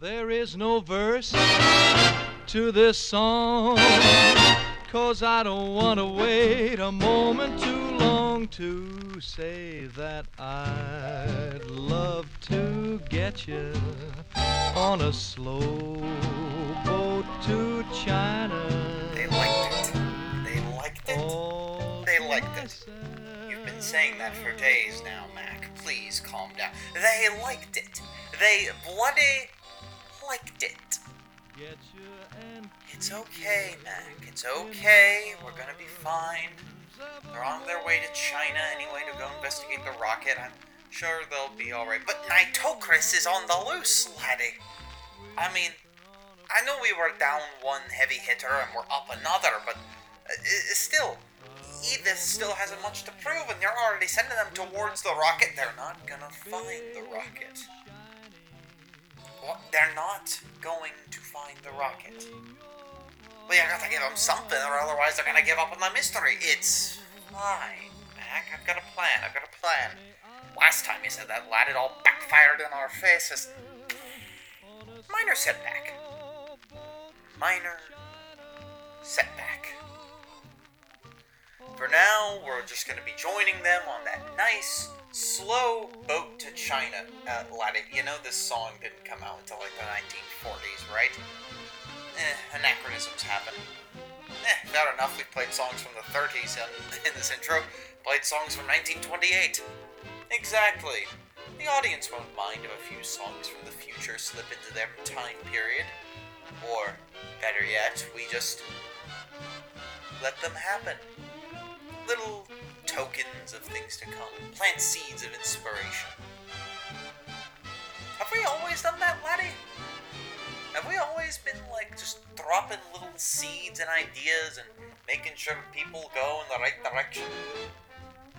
There is no verse to this song, cause I don't want to wait a moment too long to say that I'd love to get you on a slow boat to China. They liked it. They liked it. They liked it. You've been saying that for days now, Mac. Please calm down. They liked it. They bloody liked it. Get you and It's okay, Mac. It's okay. We're gonna be fine. They're on their way to China anyway to go investigate the rocket. I'm sure they'll be alright. But Nitocris is on the loose, laddie. I mean, I know we were down one heavy hitter and we're up another, but uh, still, Edith still hasn't much to prove, and you're already sending them towards the rocket. They're not gonna find the rocket. What? They're not going to find the rocket. Well, you gotta give them something, or otherwise they're gonna give up on the mystery. It's fine, Mac. I've got a plan. I've got a plan. Last time you said that, lad, it all backfired in our faces. Minor setback. Minor setback. For now, we're just gonna be joining them on that nice, slow boat to China. Uh, laddie, you know this song didn't come out until like the 1940s, right? Eh, anachronisms happen. Eh, fair enough, we played songs from the 30s in, in this intro. Played songs from 1928. Exactly. The audience won't mind if a few songs from the future slip into their time period. Or, better yet, we just let them happen. Little tokens of things to come. Plant seeds of inspiration. Have we always done that, laddie? Have we always been like just dropping little seeds and ideas and making sure people go in the right direction?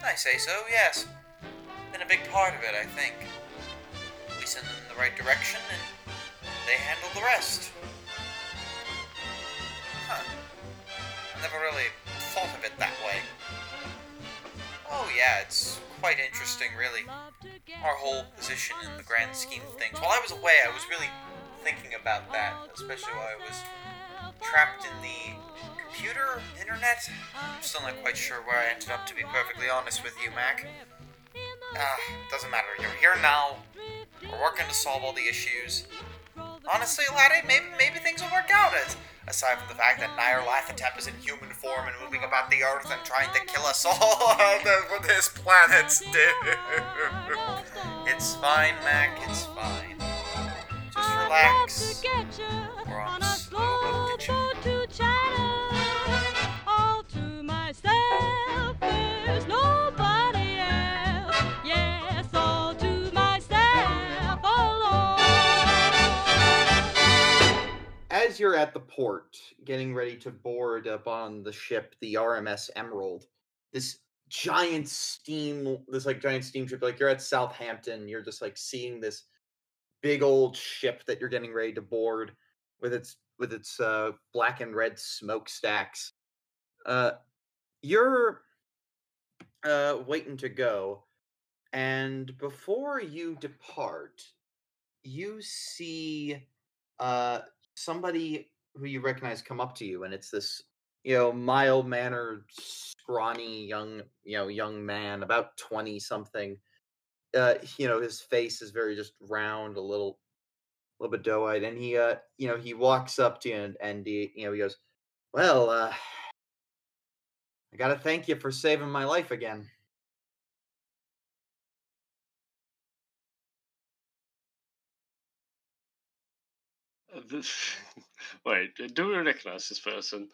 I say so, yes. Been a big part of it, I think. We send them in the right direction and they handle the rest. Huh. I never really thought of it that way. Oh, yeah, it's quite interesting, really. Our whole position in the grand scheme of things. While I was away, I was really thinking about that, especially while I was trapped in the computer, internet. I'm still not quite sure where I ended up, to be perfectly honest with you, Mac. Ah, doesn't matter. You're here now. We're working to solve all the issues. Honestly, laddie, maybe maybe things will work out. As, aside from the fact that Nyarlathotep is in human form and moving about the earth and trying to kill us all with his planets, dude. It's fine, Mac. It's fine. Just relax. We're on a slow As you're at the port, getting ready to board up on the ship, the RMS Emerald, this giant steam, this like giant steamship, like you're at Southampton, you're just like seeing this big old ship that you're getting ready to board with its with its uh, black and red smokestacks. Uh, you're uh, waiting to go, and before you depart, you see uh, somebody who you recognize come up to you, and it's this you know mild mannered, scrawny young you know young man, about twenty something. Uh, you know his face is very just round, a little, a little bit doe-eyed, and he uh you know he walks up to you and, and he, you know he goes, well uh. I gotta thank you for saving my life again. Wait, do we recognize this person?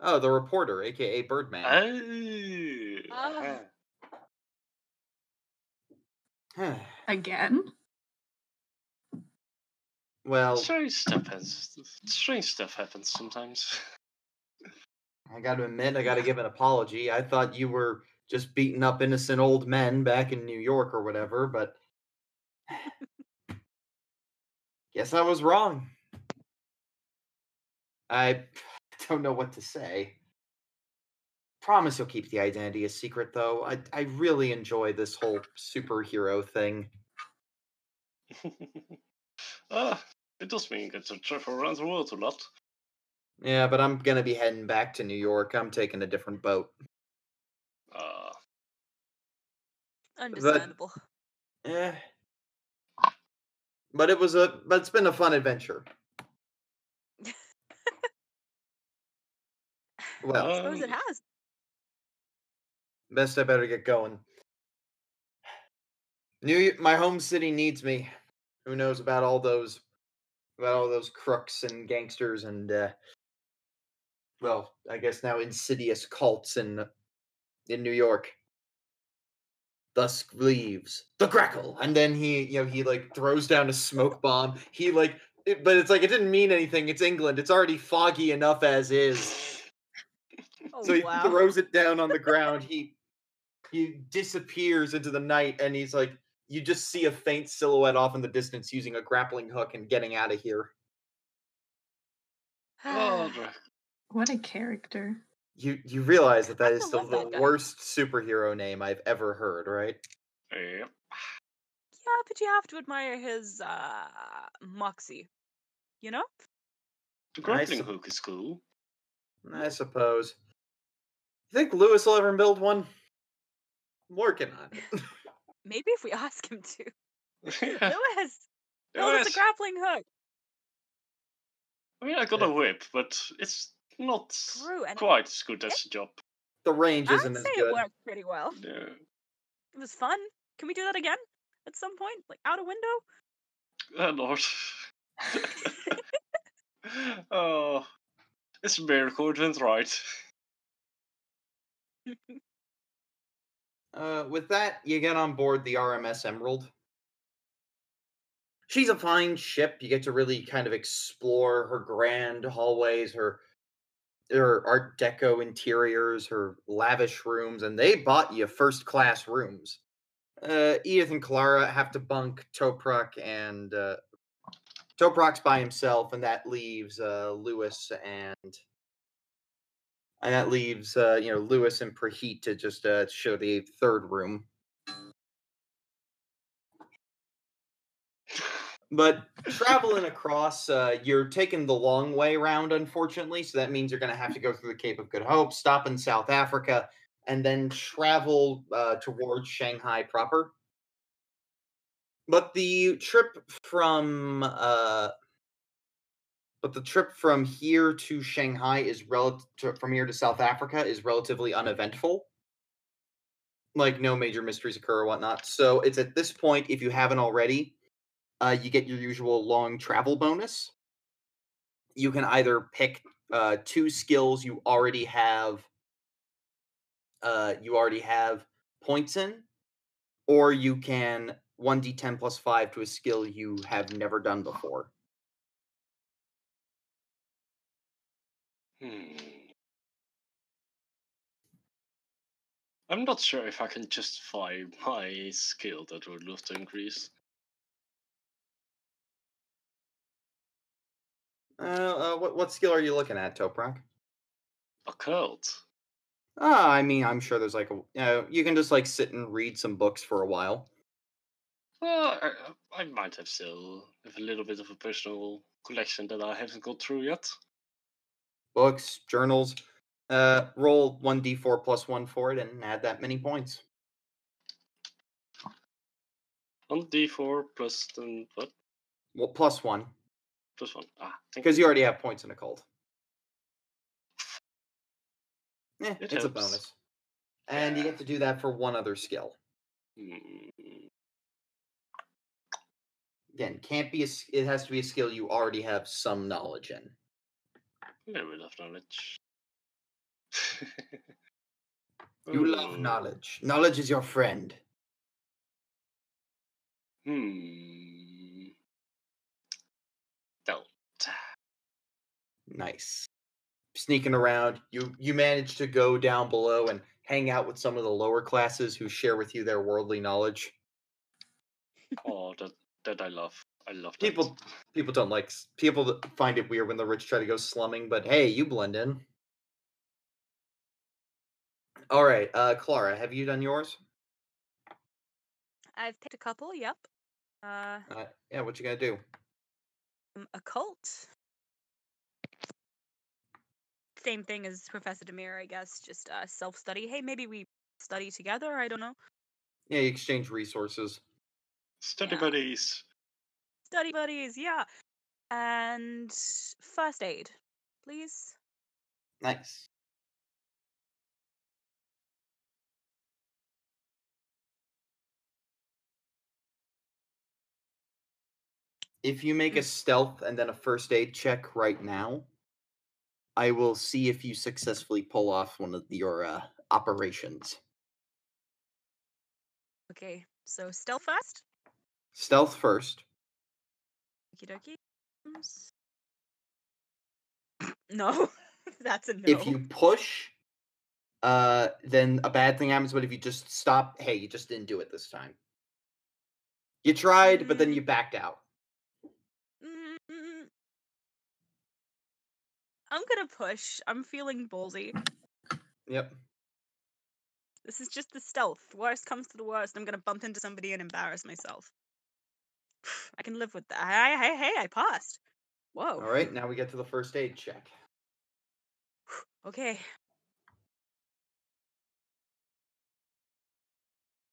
Oh, the reporter, aka Birdman. Oh, aha. Again? well, Strange stuff happens. Strange stuff happens sometimes. I gotta admit, I gotta give an apology. I thought you were just beating up innocent old men back in New York or whatever, but guess I was wrong. I don't know what to say. Promise you'll keep the identity a secret, though. I I really enjoy this whole superhero thing. oh, It does mean you get to travel around the world a lot. Yeah, but I'm gonna be heading back to New York. I'm taking a different boat. Uh, Understandable. Eh. But it was a but it's been a fun adventure. Well, I suppose it um, has. best I better get going. New my home city needs me. Who knows about all those about all those crooks and gangsters and uh well, I guess now insidious cults in in New York. Dusk leaves the crackle, and then he, you know, he like throws down a smoke bomb. He like, it, but it's like it didn't mean anything. It's England. It's already foggy enough as is. Oh, so he wow. throws it down on the ground. He he disappears into the night, and he's like, you just see a faint silhouette off in the distance using a grappling hook and getting out of here. oh, What a character. You you realize that that is still the worst superhero name I've ever heard, right? yeah. Yeah, but you have to admire his uh moxie. You know? The grappling sup- hook is cool. I suppose. You think Lewis will ever build one? I'm working on it. Maybe if we ask him to. yeah. Lewis, build us Lewis, a grappling hook. I mean, I got a whip, but it's not True, and quite as good as the job. the range I'd isn't say as it worked pretty well. Yeah. It was fun. Can we do that again at some point? Like out a window? Oh, Lord. oh, it's a miracle it went right. Uh, with that, you get on board the RMS Emerald. She's a fine ship. You get to really kind of explore her grand hallways, her her Art Deco interiors, her lavish rooms, and they bought you first class rooms. Uh, Edith and Clara have to bunk Toprak, and uh, by himself, and that leaves uh, Lewis and and that leaves uh, you know Lewis and Praheet to just uh, show the third room. But traveling across, uh, you're taking the long way around, unfortunately. So that means you're going to have to go through the Cape of Good Hope, stop in South Africa, and then travel uh, towards Shanghai proper. But the trip from uh, but the trip from here to Shanghai is relative from here to South Africa is relatively uneventful. Like no major mysteries occur or whatnot. So it's at this point, if you haven't already, uh, you get your usual long travel bonus. You can either pick uh, two skills you already have. Uh, you already have points in, or you can one d10 plus five to a skill you have never done before. Hmm. I'm not sure if I can justify my skill that would love to increase. Uh, uh, what what skill are you looking at, Toprak? Occult. Ah, I mean, I'm sure there's like a you know, you can just like sit and read some books for a while. Well, I, I might have still have a little bit of a personal collection that I haven't got through yet. Books, journals. Uh, roll one d4 plus one for it and add that many points. On D4 plus then what? Well, plus one Plus one. Ah, because you already have points in occult. Eh, It it's a bonus, and you Yeah. get to do that for one other skill. Hmm. Again, can't be a. It has to be a skill you already have some knowledge in. A little bit of knowledge. You love knowledge. Knowledge is your friend. Hmm. Don't. Nice. Sneaking around, you you manage to go down below and hang out with some of the lower classes who share with you their worldly knowledge. Oh, that that I love. I love that. People people don't like people find it weird when the rich try to go slumming, but hey, you blend in. All right, uh Clara, have you done yours? I've picked a couple, yep. Uh Uh, yeah, what you gonna do? occult. Same thing as Professor Demir, I guess. Just uh, self study. Hey, maybe we study together. I don't know. Yeah, you exchange resources. Study Yeah. buddies. Study buddies, yeah. And first aid, please. Nice. If you make a stealth and then a first aid check right now, I will see if you successfully pull off one of your uh, operations. Okay, so stealth first. Stealth first. Okie dokie. No, that's a no. If you push, uh, then a bad thing happens. But if you just stop, hey, you just didn't do it this time. You tried, but then Mm. you backed out. Mm, I'm gonna push. I'm feeling ballsy. Yep. This is just the stealth. Worst comes to the worst. I'm gonna bump into somebody and embarrass myself. I can live with that. Hey, hey, hey! I paused. Whoa. All right, now we get to the first aid check. Okay.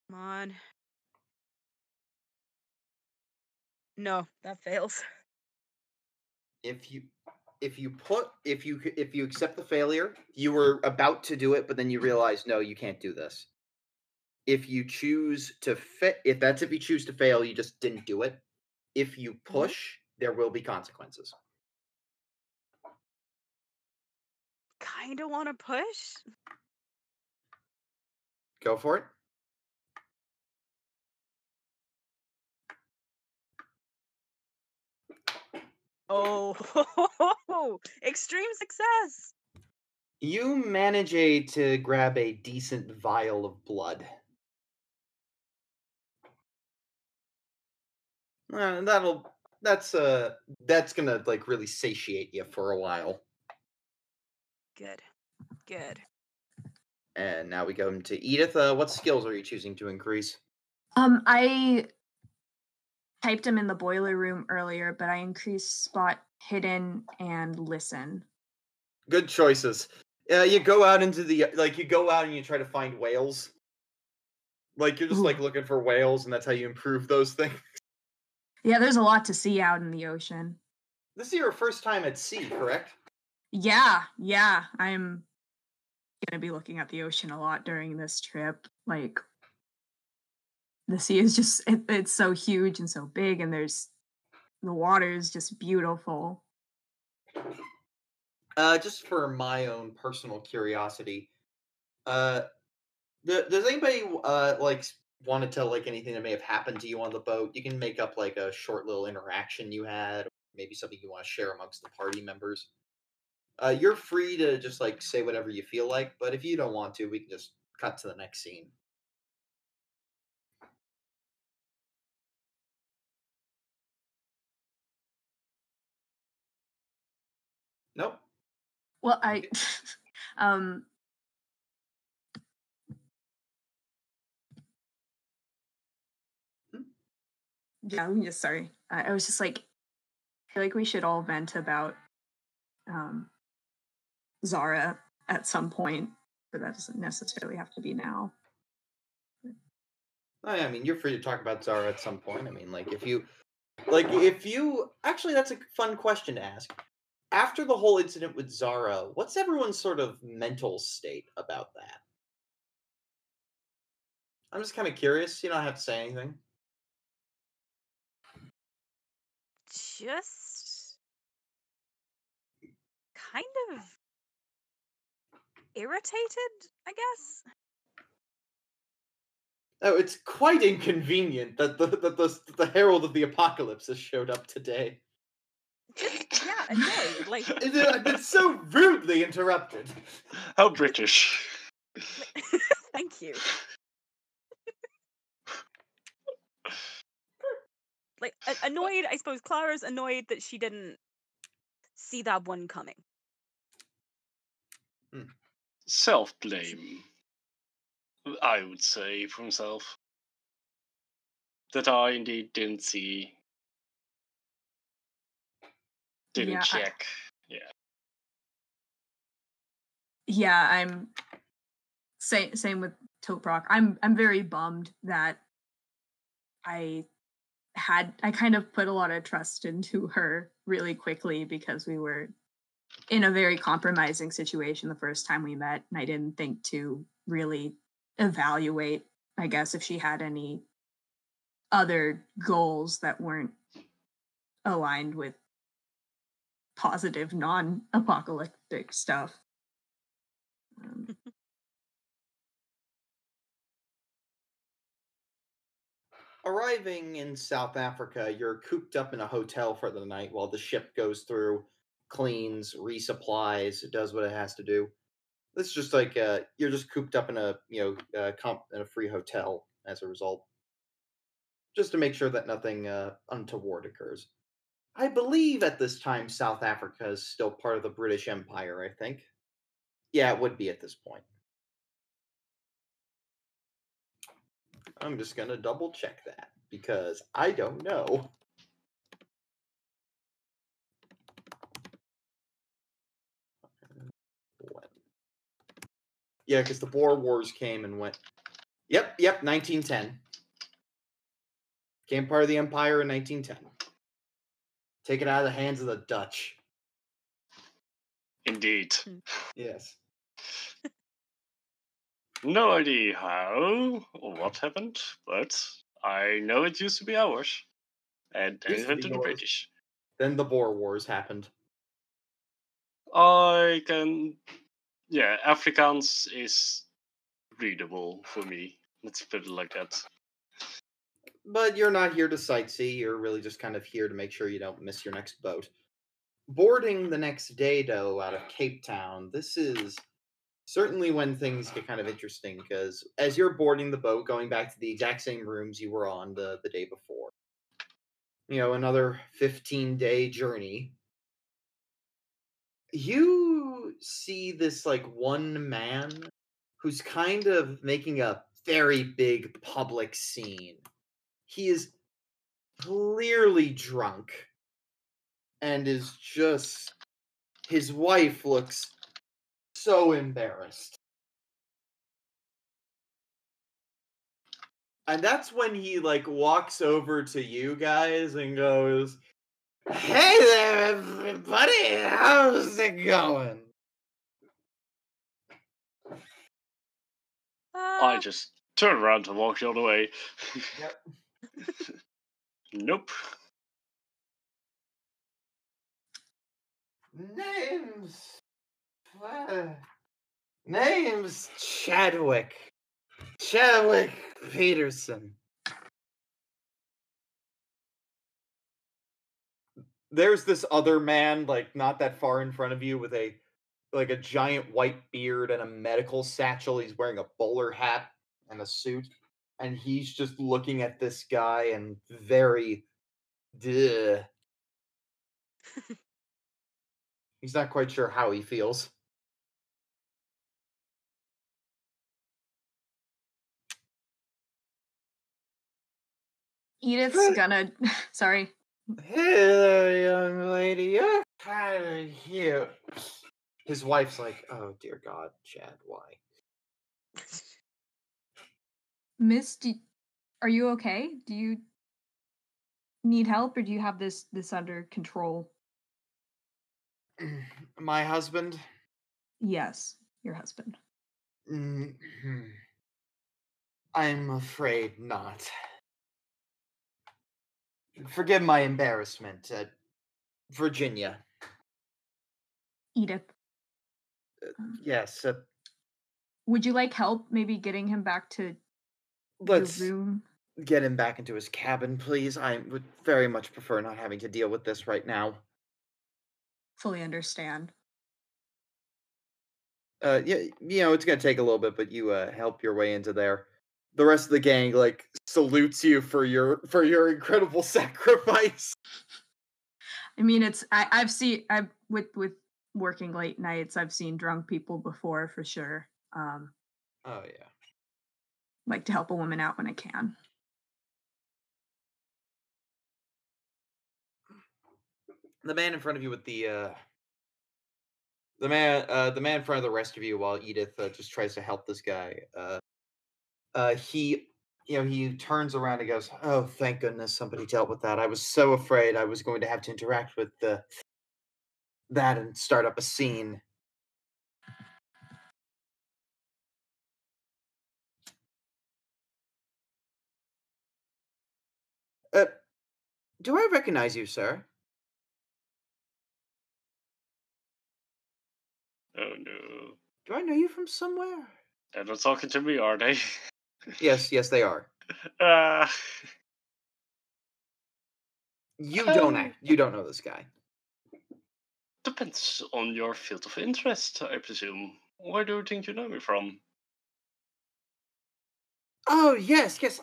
Come on. No, that fails. if you if you put if you if you accept the failure you were about to do it but then you realize no you can't do this if you choose to fit if that's if you choose to fail you just didn't do it if you mm-hmm. push there will be consequences Kinda wanna push. go for it Oh, extreme success. you manage a to grab a decent vial of blood Uh, that'll that's uh that's gonna like really satiate you for a while Good. Good. And now we go into Edith. Uh, what skills are you choosing to increase? Um, I typed them in the boiler room earlier, but I increased spot hidden and listen. Good choices. Uh, you go out into the like you go out and you try to find whales. Like you're just like looking for whales, and that's how you improve those things. Yeah, there's a lot to see out in the ocean. This is your first time at sea, correct? Yeah, yeah, I'm gonna be looking at the ocean a lot during this trip. Like, the sea is just it, it's so huge and so big, and there's the water is just beautiful. Uh, just for my own personal curiosity, uh, th- does anybody uh like want to tell like anything that may have happened to you on the boat? You can make up like a short little interaction you had, maybe something you want to share amongst the party members. Uh, you're free to just like say whatever you feel like, but if you don't want to, we can just cut to the next scene. Nope. Well, I um yeah, just sorry. I, I was just like I feel like we should all vent about um Zara at some point, but that doesn't necessarily have to be now. I I mean, you're free to talk about Zara at some point. I mean, like if you, like if you, actually, that's a fun question to ask. After the whole incident with Zara, what's everyone's sort of mental state about that? I'm just kind of curious. You don't have to say anything. Just kind of irritated, I guess. Oh, it's quite inconvenient that the that the, the Herald of the Apocalypse has showed up today. Just yeah, annoyed. Like I've been so rudely interrupted. How British. thank you. Like annoyed, I suppose Clara's annoyed that she didn't see that one coming. Hmm. Self blame. I would say for himself. That I indeed didn't see Didn't Yeah, I- check. yeah, Yeah, I'm same same with Toprak. I'm I'm very bummed that I had I kind of put a lot of trust into her really quickly because we were in a very compromising situation the first time we met and I didn't think to really evaluate I guess if she had any other goals that weren't aligned with positive non-apocalyptic stuff. Um, Arriving in South Africa, you're cooped up in a hotel for the night while the ship goes through, cleans, resupplies, does what it has to do. It's just like uh, you're just cooped up in a you know uh, comp in a free hotel as a result, just to make sure that nothing uh, untoward occurs. I believe at this time South Africa is still part of the British Empire. I think, yeah, it would be at this point. I'm just gonna double check that because I don't know. Yeah, because the Boer Wars came and went. Yep, yep, 1910. Became part of the empire in 1910. Taken out of the hands of the Dutch. Indeed. Hmm. Yes. No idea how or what happened, but I know it used to be ours. And then it went to the yours. British. Then the Boer Wars happened. I can. Yeah, Afrikaans is readable for me. Let's put it like that. But you're not here to sightsee. You're really just kind of here to make sure you don't miss your next boat. Boarding the next day, though, out of Cape Town, this is certainly when things get kind of interesting because as you're boarding the boat, going back to the exact same rooms you were on the, the day before, you know, another 15 day journey, you see this like one man who's kind of making a very big public scene. He is clearly drunk and is just his wife looks so embarrassed. And that's when he like walks over to you guys and goes, Hey there, everybody, how's it going? I Uh, just turned around and walked the other way. Yep. nope. Name's uh, name's Chadwick. Chadwick Peterson. There's this other man, like not that far in front of you, with a like a giant white beard and a medical satchel. He's wearing a bowler hat and a suit, and he's just looking at this guy and very, duh. He's not quite sure how he feels. Edith's gonna sorry. Hey there, young lady. You're kind of cute. His wife's like, oh dear God, Chad, why? Miss, do, are you okay? Do you need help or do you have this this under control? My husband? Yes, your husband. Mhm. I'm afraid not. Forgive my embarrassment. Uh, Virginia. Edith, Yes. Uh, would you like help maybe getting him back to let's your room? get him back into his cabin, please. I would very much prefer not having to deal with this right now. Fully understand. uh yeah you know it's gonna take a little bit but you uh help your way into there the rest of the gang like salutes you for your for your incredible sacrifice I mean, it's I, I've seen I've with with working late nights. I've seen drunk people before for sure. Um, oh yeah like to help a woman out when I can. the man in front of you with the uh the man uh the man in front of the rest of you while Edith uh, just tries to help this guy. Uh uh he you know he turns around and goes, "Oh, thank goodness somebody dealt with that. I was so afraid I was going to have to interact with the that and start up a scene." Uh do I recognize you, sir? Oh no. Do I know you from somewhere? They're not talking to me, are they? Yes, yes, they are. Ah, You don't Um, act. You don't know this guy. depends on your field of interest, I presume. Where do you think you know me from? Oh yes, yes.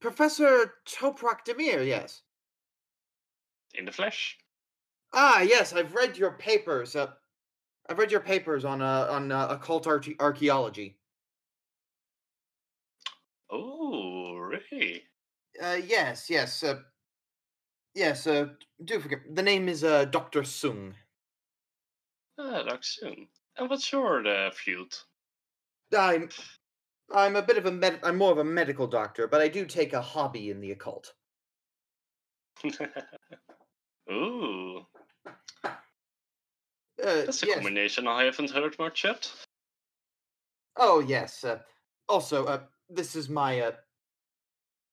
Professor Toprak Demir, yes. In the flesh? Ah, yes. I've read your papers. Uh, I've read your papers on uh, on uh, occult archaeology. Oh, really? Uh, yes, yes. Uh, yes. Uh, do forget the name is uh, Doctor Sung. Ah, Dr. Sung. And what's your uh, feud? I'm I'm a bit of a med- I'm more of a medical doctor, but I do take a hobby in the occult. Ooh, Uh, that's a yes. combination I haven't heard much yet. Oh yes. Uh, also, uh, this is my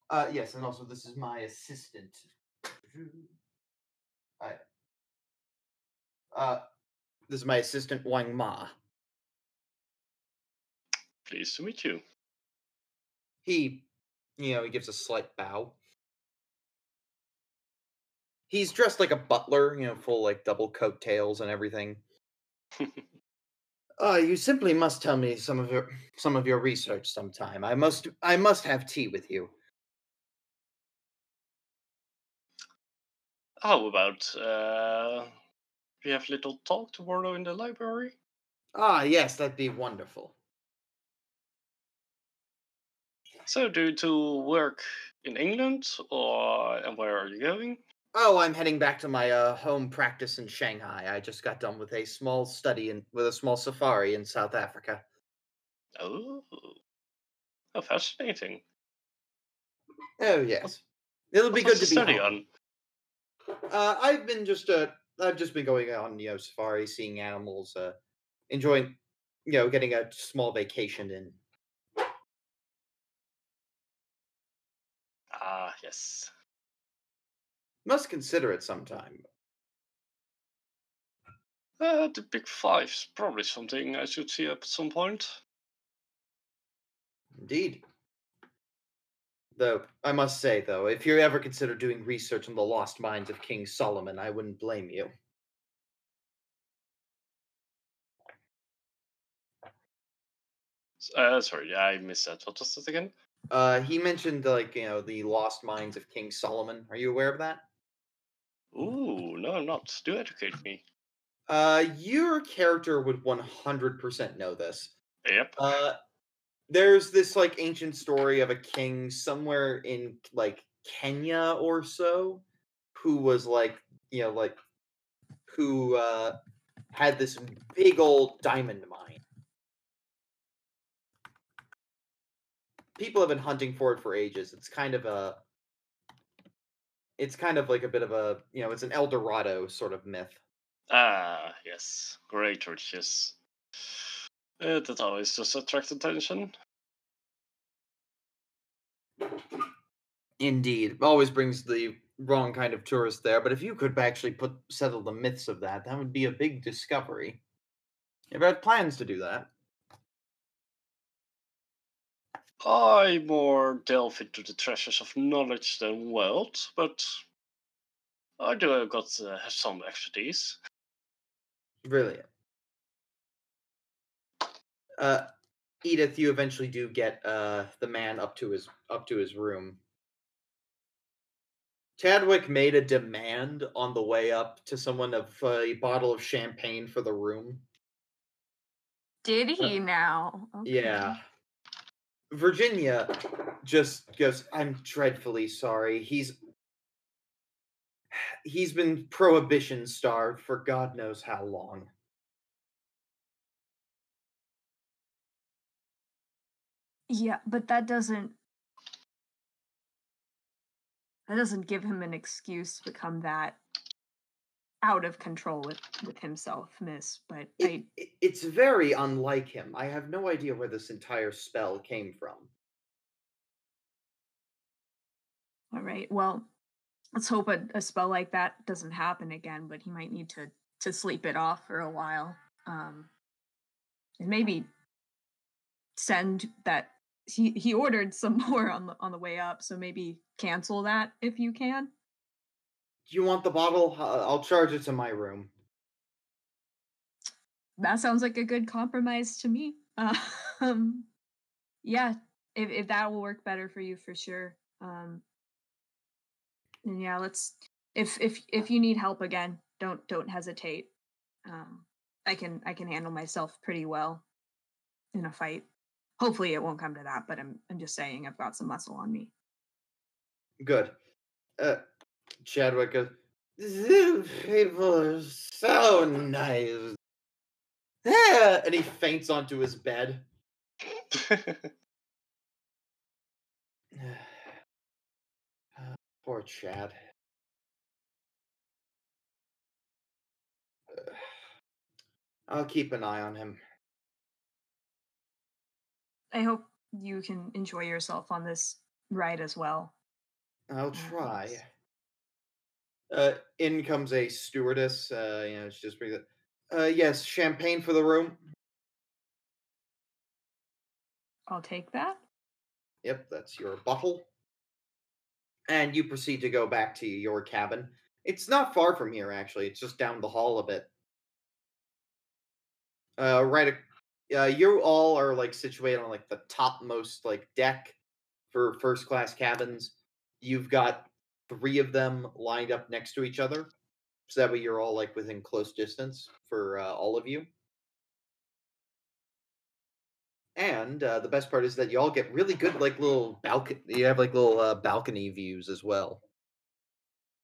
uh, yes, and also this is my assistant. I, uh, this is my assistant Wang Ma. Pleased to meet you. He, you know, he gives a slight bow. He's dressed like a butler, you know, full like double coat tails and everything. Uh, you simply must tell me some of your some of your research sometime. I must I must have tea with you. How about uh, we have a little talk tomorrow in the library? Ah, yes, that'd be wonderful. So, do you two work in England, or and where are you going? Oh, I'm heading back to my uh, home practice in Shanghai. I just got done with a small study in with a small safari in South Africa. Oh, oh fascinating. Oh yes, it'll be good to be study home. Uh, I've been just uh, I've just been going on you know safari, seeing animals, uh, enjoying, you know, getting a small vacation in. Ah, yes. Must consider it sometime. Uh, the Big Five's probably something I should see at some point. Indeed. Though I must say, though, if you ever consider doing research on the lost mines of King Solomon, I wouldn't blame you. Uh, sorry, I missed that. What was that again? Uh, he mentioned like you know the lost mines of King Solomon. Are you aware of that? Ooh, no, I'm not. Do educate me. Uh, your character would one hundred percent know this. Yep. Uh, there's this like ancient story of a king somewhere in like Kenya or so, who was like you know like who uh had this big old diamond mine. People have been hunting for it for ages. It's kind of a it's kind of like a bit of a you know it's an El Dorado sort of myth. Ah, yes. Great riches. Uh, that always just attracts attention. Indeed, always brings the wrong kind of tourist there. But if you could actually put settle the myths of that, that would be a big discovery. If I had plans to do that. I more delve into the treasures of knowledge than wealth, but I do have got uh, have some expertise. Brilliant. Uh, Edith, you eventually do get uh the man up to his up to his room. Chadwick made a demand on the way up to someone of a bottle of champagne for the room. Did he now? Yeah. Virginia just goes, I'm dreadfully sorry. He's He's been prohibition starved for God knows how long. Yeah, but that doesn't that doesn't give him an excuse to become that out of control with with himself, miss. But It, I it's very unlike him. I have no idea where this entire spell came from. all right, well, let's hope a, a spell like that doesn't happen again, but he might need to to sleep it off for a while. Um and maybe send that he he ordered some more on the on the way up, so maybe cancel that if you can. Do you want the bottle? Uh, I'll charge it to my room. That sounds like a good compromise to me. Um, yeah, if if that will work better for you for sure. Um, and yeah, let's. If if if you need help again, don't don't hesitate. Um, I can I can handle myself pretty well in a fight. Hopefully, it won't come to that. But I'm I'm just saying I've got some muscle on me. Good. Uh, Chadwick goes, These people are so nice. Yeah, and he faints onto his bed. Uh, Poor Chad. Uh, I'll keep an eye on him. I hope you can enjoy yourself on this ride as well. I'll Mm, try. Uh, in comes a stewardess. Uh, you know, she just brings it. Uh, yes, champagne for the room. I'll take that. Yep, that's your bottle. And you proceed to go back to your cabin. It's not far from here, actually. It's just down the hall a bit. Uh, right. Uh, you all are like situated on like the topmost like deck for first class cabins. You've got three of them lined up next to each other, so that way you're all like within close distance for uh, all of you. And uh, the best part is that you all get really good, like little balcony. You have like little uh, balcony views as well,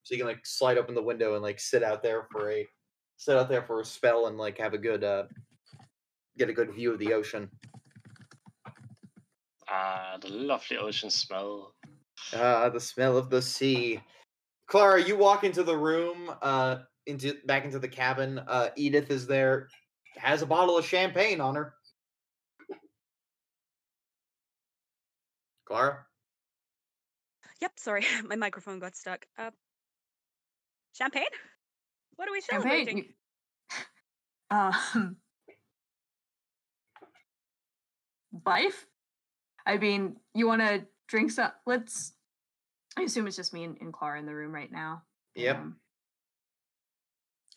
so you can like slide open the window and like sit out there for a sit out there for a spell and like have a good uh, get a good view of the ocean. ah, the lovely ocean smell. Ah, the smell of the sea. Clara, you walk into the room, uh, into back into the cabin. Uh, Edith is there, has a bottle of champagne on her. Clara, Yep, sorry, my microphone got stuck. Uh, champagne? What are we Champagne. celebrating? Um, life. I mean, you want to drink some? Let's. I assume it's just me and, and Clara in the room right now. Yep. Um,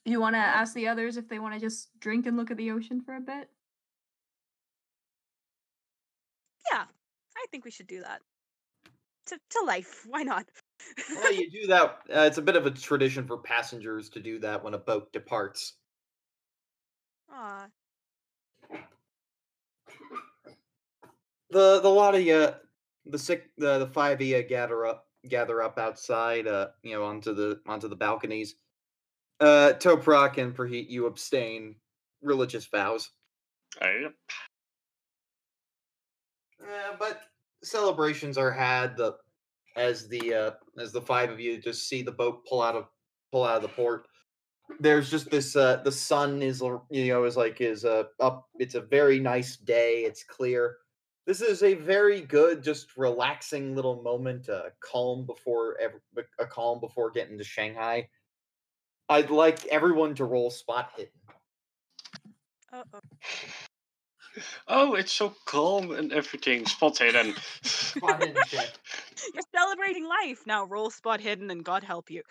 you want to ask the others if they want to just drink and look at the ocean for a bit? Yeah, I think we should do that. To, to life, why not? well, you do that. Uh, it's a bit of a tradition for passengers to do that when a boat departs. Aw, the the lot of you, the sick, the the five of you gather up, gather up outside, uh, you know, onto the onto the balconies. Uh, Toprak and Perheat, you abstain religious vows, Yep. uh, but celebrations are had. The as the uh, as the five of you just see the boat pull out of pull out of the port. There's just this. Uh, the sun is you know is like is uh, up. It's a very nice day. It's clear. This is a very good, just relaxing little moment. Uh, calm before ev- a calm before getting to Shanghai. I'd like everyone to roll spot hidden. uh oh. Oh, it's so calm and everything. Spot hidden. Spot hidden. You're celebrating life now. Roll spot hidden, and God help you.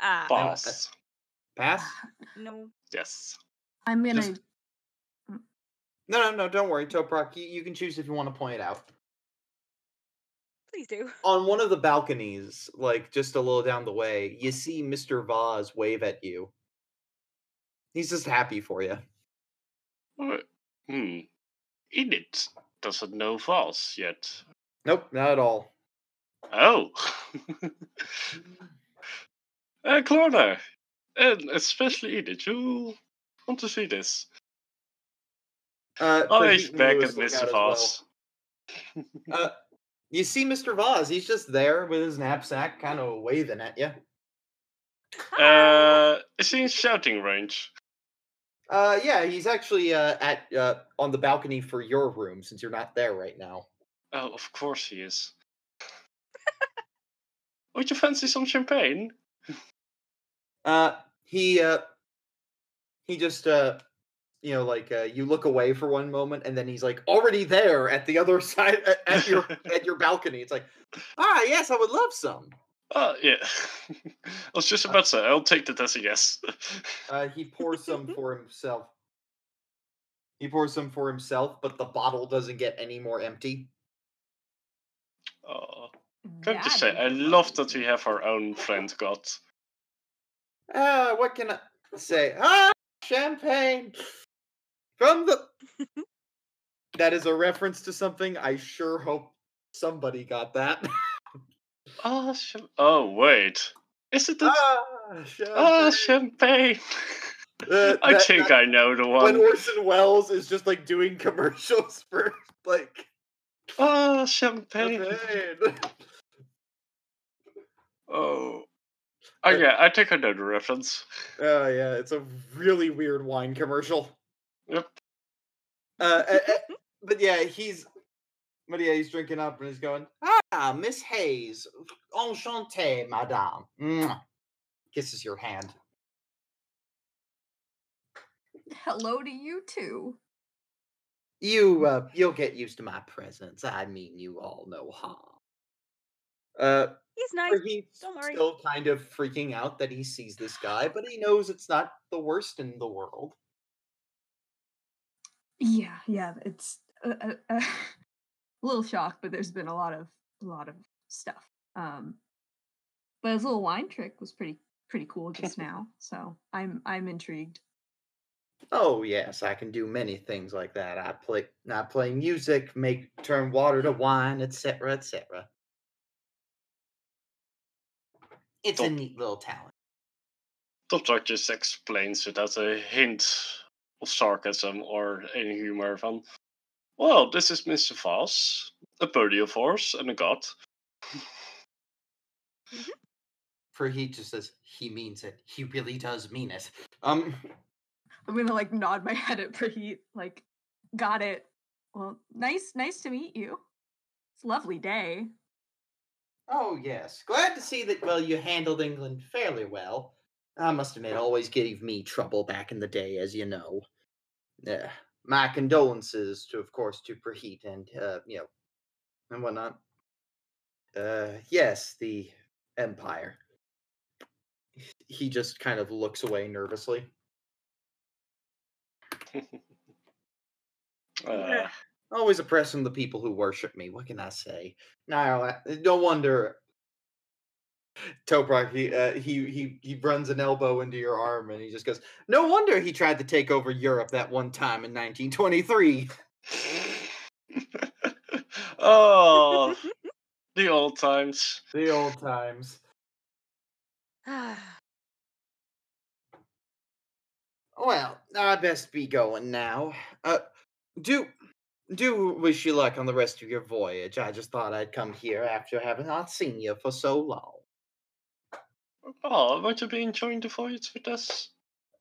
Ah, Pass. Pass. no. Yes. I'm gonna. Just- No, no, no. Don't worry, Toprak. You, you can choose if you want to point it out. Please do. on one of the balconies, like just a little down the way, you see Mr. Vaz wave at you. He's just happy for you. Uh, Hmm. Edith doesn't know Voss yet. Nope, not at all. Oh. Uh, Clara, and especially Edith, you want to see this? Uh, Oh, Praheet he's back Lewis at Mr. as well. Voss. Uh, you see Mr. Voss, he's just there with his knapsack, kind of waving at you. Uh, is he in shouting range? Uh, yeah, he's actually uh, at uh, on the balcony for your room since you're not there right now. Oh, of course he is. Would you fancy some champagne? Uh, he uh, he just uh, you know, like uh, you look away for one moment, and then he's like already there at the other side at, at your at your balcony. It's like, ah, yes, I would love some. Oh, yeah. I was just about to say, I'll take that as a yes. Uh, he pours some for himself. He pours some for himself, but the bottle doesn't get any more empty. oh, can I just say, I love that we have our own friend god. Uh, what can I say? Ah, champagne from the. that is a reference to something. I sure hope somebody got that. Oh, ch- oh wait. Is it the. ah, champagne. Ah, champagne! Uh, I that- think that- I know the one. when. Orson Welles is just like doing commercials for like Ah, champagne! champagne. Oh. Oh, yeah, I think I know the reference. Oh yeah, it's a really weird wine commercial. Yep. Uh, uh, uh, but yeah, he's, but yeah, he's drinking up and he's going, ah, Miss Hayes, enchanté, madame. Mwah." Kisses your hand. Hello to you too. You, uh, you'll get used to my presence. I mean, you all know harm. Uh, He's nice. he's Don't worry. still kind of freaking out that he sees this guy, but he knows it's not the worst in the world. Yeah, yeah, it's a, a, a little shocked, but there's been a lot of a lot of stuff. Um, but his little wine trick was pretty pretty cool just now, so I'm I'm intrigued. Oh yes, I can do many things like that. I play, I play music, make turn water to wine, etc., etc. It's a neat little talent. Toprak just explains it as a hint of sarcasm or any humor van. Well, this is Mr. Voss, a buddy of ours and a god. For he just says he means it. He really does mean it. Um, I'm gonna like nod my head at Praheet, like, got it. Well, nice, nice to meet you. It's a lovely day. oh yes, glad to see that. Well, you handled England fairly well. I must admit, always gave me trouble back in the day, as you know. Yeah, my condolences to, of course, to Praheet and uh, you know, and whatnot. Uh, yes, the Empire. He just kind of looks away nervously. Uh, Always oppressing the people who worship me. What can I say? Now, uh, no wonder. Toprak, he, uh, he he he runs an elbow into your arm and he just goes. No wonder he tried to take over Europe that one time in 1923. oh, the old times. The old times. Well, I best be going now. Uh, do do wish you luck on the rest of your voyage. I just thought I'd come here after having not seen you for so long. Oh, won't you be enjoying the voyage with us?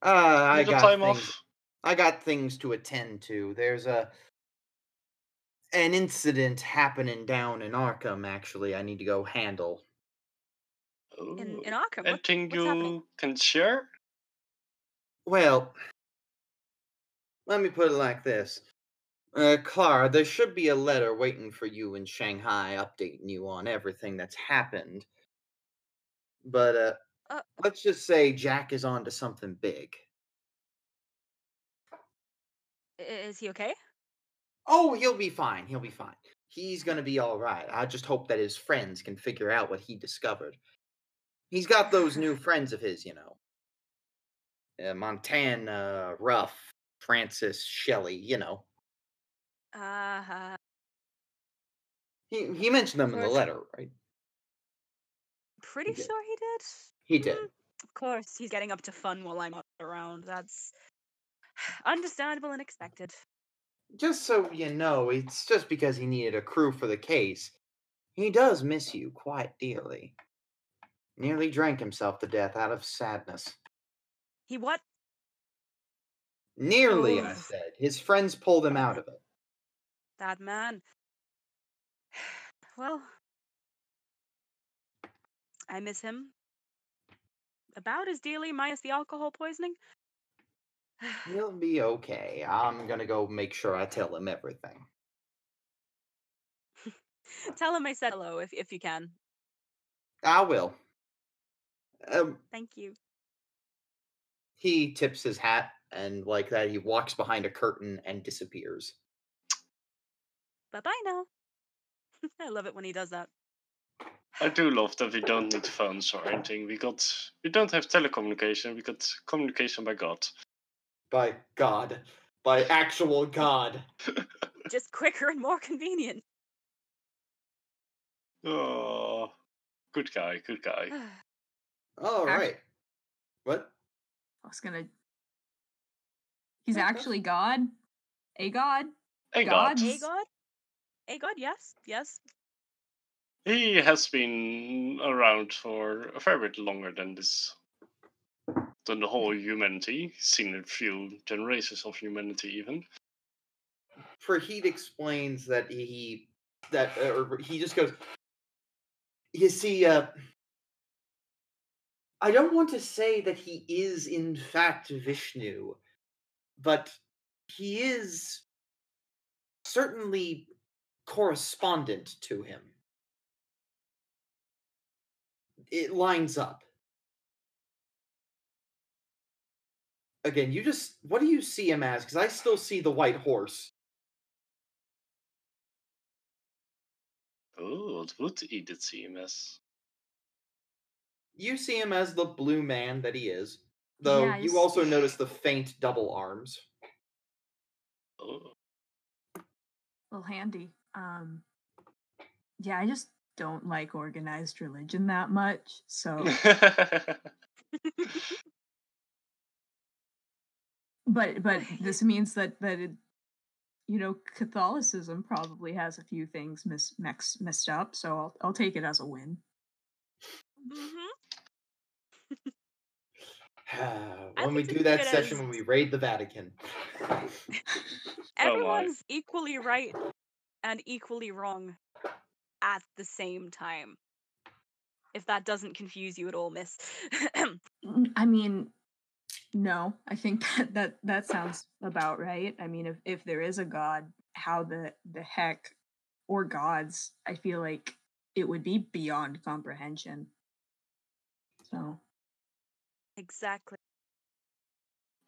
Uh, I got time things, off. I got things to attend to. There's a an incident happening down in Arkham. Actually, I need to go handle. Ooh. In, in Arkham. What, Anything what's you happening? can share? Well, let me put it like this. Uh, Clara, there should be a letter waiting for you in Shanghai updating you on everything that's happened. But, uh, Uh, let's just say Jack is on to something big. Is he okay? Oh, he'll be fine. He'll be fine. He's gonna be all right. I just hope that his friends can figure out what he discovered. He's got those new friends of his, you know. Uh, Montana, Ruff, Francis, Shelley, you know. Uh, huh. He he mentioned them in the letter, right? pretty did. sure he did. He did. Mm, Of course, he's getting up to fun while I'm not around. That's understandable and expected. Just so you know, it's just because he needed a crew for the case. He does miss you quite dearly. Nearly drank himself to death out of sadness. He what? Nearly, I said. His friends pulled him out of it. That man. Well, I miss him about as dearly, minus the alcohol poisoning. He'll be okay. I'm gonna go make sure I tell him everything. Tell him I said hello if if you can. I will. Um, Thank you. he tips his hat and like that he walks behind a curtain and disappears. Bye bye now. I love it when he does that. I do love that we don't need phones or anything. We got we don't have telecommunication. We got communication by God. By God. By actual God. Just quicker and more convenient. Oh, good guy, good guy. All Act- right. What? I was gonna. He's Yeah, that's- actually God. A God. Hey God. God, A god? A god, yes, yes. He has been around for a fair bit longer than this, than the whole humanity. Seen a few generations of humanity even. Fahid explains that he that uh, or he just goes you see uh I don't want to say that he is in fact Vishnu but he is certainly correspondent to him it lines up again you just what do you see him as because i still see the white horse Oh, what would Edith see him as? you see him as the blue man that he is though Yeah, you he's- also notice the faint double arms Oh, Well, handy. Um. Yeah, I just don't like organized religion that much. So, but but this means that that it, you know, Catholicism probably has a few things mis mix, messed up. So I'll I'll take it as a win. hmm when we do that session as- when we raid the vatican my. Everyone's equally right and equally wrong at the same time. If that doesn't confuse you at all, miss. Mm, I mean, no, I think that that that sounds about right. I mean, if if there is a god, how the the heck or gods, I feel like it would be beyond comprehension. So, exactly.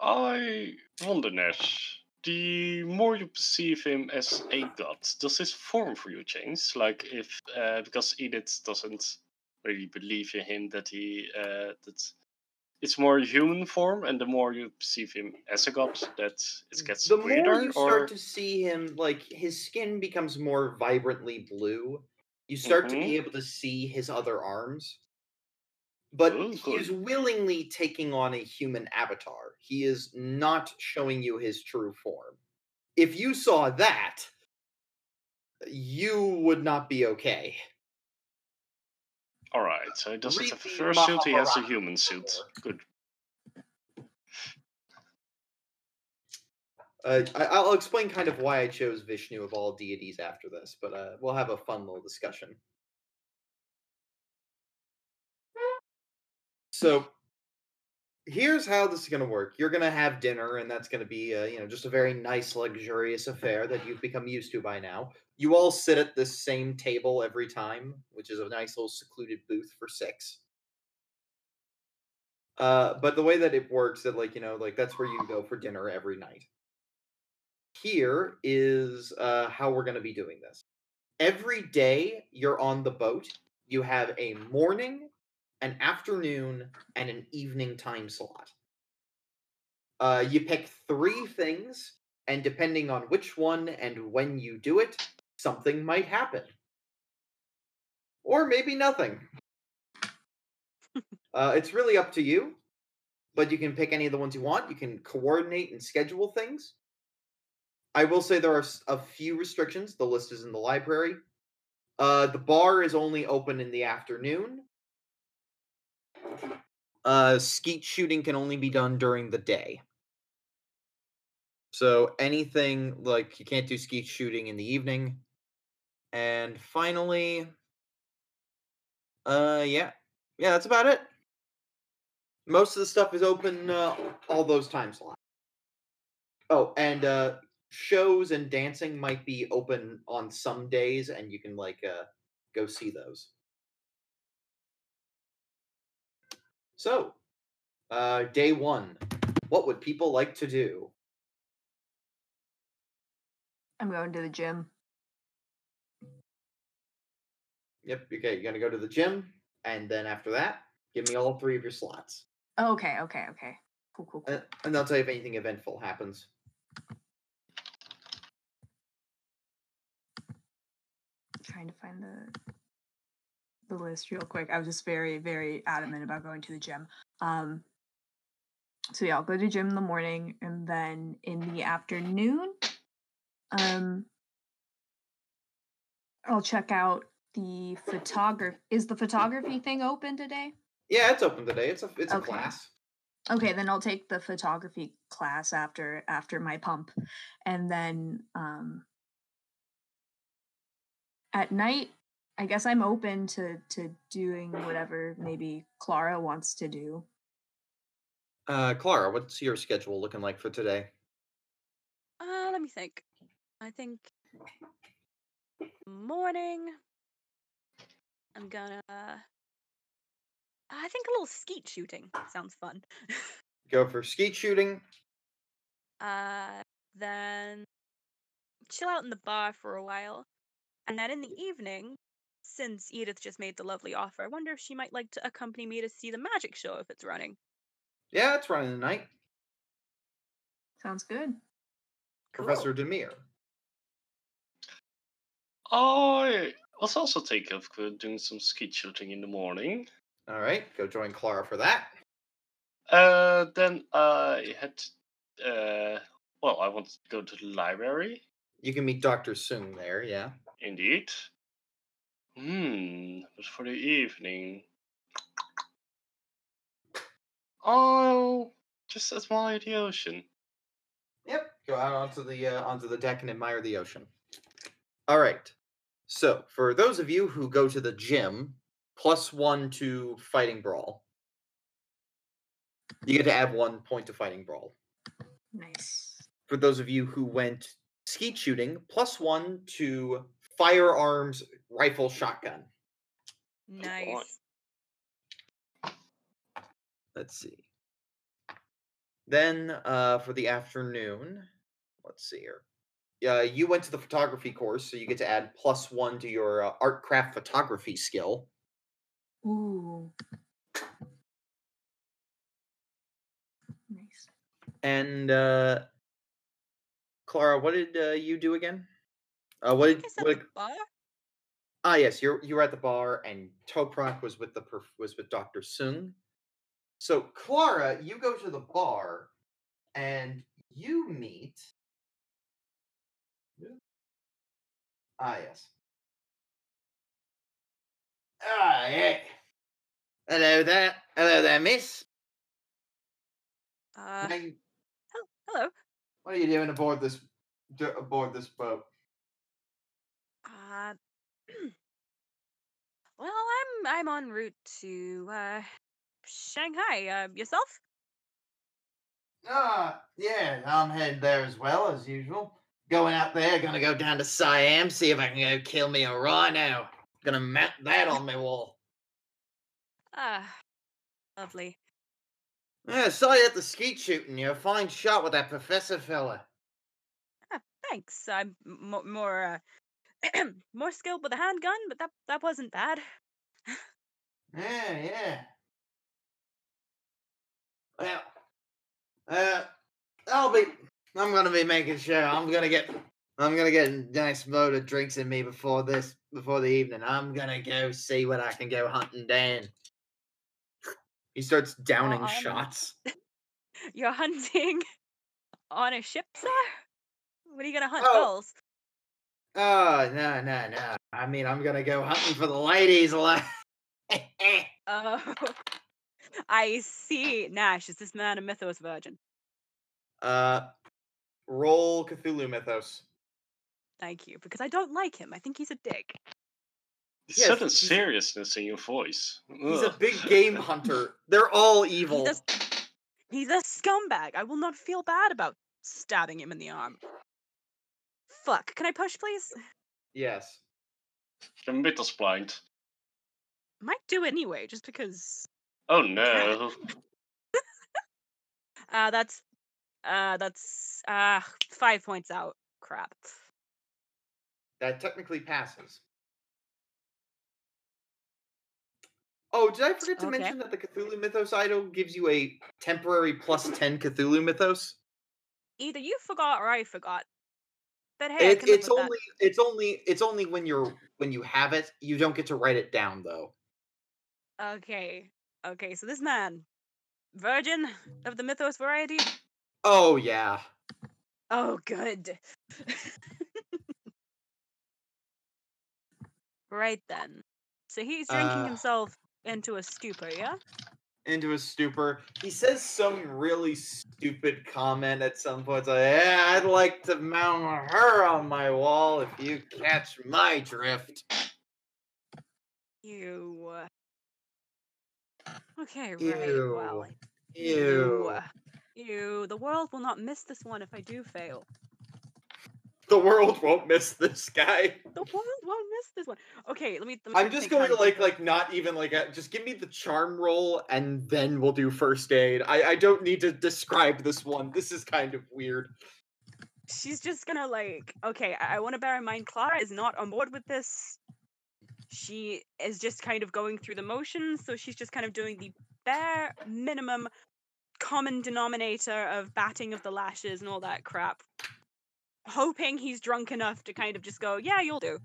I wonder, Nash. The more you perceive him as a god, does his form for you change? Like if uh, because Edith doesn't really believe in him that he uh, that it's more human form, and the more you perceive him as a god, that it gets the weirder. more you or start to see him like his skin becomes more vibrantly blue you start to Mhm. be able to see his other arms but Ooh, he is willingly taking on a human avatar he is not showing you his true form if you saw that you would not be okay all right, so he doesn't have a the fursuit; he has a human suit. Good. Uh, I, I'll explain kind of why I chose Vishnu of all deities after this, but uh, we'll have a fun little discussion. So, here's how this is going to work. You're going to have dinner, and that's going to be, you know, just a very nice, luxurious affair that you've become used to by now. You all sit at this same table every time, which is a nice little secluded booth for six. Uh, but the way that it works, that like you know, like that's where you go for dinner every night here is uh, how we're going to be doing this. Every day you're on the boat, you have a morning, an afternoon, and an evening time slot. Uh, you pick three things, and depending on which one and when you do it, something might happen. Or maybe nothing. Uh, it's really up to you, but you can pick any of the ones you want. You can coordinate and schedule things. I will say there are a few restrictions. The list is in the library. Uh, the bar is only open in the afternoon. Uh, skeet shooting can only be done during the day. So anything like you can't do skeet shooting in the evening. And finally, uh, yeah, yeah, that's about it. Most of the stuff is open uh, all those time slots. Oh, and uh, shows and dancing might be open on some days, and you can like uh, go see those. So, uh, day one. What would people like to do? I'm going to the gym. Yep. Okay, you're gonna go to the gym, and then after that, give me all three of your slots, Oh, okay, okay, okay. Cool, cool, cool. and, and I'll tell you if anything eventful happens. trying to find the the list real quick. I was just very, very adamant about going to the gym. Um so yeah, I'll go to gym in the morning and then in the afternoon, um I'll check out the photography. Is the photography thing open today? Yeah, it's open today. It's a it's a Okay. class. Okay, then I'll take the photography class after after my pump, and then um, at night, I guess I'm open to to doing whatever maybe Clara wants to do. Uh, Clara, what's your schedule looking like for today? Uh, let me think. I think morning. I'm gonna. I think a little skeet shooting sounds fun. Go for skeet shooting. uh, then chill out in the bar for a while, and then in the evening, since Edith just made the lovely offer, I wonder if she might like to accompany me to see the magic show if it's running. Yeah, it's running tonight. Sounds good. Professor Dimir. I was also thinking of doing some skeet shooting in the morning. All right, go join Clara for that. Uh, then I had, uh, well, I wanted to go to the library. You can meet Doctor Sung there. Yeah. Indeed. Hmm, but for the evening. Oh, just admire the ocean. Yep. Go out onto the uh, onto the deck and admire the ocean. All right. So for those of you who go to the gym, plus one to fighting brawl. You get to add one point to fighting brawl. Nice. For those of you who went skeet shooting, plus one to firearms, rifle, shotgun. Nice. Let's see. Then uh, for the afternoon, let's see here. Uh, you went to the photography course, so you get to add plus one to your uh, art craft photography skill. Ooh. Nice. And uh, Clara, what did uh, you do again? Uh, what I did what? the did-. Ah, yes, you're you were at the bar, and Toprak was with the perf- was with Doctor Sung. So Clara, you go to the bar, and you meet. Ah, yes. Ah, yeah. Hello there, hello there, Miss. Uh, you- hello. what are you doing aboard this aboard this boat? Uh, well, I'm I'm en route to uh Shanghai. Uh, yourself? Ah, yeah, I'm headed there as well as usual. Going out there, gonna go down to Siam, see if I can go kill me a rhino. Gonna mount that on my wall. Ah, lovely. Yeah, saw you at the skeet shooting. You're a fine shot with that professor fella. Ah, Thanks. I'm m- more uh, more skilled with a handgun, but that that wasn't bad. Yeah, yeah. Well, uh, I'll be. I'm gonna be making sure. I'm gonna get. I'm gonna get a nice load of drinks in me before this, before the evening. I'm gonna go see what I can go hunting down. He starts downing I'm- shots. You're hunting on a ship, sir? What are you gonna hunt? Oh. Gulls? Oh no no no! I mean, I'm gonna go hunting for the ladies. Oh, I see. Nash, is this man a mythos virgin? uh, roll Cthulhu Mythos. Thank you, because I don't like him. I think he's a dick. Yes, Sudden he's- seriousness in your voice. He's a big game hunter. They're all evil. He's a, he's a scumbag. I will not feel bad about stabbing him in the arm. Fuck. Can I push, please? Yes. The middle's blind. Might do anyway, just because. Oh no. Uh, that's. Uh, that's. Uh, five points out. Crap. That technically passes. Oh, did I forget to Okay. mention that the Cthulhu Mythos idol gives you a temporary plus 10 Cthulhu Mythos? Either you forgot or I forgot. But hey, It, it's with that. only it's only it's only when you're when you have it, you don't get to write it down though. Okay. Okay, so this man, virgin of the mythos variety. Oh yeah. Oh, good. right then. So he's drinking Uh, himself into a stupor, yeah? Into a stupor. He says some really stupid comment at some point. Like, yeah, I'd like to mount her on my wall if you catch my drift. You. Okay, right. Well, Ew. you. Ew. You. The world will not miss this one if I do fail. The world won't miss this guy. The world won't miss this one. Okay, let me. Let me I'm just going to like like not even like a, just give me the charm roll and then we'll do first aid. I I don't need to describe this one. This is kind of weird. she's just gonna like okay i, I want to bear in mind clara is not on board with this she is just kind of going through the motions so she's just kind of doing the bare minimum common denominator of batting of the lashes and all that crap hoping he's drunk enough to kind of just go yeah you'll do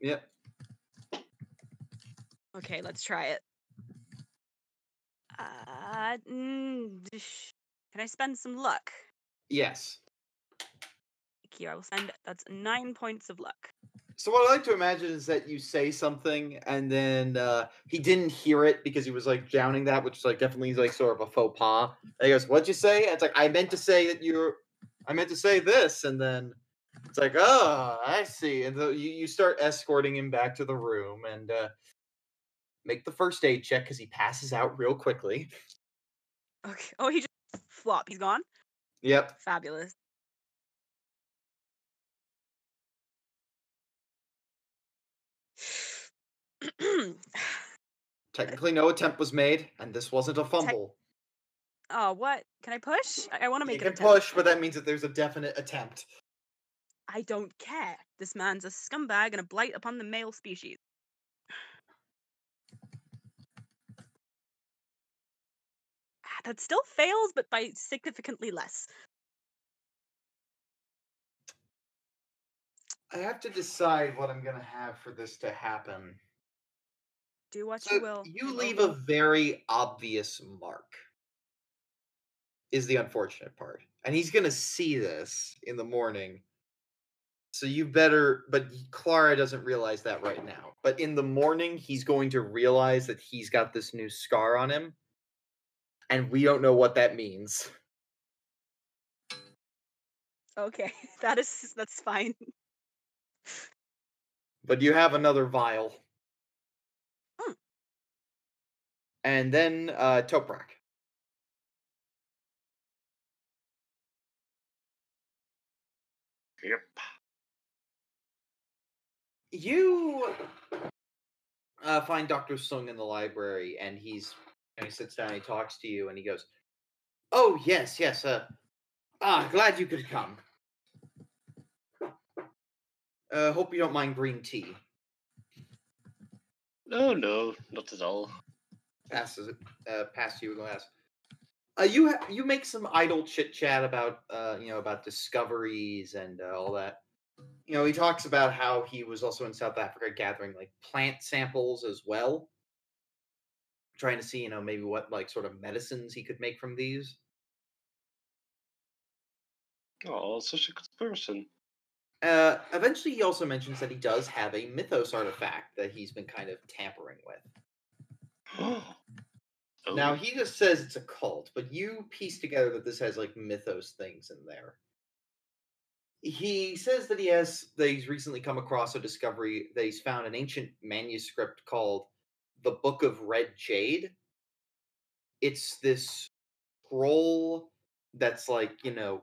Yep. okay let's try it uh mm, can i spend some luck Yes. Thank you. I will spend that's nine points of luck. So what I like to imagine is that you say something and then uh, he didn't hear it because he was like drowning that, which is like definitely like sort of a faux pas. And he goes, "What'd you say?" And it's like I meant to say that you're, I meant to say this, and then it's like, "Oh, I see." And so you you start escorting him back to the room and uh, make the first aid check because he passes out real quickly. Okay. Oh, he just flop. He's gone. Yep. Fabulous. Technically, no attempt was made, and this wasn't a fumble. Oh, what? Can I push? I, I want to You make can an attempt. push, but that means that there's a definite attempt. I don't care. This man's a scumbag and a blight upon the male species. Ah, That still fails, but by significantly less. I have to decide what I'm gonna have for this to happen. Do what So you will. you leave a very obvious mark. Is the unfortunate part. And he's gonna see this in the morning. So you better but Clara doesn't realize that right now. But in the morning he's going to realize that he's got this new scar on him. And we don't know what that means. Okay, that is that's fine. But you have another vial. Hmm. And then uh Toprak. You uh, find Dr. Sung in the library, and he's and he sits down, and he talks to you, and he goes, "Oh yes, yes. Uh, ah, glad you could come. Uh, hope you don't mind green tea." No, no, not at all. Passes it, uh, past you a glass. Uh, you ha- you make some idle chit chat about uh, you know about discoveries and uh, all that. You know, he talks about how he was also in South Africa gathering like plant samples as well. trying to see, you know, maybe what like sort of medicines he could make from these. Oh, such a good person. Uh, eventually, he also mentions that he does have a mythos artifact that he's been kind of tampering with. oh. Now he just says it's a cult, but you piece together that this has like mythos things in there. He says that he has that he's recently come across a discovery that he's found an ancient manuscript called the Book of Red Jade. It's this scroll that's like, you know,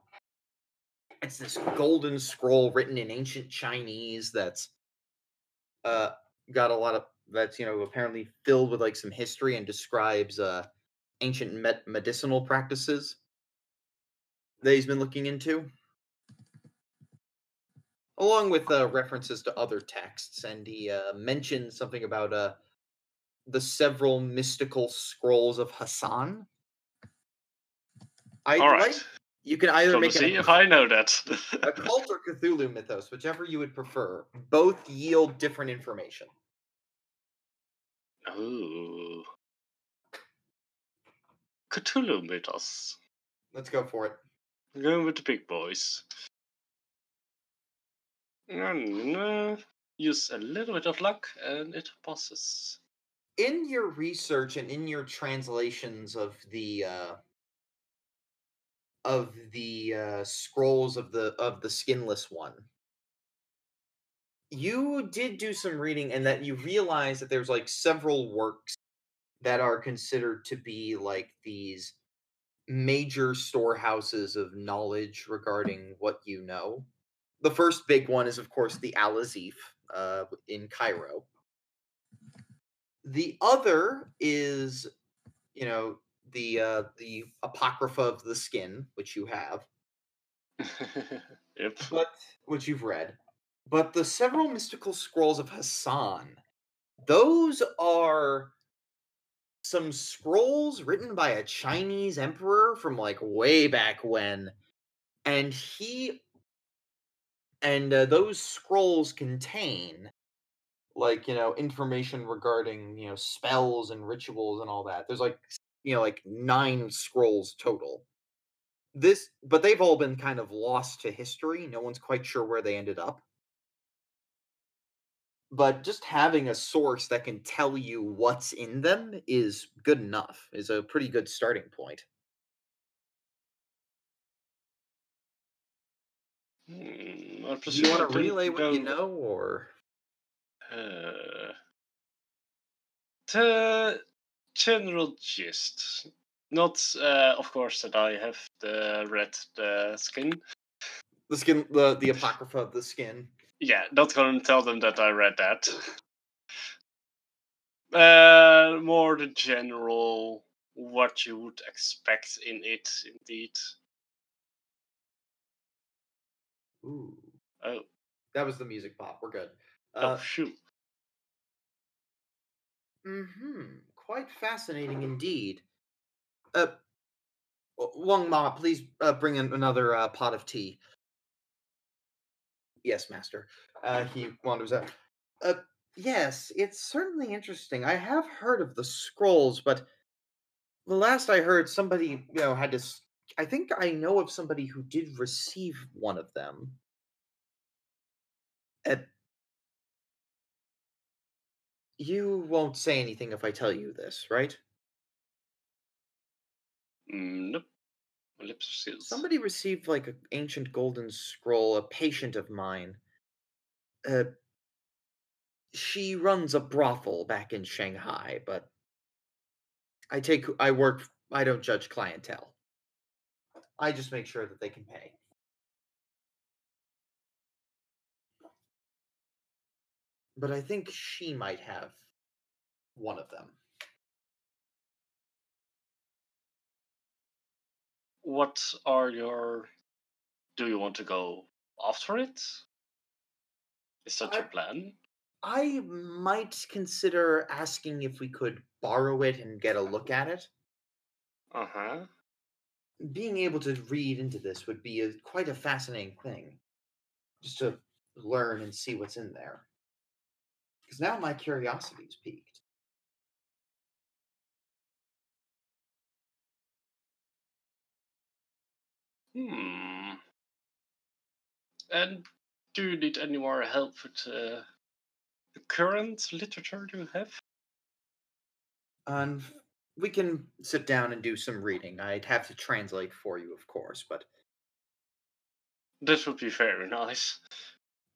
it's this golden scroll written in ancient Chinese that's uh got a lot of that's you know apparently filled with like some history and describes uh ancient med- medicinal practices that he's been looking into along with uh, references to other texts and he uh, mentioned something about uh the several mystical scrolls of hassan i All right. like you can either Gonna make see an, if I know that. a cult or cthulhu mythos whichever you would prefer both yield different information Ooh. Cthulhu mythos. let's go for it Going with the big boys. Uh, use a little bit of luck and it passes. in your research and in your translations of the uh of the uh scrolls of the of the skinless one you did do some reading and that you realize that there's like several works that are considered to be like these major storehouses of knowledge regarding what you know the first big one is of course the al-azif uh, in cairo the other is, you know, the uh, the apocrypha of the skin, which you have, yep. but which you've read. But the several mystical scrolls of Hassan, those are some scrolls written by a Chinese emperor from like way back when, and he and uh, those scrolls contain like you know information regarding you know spells and rituals and all that. There's like you know like nine scrolls total. This but they've all been kind of lost to history. No one's quite sure where they ended up. But just having a source that can tell you what's in them is good enough is a pretty good starting point Do you want to relay what you know or Uh, the general gist. Not, uh, of course, that I have the read the skin. the skin the the apocrypha of the skin Yeah, not gonna tell them that I read that. Uh, more the general what you would expect in it, indeed. Ooh. Oh, that was the music pop we're good oh uh, shoot. Hmm. Quite fascinating indeed. Uh, W- Wang Ma, please uh, bring in another uh, pot of tea. Yes, master. Uh, he wanders out. Uh, yes, it's certainly interesting. I have heard of the scrolls, but the last I heard, somebody you know had to. I think I know of somebody who did receive one of them. Uh, you won't say anything if I tell you this, right? Mm, nope. My lips are sealed. Somebody received like an ancient golden scroll, a patient of mine. Uh, she runs a brothel back in Shanghai, but I take I work I don't judge clientele. I just make sure that they can pay. But I think she might have one of them. What are your. Do you want to go after it? Is that your plan? I might consider asking if we could borrow it and get a look at it. Uh huh being able to read into this would be a, quite a fascinating thing just to learn and see what's in there. Because now my curiosity's piqued. Hmm. And do you need any more help with uh, the current literature you have? Um, we can sit down and do some reading. I'd have to translate for you, of course, but This would be very nice.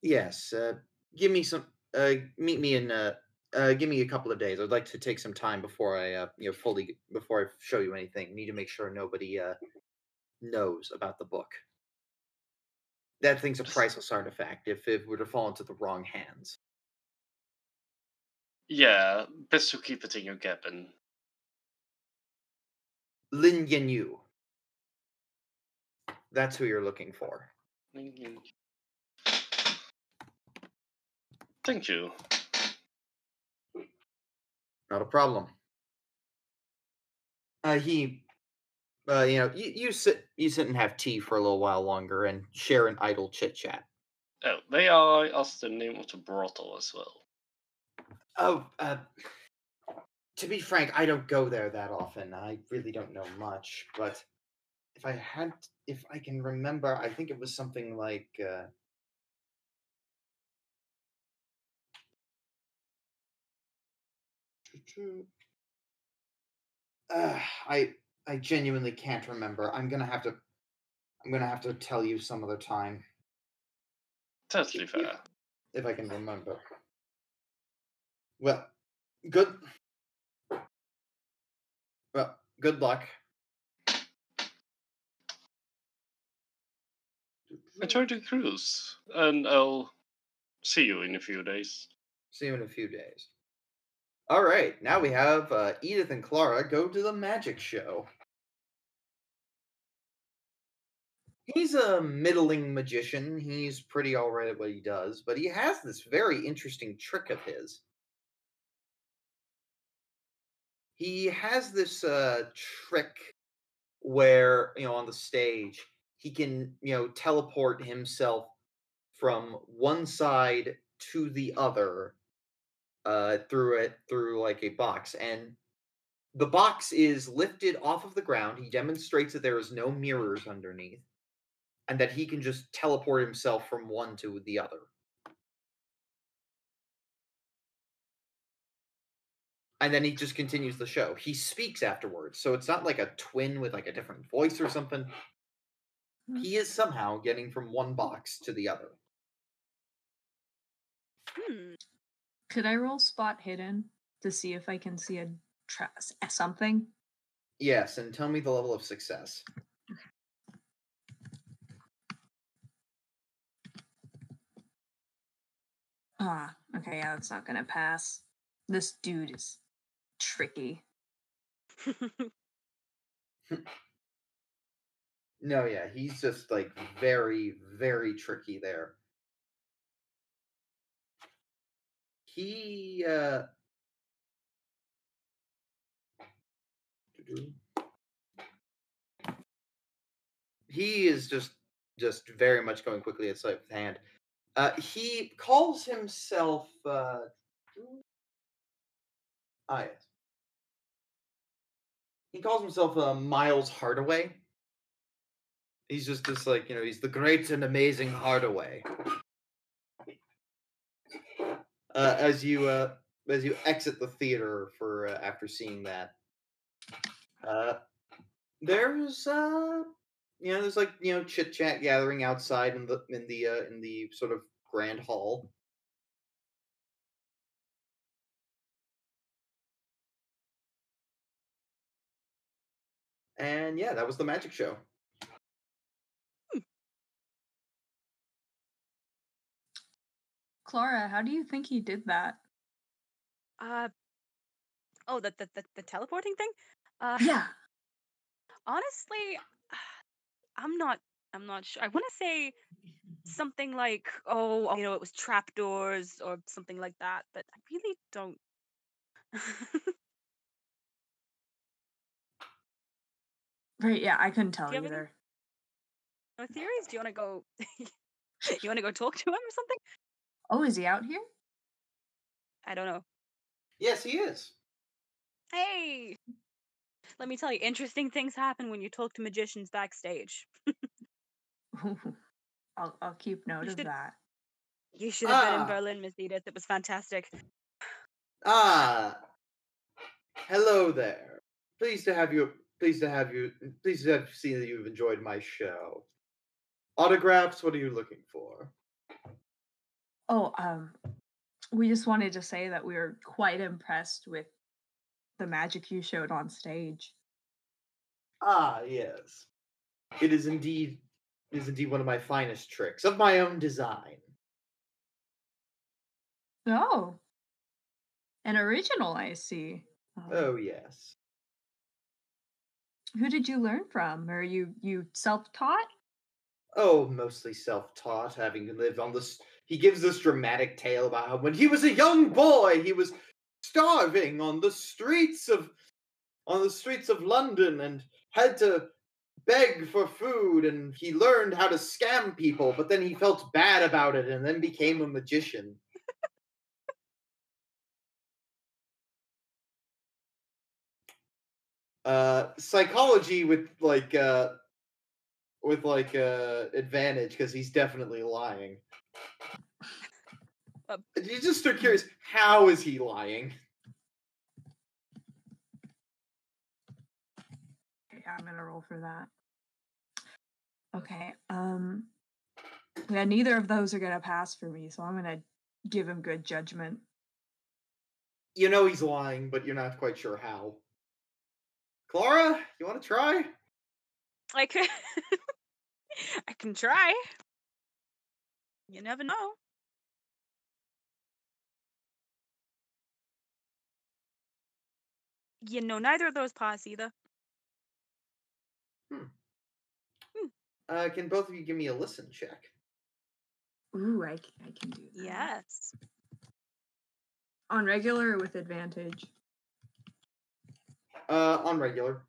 yes, uh, give me some. Uh, meet me in. Uh, uh, give me a couple of days. I'd like to take some time before I, uh, you know, fully before I show you anything. Need to make sure nobody uh knows about the book. That thing's a priceless artifact. If it were to fall into the wrong hands, Yeah, best to keep it in your cabin. Lin Yu. That's who you're looking for. Thank you. Not a problem. Uh, he, uh, you know, you, you sit, you sit and have tea for a little while longer and share an idle chit chat. Oh, may I ask the name of the brothel as well? Oh, uh, to be frank, I don't go there that often. I really don't know much, but if I had, if I can remember, I think it was something like, uh, uh, I, I genuinely can't remember. I'm gonna have to, I'm gonna have to tell you some other time Totally fair. if I can remember. Well, good. Well, good luck. Enjoy the cruise, and I'll see you in a few days. See you in a few days. All right, now we have uh, Edith and Clara go to the magic show. He's a middling magician. He's pretty all right at what he does, but he has this very interesting trick of his. He has this uh, trick where, you know, on the stage, he can, you know, teleport himself from one side to the other uh, through it through like a box, and the box is lifted off of the ground. He demonstrates that there is no mirrors underneath, and that he can just teleport himself from one to the other. And then he just continues the show. He speaks afterwards, so it's not like a twin with like a different voice or something. Hmm. He is somehow getting from one box to the other. Hmm. Could I roll spot hidden to see if I can see a tra- something? Yes, and tell me the level of success. Ah, okay, yeah, that's not gonna pass. This dude is tricky. No, yeah, he's just like very, very tricky there. He uh he is just just very much going quickly at sleight of hand. Uh he calls himself uh ah, yes. He calls himself uh, Miles Hardaway. He's just this like you know he's the great and amazing Hardaway. Uh, as you uh, as you exit the theater for uh, after seeing that, uh, there's uh, you know there's like you know chit chat gathering outside in the in the uh, in the sort of grand hall. And yeah, that was the magic show. Clara, how do you think he did that? uh. Oh, the the the, the teleporting thing. Uh, Yeah. honestly, I'm not. I'm not sure. I want to say something like, oh, you know, it was trapdoors or something like that, but I really don't. Right, yeah, I couldn't tell Do you have any- either. no theories? Do you want to go? you want to go talk to him or something? Oh, is he out here? I don't know. Yes, he is. Hey, let me tell you, interesting things happen when you talk to magicians backstage. I'll I'll keep note of should- that. You should have been Ah. in Berlin, Miss Edith. It was fantastic. Ah, hello there. Pleased to have you. Pleased to have you. Pleased to have seen that you've enjoyed my show. Autographs. What are you looking for? Oh, um, we just wanted to say that we were quite impressed with the magic you showed on stage. Ah, yes. It is indeed. It is indeed one of my finest tricks of my own design. Oh, an original, I see. Um, Oh yes. Who did you learn from? Are you you self-taught? Oh, mostly self-taught, having lived on this. He gives this dramatic tale about how when he was a young boy, he was starving on the streets of on the streets of London and had to beg for food and he learned how to scam people, but then he felt bad about it and then became a magician. Uh psychology with like uh with like uh advantage because he's definitely lying. Uh, you just are curious, how is he lying? Okay, I'm gonna roll for that. Okay. Um. Yeah, neither of those are gonna pass for me, so I'm gonna give him good judgment. You know he's lying, but you're not quite sure how. Clara, you want to try? I could. I can try. You never know. You know, neither of those pass either. Hmm. Uh, can both of you give me a listen check? Ooh, I, c- I can do that. Yes. On regular or with advantage? Uh, on regular.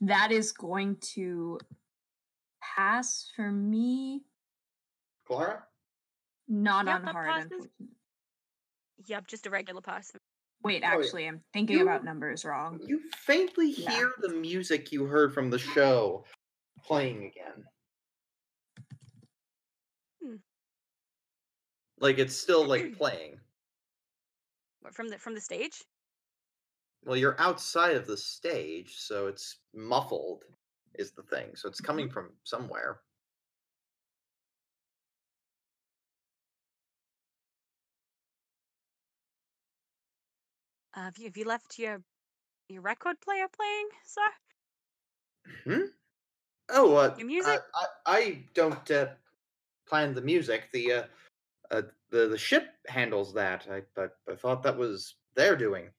That is going to pass for me. Clara? Not Yep, on hard, passes. unfortunately. Yep, just a regular pass. Wait, Oh, yeah. actually, I'm thinking You- about numbers wrong. You faintly Yeah. hear the music you heard from the show playing again. Hmm. Like it's still like playing. What, From the from the stage. Well, you're outside of the stage, so it's muffled, is the thing. So it's coming Mm-hmm. from somewhere. Uh, have you have you left your your record player playing, sir? Hmm? Oh, uh, Your music? I, I, I don't uh, plan the music. The uh, uh, the the ship handles that. I, I I thought that was their doing.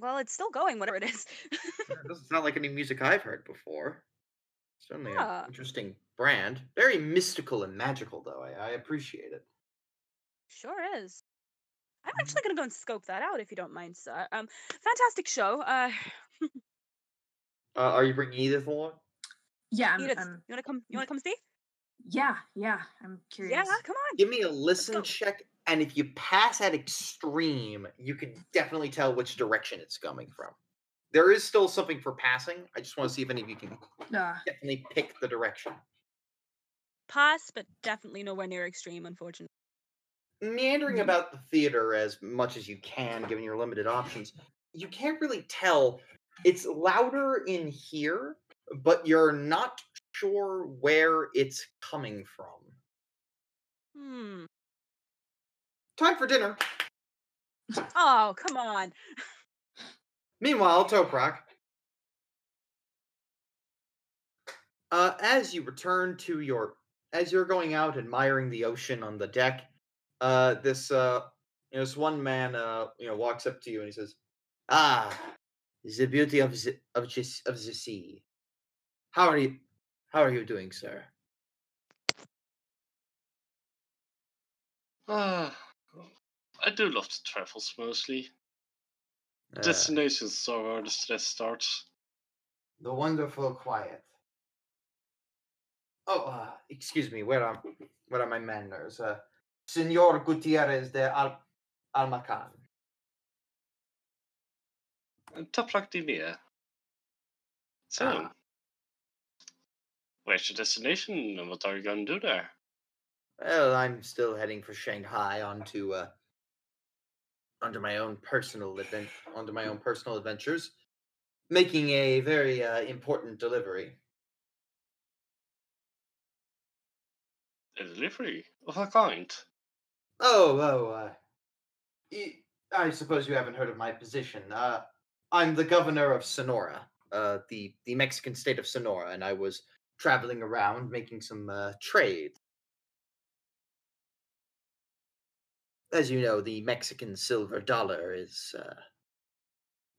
Well, it's still going, whatever it is. It doesn't sound like any music I've heard before. Certainly Ah. an interesting brand. Very mystical and magical, though. I, I appreciate it. sure is. I'm actually gonna go and scope that out if you don't mind, sir. Um, fantastic show. Uh, Uh, are you bringing Edith along? Yeah, I'm, Edith, I'm- you wanna come? You wanna come see? yeah, yeah. I'm curious. Yeah, come on. Give me a listen check, and if you pass at extreme, you can definitely tell which direction it's coming from. There is still something for passing. I just want to see if any of you can Uh, definitely pick the direction. Pass, but definitely nowhere near extreme, unfortunately. Meandering Mhm. about the theater as much as you can, given your limited options, you can't really tell. It's louder in here, but you're not sure where it's coming from. Hmm. Time for dinner. Oh, come on. Meanwhile, Toprak. Uh, as you return to your, as you're going out admiring the ocean on the deck, uh, this uh, you know, this one man uh, you know, walks up to you and he says, "Ah, the beauty of the of the, of the sea. How are you? How are you doing, sir?" Ah, I do love the travels mostly. Uh, Destinations are where the stress starts. the wonderful quiet. Oh, uh, excuse me. Where are where are my manners? Uh, Senor Gutierrez de Al- Almacan. Toprak Dinia. So, Ah. Where's your destination and what are you going to do there? Well, I'm still heading for Shanghai onto uh onto my own personal event onto my own personal adventures, making a very uh, important delivery. A delivery? Of what kind? Oh, oh, uh, y- I suppose you haven't heard of my position. Uh, I'm the governor of Sonora, uh, the the Mexican state of Sonora, and I was traveling around making some uh, trade. As you know, the Mexican silver dollar is uh,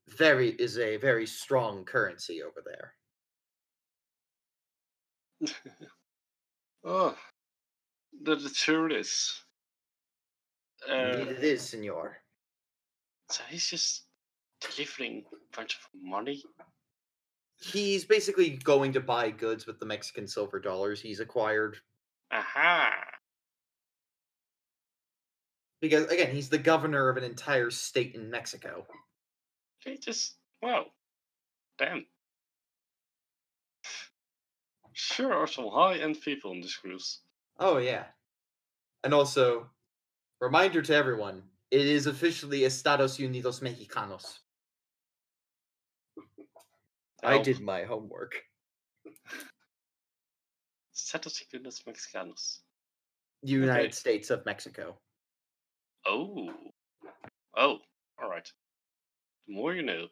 very is a very strong currency over there. Oh, that it sure is. Uh, Indeed it is, senor. so he's just delivering a bunch of money. He's basically going to buy goods with the Mexican silver dollars he's acquired Aha! Because again he's the governor of an entire state in mexico He just wow, damn. Sure are some high-end people in this cruise. oh yeah and also reminder to everyone it is officially estados unidos mexicanos i did my homework Estados Unidos Mexicanos. united Okay. states of mexico Oh. Oh, alright. The more you know.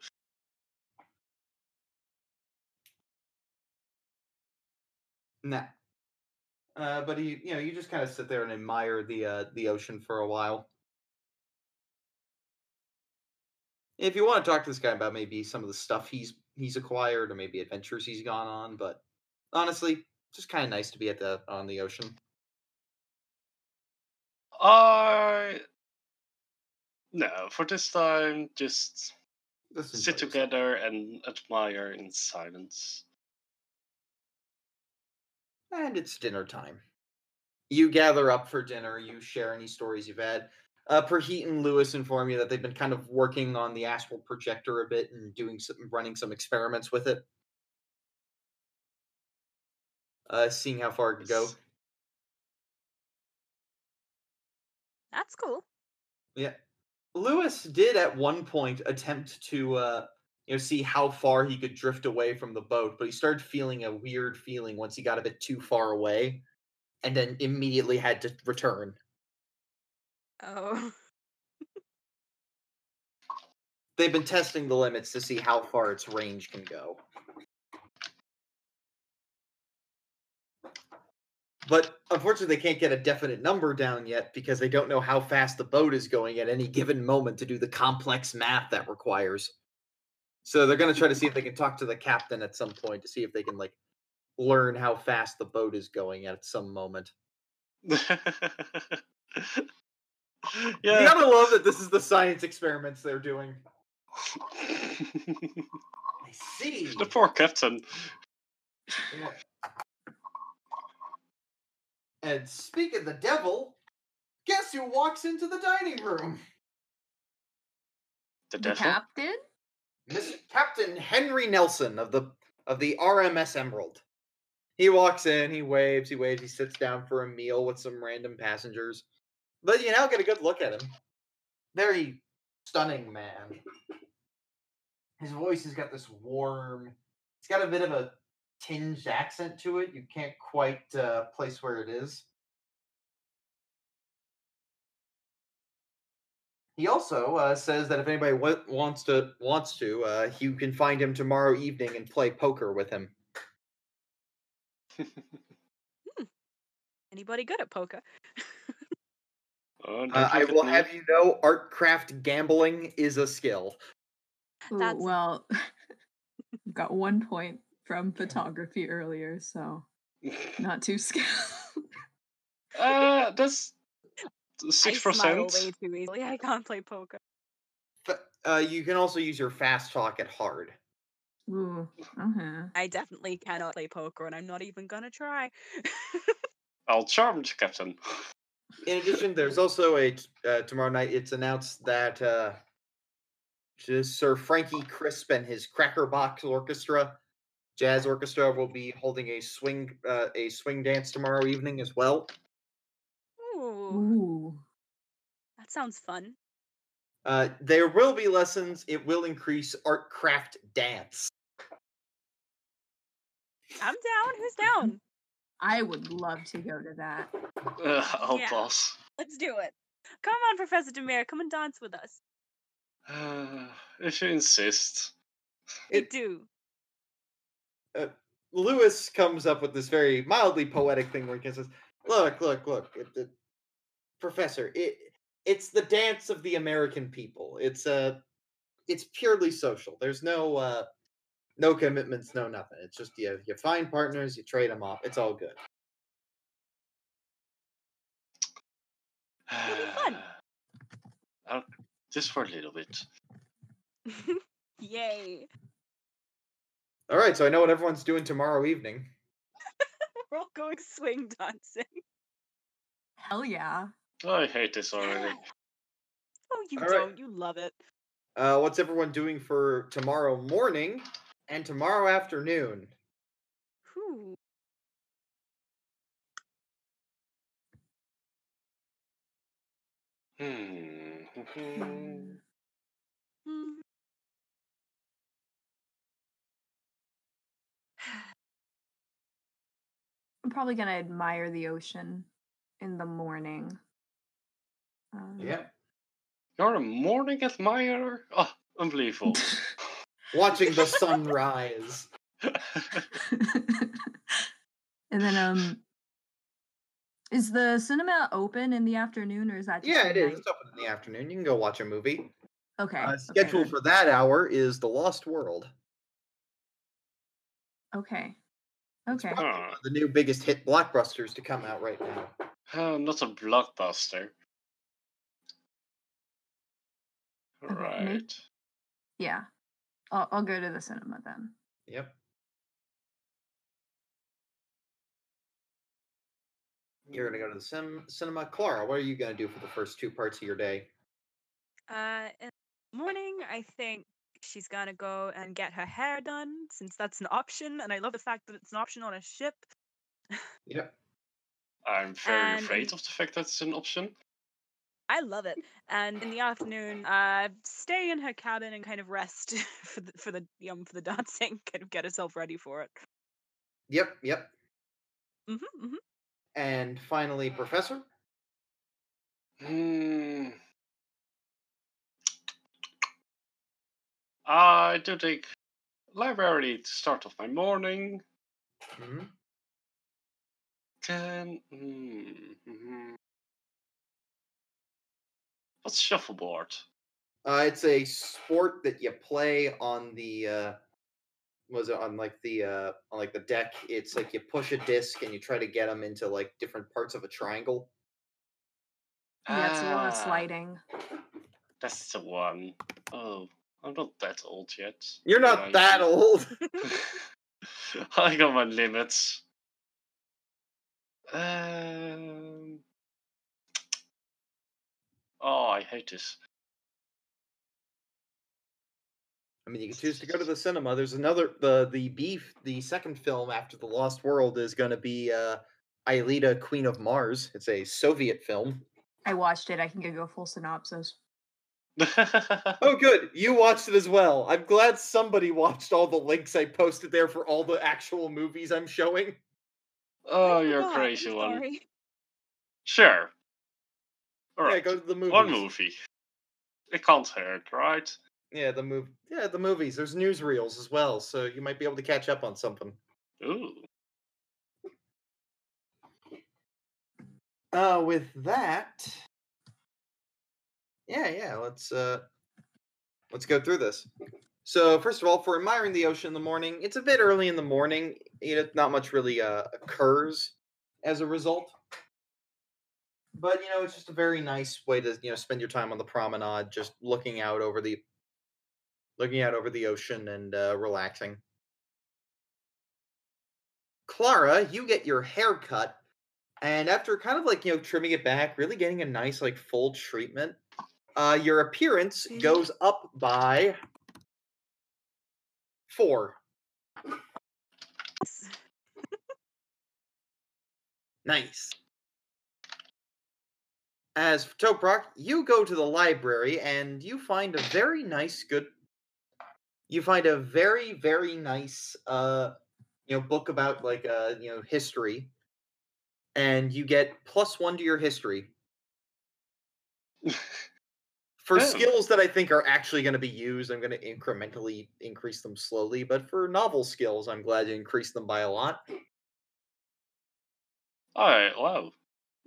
nah uh, but you you know you just kind of sit there and admire the uh, the ocean for a while if you want to talk to this guy about maybe some of the stuff he's he's acquired or maybe adventures he's gone on but honestly just kind of nice to be at the on the ocean I. No, for this time, just Just sit enjoy together and admire in silence. and it's dinner time you gather up for dinner you share any stories you've had uh, Perheat and Lewis inform you that they've been kind of working on the astral projector a bit and doing some running some experiments with it uh, seeing how far it could go That's cool. Yeah. Lewis did at one point attempt to uh you know see how far he could drift away from the boat, but he started feeling a weird feeling once he got a bit too far away and then immediately had to return. Oh. They've been testing the limits to see how far its range can go. But unfortunately, they can't get a definite number down yet because they don't know how fast the boat is going at any given moment to do the complex math that requires. So they're going to try to see if they can talk to the captain at some point to see if they can like learn how fast the boat is going at some moment. You yeah. gotta love that this is the science experiments they're doing. I see. the poor captain. Yeah. And speak of the devil, guess who walks into the dining room? The The devil. captain? Miss Captain Henry Nelson of the of the RMS Emerald. He walks in, he waves, he waves, he sits down for a meal with some random passengers. But you now get a good look at him. Very stunning man. His voice has got this warm, it's got a bit of a tinged accent to it. You can't quite uh, place where it is. He also uh, says that if anybody wa- wants to wants to, uh, you can find him tomorrow evening and play poker with him. Anybody good at poker? Oh, Uh, I will have you know, artcraft gambling is a skill. Ooh, That's- well, got one point from photography earlier, so not too skilled. Uh, that's six I smile percent. way too easily. I can't play poker. But uh, you can also use your fast talk at hard. Ooh, uh-huh. I definitely cannot play poker, and I'm not even gonna try. I'll charm the captain. In addition, there's also a uh, tomorrow night. It's announced that uh, just Sir Frankie Crisp and his Cracker Box Orchestra Jazz Orchestra will be holding a swing uh, a swing dance tomorrow evening as well. Ooh, Ooh. that sounds fun. Uh, there will be lessons. It will increase art craft dance. I'm down. Who's down? I would love to go to that. Uh, I'll Yeah. pass. Let's do it. Come on, Professor Dimir. Come and dance with us. Uh, if you insist. We It- do. Lewis comes up with this very mildly poetic thing where he says, "Look, look, look, it, it, Professor, it it's the dance of the American people. It's uh it's purely social. There's no uh no commitments, no nothing. It's just you you find partners, you trade them off. It's all good." It'll be fun. I'll- just for a little bit. Yay. All right, so I know what everyone's doing tomorrow evening. We're all going swing dancing. Hell yeah. I hate this already. Oh, you All right. don't. You love it. Uh, what's everyone doing for tomorrow morning and tomorrow afternoon? Whew. Hmm. Mm. Hmm. I'm probably gonna admire the ocean in the morning. Um, You're a morning admirer? Oh, unbelievable. Watching the sun rise. and then um is the cinema open in the afternoon or is that just Yeah, at it is. night? It's open in the afternoon. You can go watch a movie. Okay. Uh, okay, scheduled then. for that hour is The Lost World, Okay. It's Okay. probably Huh. one of the new biggest hit blockbusters to come out right now. Oh, not a blockbuster. Okay, Right. maybe- Yeah. I'll I'll go to the cinema then. Yep. You're gonna go to the sim- cinema. Clara, what are you gonna do for the first two parts of your day? Uh, in the morning, I think she's gonna go and get her hair done since that's an option, and I love the fact that it's an option on a ship. yeah. I'm very And afraid of the fact that it's an option. I love it. And in the afternoon, uh, stay in her cabin and kind of rest for the for the um for the dancing, kind of get herself ready for it. Yep. Yep. hmm hmm And finally, Professor. Hmm. I do take library to start off my morning. hmm Then, hmm, mhm. what's shuffleboard? Uh, it's a sport that you play on the uh, was it on like the uh, on like the deck. It's like you push a disc and you try to get them into like different parts of a triangle. Yeah, it's a lot of sliding. That's the one. Oh, I'm not that old yet. You're not Yeah, that you- old. I got my limits. Um. Oh, I hate this. I mean, you can choose to go to the cinema. There's another the the beef. The second film after the Lost World is going to be uh, Aelita, Queen of Mars. It's a Soviet film. I watched it. I can give you a full synopsis. Oh, good. You watched it as well. I'm glad somebody watched all the links I posted there for all the actual movies I'm showing. oh, you're a forgot, crazy I'm one. sorry. Sure. All right. Yeah, go to the movies. one movie. It can't hurt, right? Yeah, the move. Yeah, the movies. There's newsreels as well, so you might be able to catch up on something. Ooh. Uh, with that, yeah, yeah. Let's uh, let's go through this. So first of all, for admiring the ocean in the morning, it's a bit early in the morning. You know, not much really uh, occurs as a result. But you know, it's just a very nice way to you know spend your time on the promenade, just looking out over the looking out over the ocean and uh, relaxing. Clara, you get your hair cut and after kind of like you know trimming it back really getting a nice like full treatment uh your appearance Mhm. goes up by four Nice. As for Toprak, you go to the library and you find a very nice, good. You find a very, very nice, uh, you know, book about like, uh, you know, history, and you get plus one to your history for Oh. skills that I think are actually going to be used. I'm going to incrementally increase them slowly, but for novel skills, I'm glad to increase them by a lot. Oh, wow.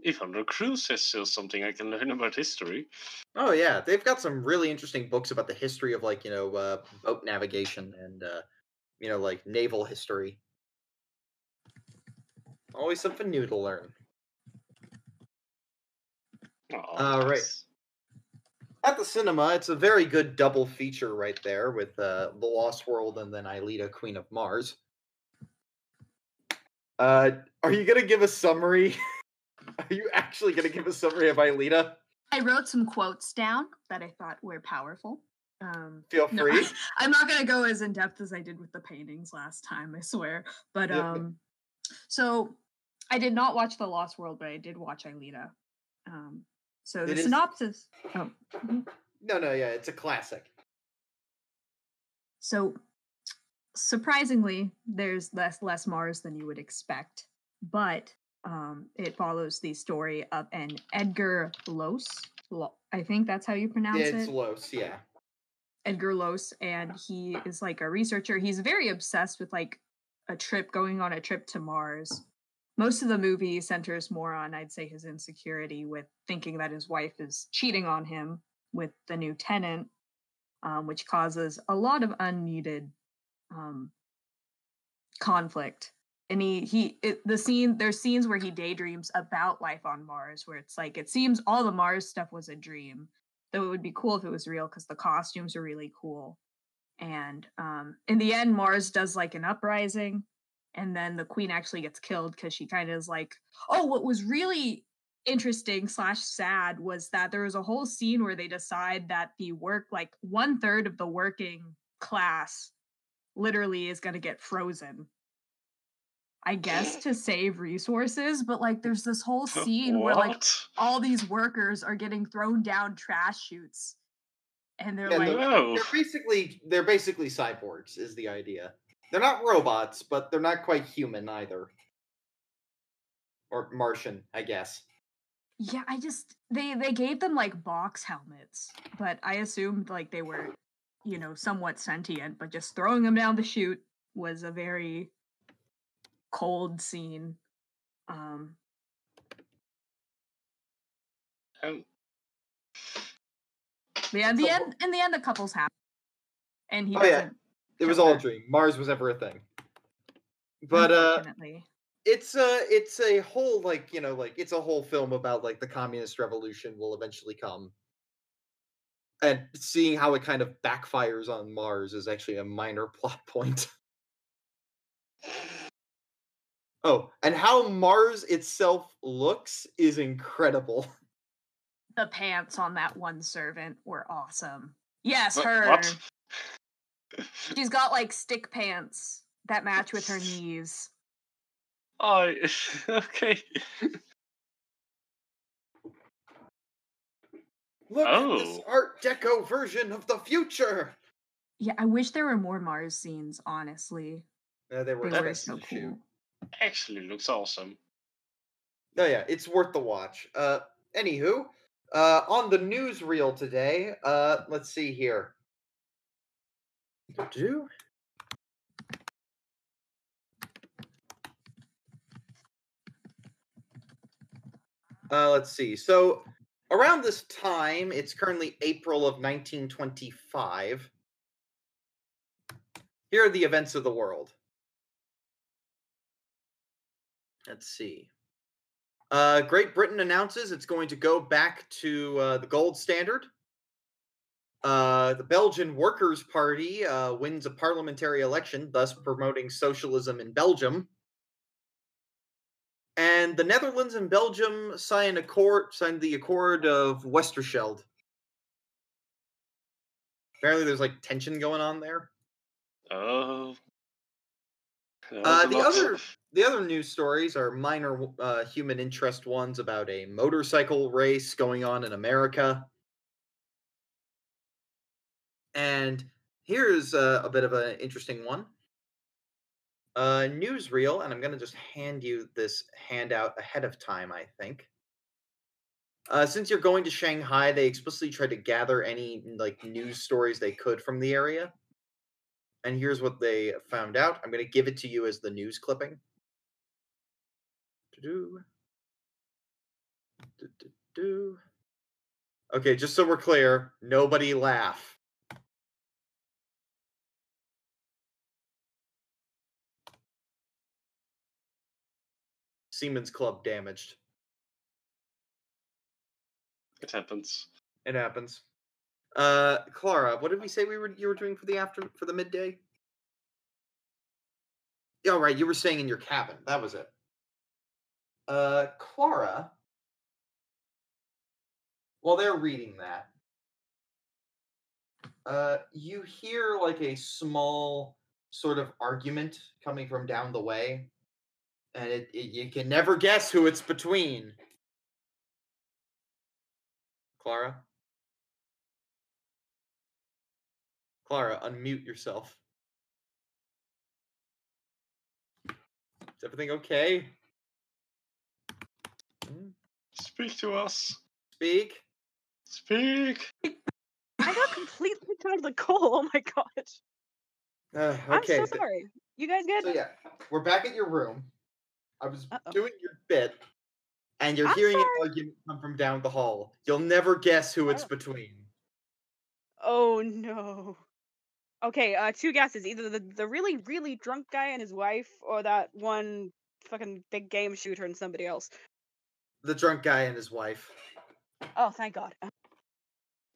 Even the cruise is still something I can learn about history. Oh yeah, they've got some really interesting books about the history of like you know uh, boat navigation and uh, you know like naval history. Always something new to learn. Oh, All right. At the cinema, it's a very good double feature right there with uh, The Lost World and then Aelita, Queen of Mars. Uh, are you gonna give a summary? are you actually gonna give a summary of Aelita? I wrote some quotes down that I thought were powerful. Um, Feel no, free. I'm not gonna go as in depth as I did with the paintings last time, I swear. But um, so I did not watch The Lost World, but I did watch Aelita. Um, so the It is- synopsis. Oh, mhm. No, no, yeah, it's a classic. So surprisingly, there's less less Mars than you would expect, but um, it follows the story of an Edgar Los. I think that's how you pronounce It's it. It's Los, yeah. Edgar Los, and he is like a researcher. He's very obsessed with like a trip, going on a trip to Mars. Most of the movie centers more on, I'd say, his insecurity with thinking that his wife is cheating on him with the new tenant, um, which causes a lot of unneeded um, conflict. And he he it, the scene there's scenes where he daydreams about life on Mars, where it's like it seems all the Mars stuff was a dream, though it would be cool if it was real because the costumes are really cool. And um, in the end, Mars does like an uprising, and then the queen actually gets killed because she kind of is like, oh, what was really interesting slash sad was that there was a whole scene where they decide that the work like one third of the working class literally is going to get frozen i guess to save resources but like there's this whole scene where like all these workers are getting thrown down trash chutes and they're Yeah, like the- No. They're basically they're basically cyborgs is the idea. They're not robots, but they're not quite human either. Or Martian, I guess. yeah i just they they gave them like box helmets but i assumed like they were you know somewhat sentient but just throwing them down the chute was a very cold scene um Um, yeah in the end in the end the couple's happy and he Oh, yeah. Doesn't It was all a dream. Mars was ever a thing. But uh it's a it's a whole like, you know, like it's a whole film about like the communist revolution will eventually come. And seeing how it kind of backfires on Mars is actually a minor plot point. Oh, and how Mars itself looks is incredible. the pants on that one servant were awesome yes her What? She's got like stick pants that match with her knees Oh, okay. Look at this Oh. Art Deco version of the future. Yeah, I wish there were more Mars scenes, honestly. Yeah, they were They were so cool. Actually, looks awesome. Oh yeah, it's worth the watch. Uh, anywho, uh, on the newsreel today, uh, let's see here. Do uh, let's see. So around this time, it's currently April of 1925. Here are the events of the world. Let's see. Uh, Great Britain announces it's going to go back to uh, the gold standard. Uh, the Belgian Workers' Party uh, wins a parliamentary election, thus promoting socialism in Belgium. And the Netherlands and Belgium sign accord signed the Accord of Westerschelde. Apparently, there's like tension going on there. Oh. Uh, the other- of- The other news stories are minor uh, human interest ones about a motorcycle race going on in America. And here's uh, a bit of an interesting one. Uh, newsreel, and I'm going to just hand you this handout ahead of time, I think. Uh, since you're going to Shanghai, they explicitly tried to gather any like news stories they could from the area. And here's what they found out. I'm going to give it to you as the news clipping. Do-do. Do-do-do. Okay, just so we're clear, nobody laugh. Siemens Club damaged. It happens. It happens. Uh, Clara, what did we say we were you were doing for the after for the midday? Yeah, right. You were staying in your cabin. That was it. Uh, Clara. While they're reading that, uh, you hear like a small sort of argument coming from down the way, and it, it you can never guess who it's between. Clara. Clara, unmute yourself. Is everything okay? Hmm, Speak to us. Speak. Speak. I got completely out of the call. Oh my god. Uh, I'm so sorry. You guys good? So yeah, we're back at your room. I was Uh-oh. doing your bit, and you're I'm hearing sorry. an argument come from down the hall. You'll never guess who it's Oh. between. Oh no. Okay, uh two guesses. Either the, the really, really drunk guy and his wife, or that one fucking big game shooter and somebody else. The drunk guy and his wife. Oh thank god.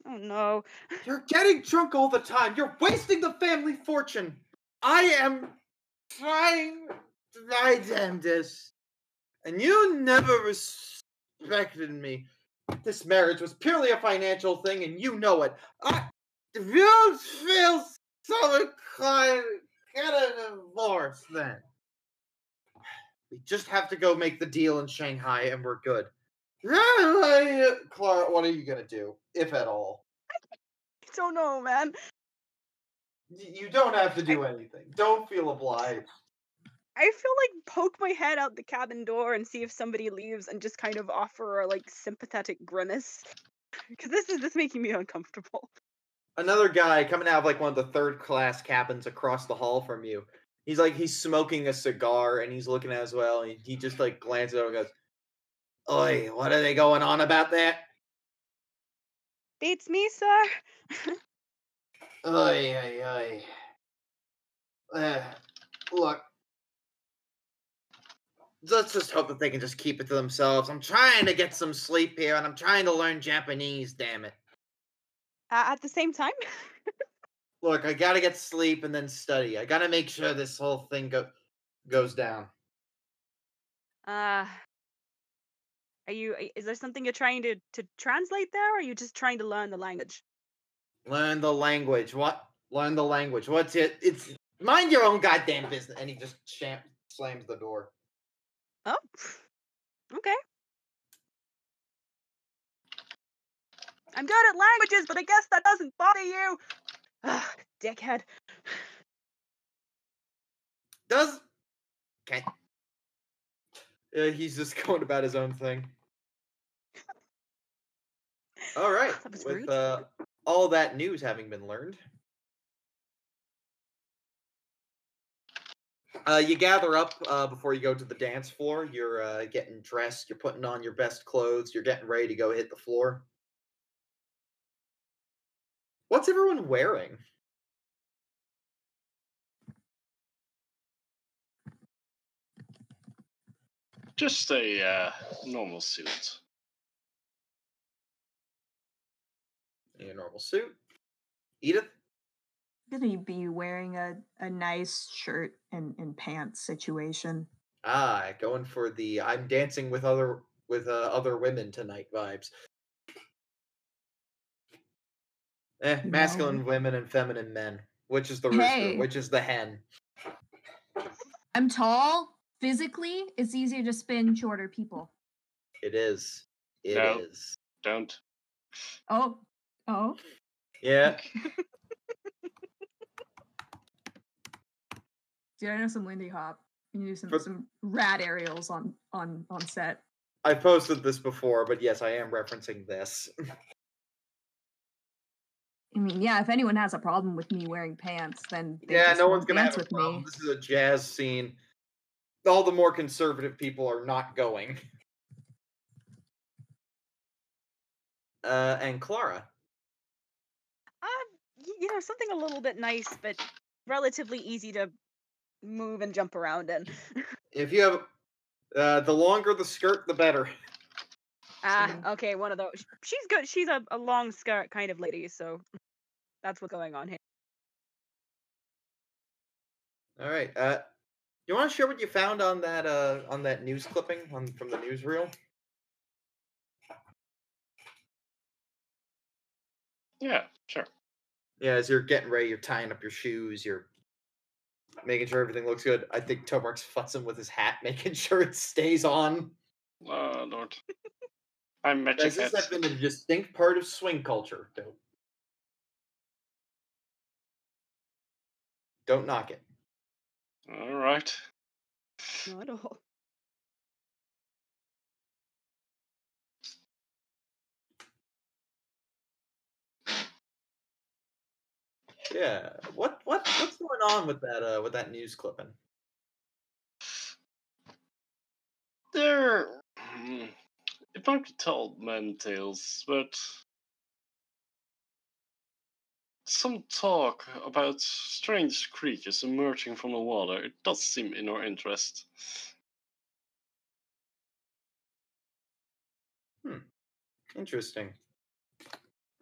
Oh no. You're getting drunk all the time. You're wasting the family fortune. I am trying my damnedest, and you never respected me. This marriage was purely a financial thing, and you know it. I, if you don't feel so inclined, get a divorce then. We just have to go make the deal in Shanghai, and we're good. Clara, what are you gonna do, if at all? I don't know, man. You don't have to do anything. Don't feel obliged. I feel like poke my head out the cabin door and see if somebody leaves and just kind of offer a like sympathetic grimace. Because this is this making me uncomfortable. Another guy coming out of like one of the third class cabins across the hall from you. He's like he's smoking a cigar and he's looking as well. And he just like glances over and goes, "Oi, what are they going on about that?" Beats me, sir. Oi, oi, oi. Uh, look, let's just hope that they can just keep it to themselves. I'm trying to get some sleep here, and I'm trying to learn Japanese. Damn it! Uh, at the same time, Look, I gotta get sleep and then study. I gotta make sure this whole thing go- goes down. uh, are you? Is there something you're trying to to translate there, or are you just trying to learn the language? Learn the language. What? Learn the language. What's it? It's mind your own goddamn business. And he just sham- slams the door. Oh, okay. I'm good at languages, but I guess that doesn't bother you. Ugh, dickhead. Does okay. Yeah, he's just going about his own thing. All right. That With uh, all that news having been learned, uh, you gather up uh, before you go to the dance floor. You're uh, getting dressed. You're putting on your best clothes. You're getting ready to go hit the floor. What's everyone wearing? Just a uh, normal suit. A normal suit. Edith. Gonna be wearing a, a nice shirt and, and pants situation. Ah, going for the I'm dancing with other with uh, other women tonight vibes. Eh, masculine know. women and feminine men. Which is the rooster? Hey. Which is the hen? I'm tall. Physically, it's easier to spin shorter people. It is. It is. No. Don't. Oh, oh. Yeah. Dude, I know some Lindy Hop. You can do some For- some rad aerials on on on set. I posted this before, but yes, I am referencing this. I mean, yeah. If anyone has a problem with me wearing pants, then they yeah, just no one's gonna dance have a with problem. me. This is a jazz scene. All the more conservative people are not going. Uh, and Clara. Uh, you know, something a little bit nice, but relatively easy to move and jump around in. If you have, uh, the longer the skirt, the better. ah, okay, one of those. She's good. She's a, a long skirt kind of lady, so that's what's going on here. All right. Uh, you want to share what you found on that uh on that news clipping on from the newsreel? Yeah, sure. Yeah, as you're getting ready, you're tying up your shoes, you're making sure everything looks good. I think Toprak's futzing with his hat, making sure it stays on. Oh lord. I'm magic Guys, this hat. has been a distinct part of swing culture. Don't, don't knock it. All right. Not at all. Yeah. What what what's going on with that uh with that news clipping? There. hmm, It might be told man tales, but some talk about strange creatures emerging from the water. It does seem in our interest. Hmm. Interesting.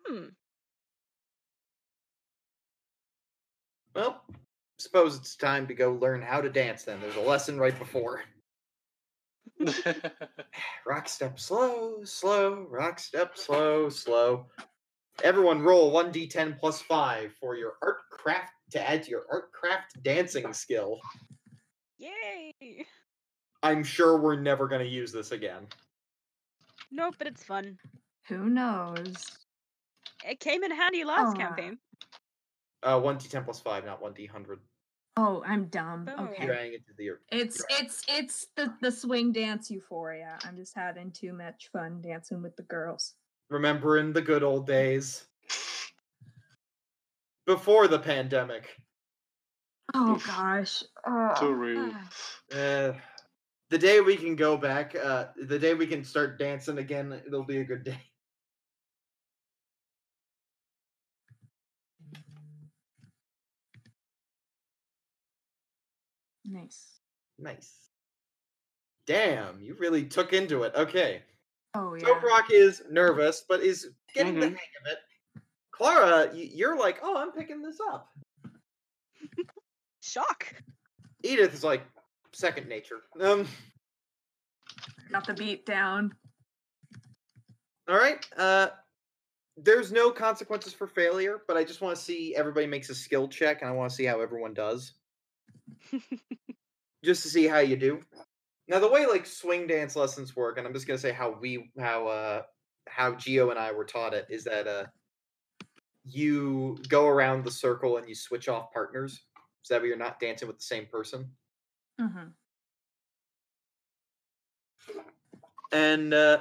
Hmm. Well, suppose it's time to go learn how to dance then. There's a lesson right before. Rock step slow, slow, rock step slow, slow. Everyone roll 1d10 plus 5 for your art craft to add to your art craft dancing skill. Yay! I'm sure we're never going to use this again. Nope, but it's fun. Who knows? It came in handy last campaign. Uh, 1d10 plus 5, not 1d100. Oh, I'm dumb. Oh. Okay. You're adding it to the. It's Right. it's it's the the swing dance euphoria. I'm just having too much fun dancing with the girls. Remembering the good old days. Before the pandemic. Oh Oof. gosh. Too Oh. real. Ah. Uh, the day we can go back, uh, the day we can start dancing again, it'll be a good day. Nice. Nice. Damn, you really took into it. Okay. Oh yeah. Toprak is nervous, but is getting the Mhm. hang of it. Clara, you're like, oh, I'm picking this up. Shock. Edith is like, second nature. Um, Got the beat down. all right. Uh, there's no consequences for failure, but I just want to see everybody makes a skill check, and I want to see how everyone does, just to see how you do. Now, the way like swing dance lessons work, and I'm just gonna say how we, how uh, how Geo and I were taught it, is that uh, you go around the circle and you switch off partners, so that way you're not dancing with the same person. Mm-hmm. And uh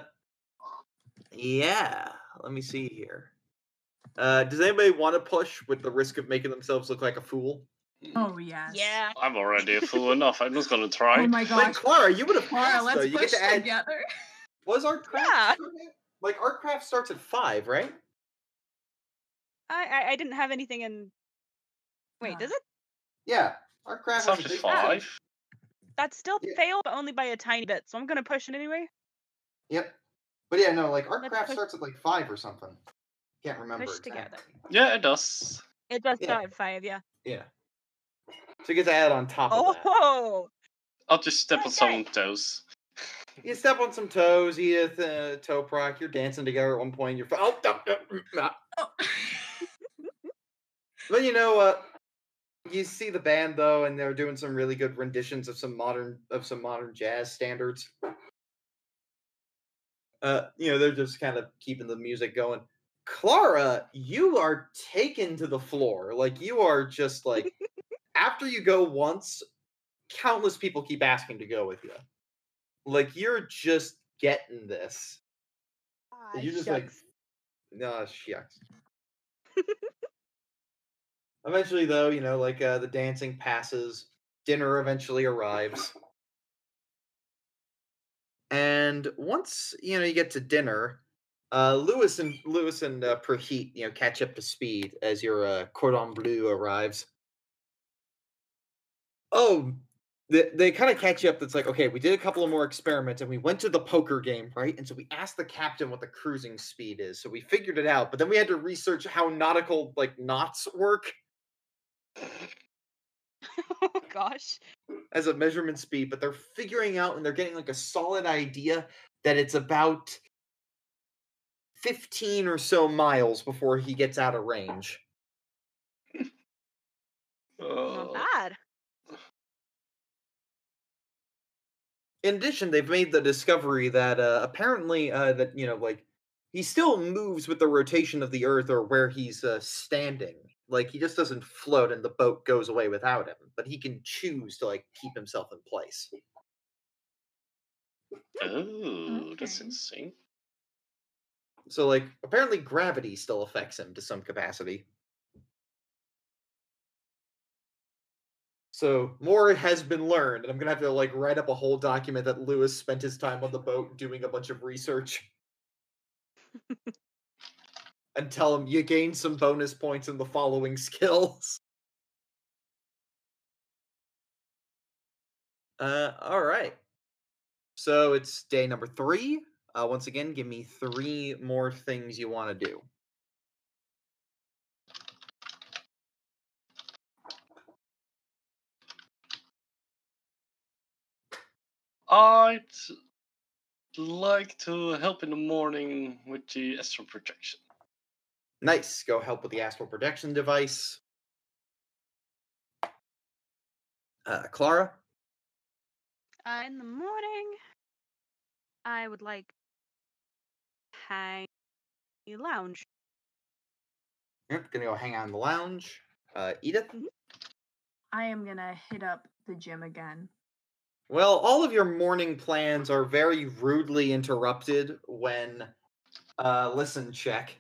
yeah, let me see here. Uh does anybody want to push with the risk of making themselves look like a fool? Oh mm. yes. Yeah. I'm already a fool enough. I'm just gonna try. Oh my Like. Clara, you would have Clara, passed, let's though. You push get to add together. was art craft Yeah. start like art craft starts at five, right? I, I I didn't have anything in. Wait, does it? Yeah. Art craft starts has a after big five. That's still Yeah. fail, but only by a tiny bit. So I'm gonna push it anyway. Yep. But yeah, no, like art Let's craft push- starts at like five or something. Can't remember. Push together. Yeah, it does. It does Yeah. start at five, yeah. Yeah. So you get to add on top of that. Oh, I'll just step on Okay. someone's toes. You step on some toes, Edith, uh, Toprak, you're dancing together at one point. You're fi- oh, oh, oh, mm, ah. Oh. But you know, uh, you see the band though, and they're doing some really good renditions of some modern of some modern jazz standards. Uh, you know, they're just kind of keeping the music going. Clara, you are taken to the floor. Like you are just like after you go once, countless people keep asking to go with you. Like you're just getting this. Ah, you're just like, shucks. no, shucks. Eventually, though, you know, like uh, the dancing passes, dinner eventually arrives, and once you know you get to dinner, uh, Lewis and Lewis and uh, Praheet, you know, catch up to speed as your uh, cordon bleu arrives. Oh, they, they kind of catch you up. That's like, okay, we did a couple of more experiments, and we went to the poker game, right? And so we asked the captain what the cruising speed is. So we figured it out, but then we had to research how nautical like knots work. oh gosh. as a measurement speed, but they're figuring out and they're getting like a solid idea that it's about 15 or so miles before he gets out of range. Not Oh. bad. In addition, they've made the discovery that uh, apparently uh, that you know like he still moves with the rotation of the earth or where he's uh, standing. Like he just doesn't float and the boat goes away without him, but he can choose to like keep himself in place. Oh, that's insane. So like apparently gravity still affects him to some capacity. So more has been learned, and I'm gonna have to like write up a whole document that Lewis spent his time on the boat doing a bunch of research. and tell him you gain some bonus points in the following skills. Uh all right. So it's day number three. Uh, once again, give me three more things you want to do. I'd like to help in the morning with the astral projection. Nice. Go help with the astral projection device. Uh, Clara. Uh, in the morning, I would like hang a lounge. Yep, gonna go hang out in the lounge. Uh, Edith. I am gonna hit up the gym again. Well, all of your morning plans are very rudely interrupted when. Uh, listen, check.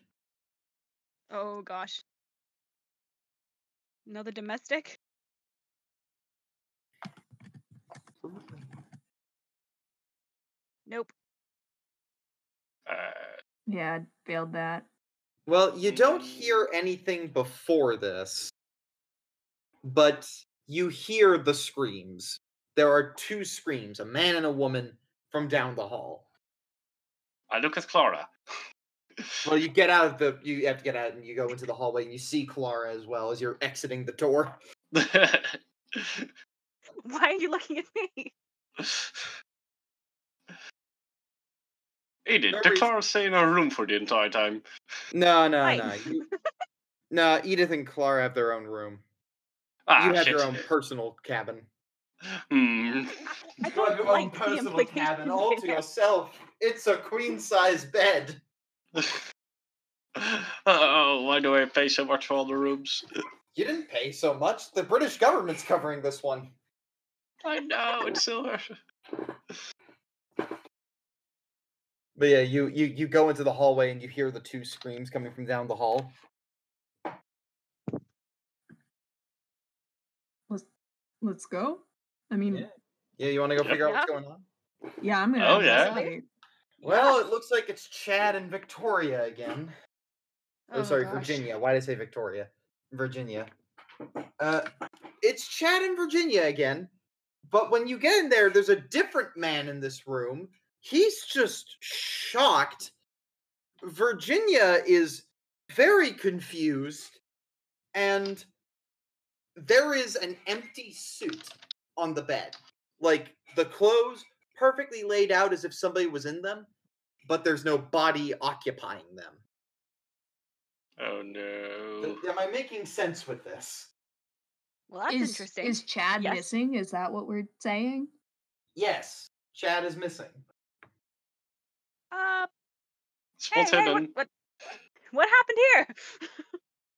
Oh gosh. Another domestic? Nope. Uh, Yeah, failed that. Well, you don't hear anything before this, but you hear the screams. There are two screams, a man and a woman, from down the hall. I look at Clara. Well, you get out of the, you have to get out and you go into the hallway and you see Clara as well as you're exiting the door. Why are you looking at me? Edith, No did reason. Clara stay in her room for the entire time? No, no, Right. no. You, no, Edith and Clara have their own room. Ah, you have shit. your own personal cabin. Hmm. I You don't have your like own the personal implication cabin all to yourself. It's a queen size bed. oh, why do I pay so much for all the rooms? You didn't pay so much. The British government's covering this one. I know, it's still. But yeah, you you you go into the hallway and you hear the two screams coming from down the hall. Let's let's go. I mean, Yeah. yeah, Yeah, you want to go Yep. figure out what's going on? Yeah, I'm gonna. Oh, yeah. Well, it looks like it's Chad and Victoria again. Oh, Oh, sorry, gosh. Virginia. Why did I say Victoria? Virginia. Uh, it's Chad and Virginia again. But when you get in there, there's a different man in this room. He's just shocked. Virginia is very confused, and there is an empty suit on the bed. Like the clothes perfectly laid out as if somebody was in them, but there's no body occupying them. Oh no. Th- Am I making sense with this? Well, that's is, interesting. Is Chad Yes. missing? Is that what we're saying? Yes, Chad is missing. Uh, hey, hey, what, what, what happened here?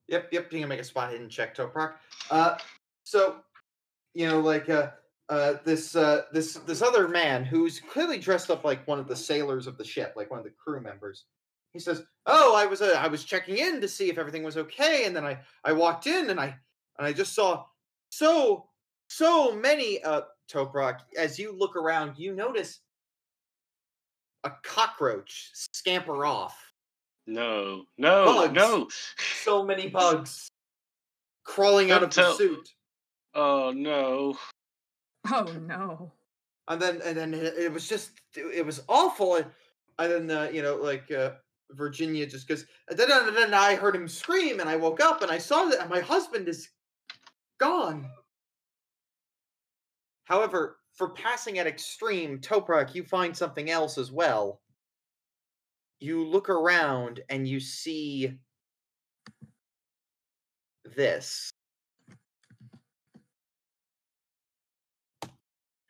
Yep, yep. You can make a spot hidden check, Toprak. Uh, so, you know, like uh, uh, this uh, this this other man who's clearly dressed up like one of the sailors of the ship, like one of the crew members. He says, "Oh, I was uh, I was checking in to see if everything was okay, and then I I walked in and I and I just saw so so many uh Toprak. As you look around, you notice a cockroach scamper off." No, no, Bugs. no. so many bugs crawling out of Don't the suit. Oh no. Oh no. And then and then it, it was just it was awful. And, and then uh, you know like uh, Virginia just goes. And then, and then I heard him scream, and I woke up and I saw that my husband is gone. However, for passing at extreme, Toprak, you find something else as well. You look around and you see this.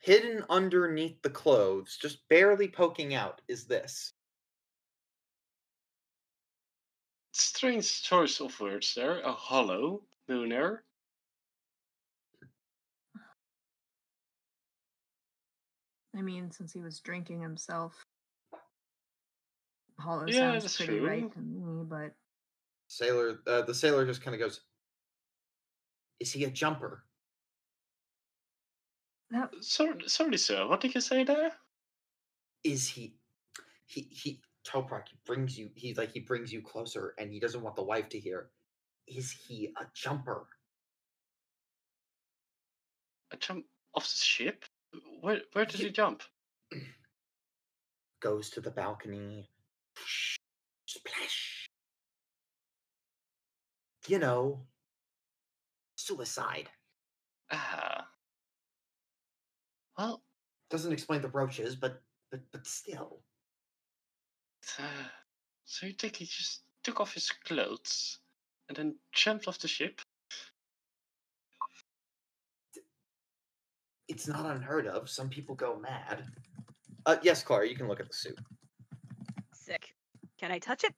Hidden underneath the clothes, just barely poking out, is this. Strange choice of words there. A hollow lunar. I mean, since he was drinking himself. Hollow Yeah, sounds that's pretty true. right to me, but Sailor, uh, the sailor just kind of goes, "Is he a jumper? That Sorry, sorry, sir. What did you say there? Is he? He he." Toprak he brings you. He's like he brings you closer, and he doesn't want the wife to hear. Is he a jumper? A jump off the ship. Where where did You- he jump? Goes to the balcony. Splash. You know, suicide. Ah. Well, Doesn't explain the brooches, but but but still. uh, so you think he just took off his clothes and then jumped off the ship? It's not unheard of. Some people go mad. Uh, yes, Clara, you can look at the suit. Sick. Can I touch it?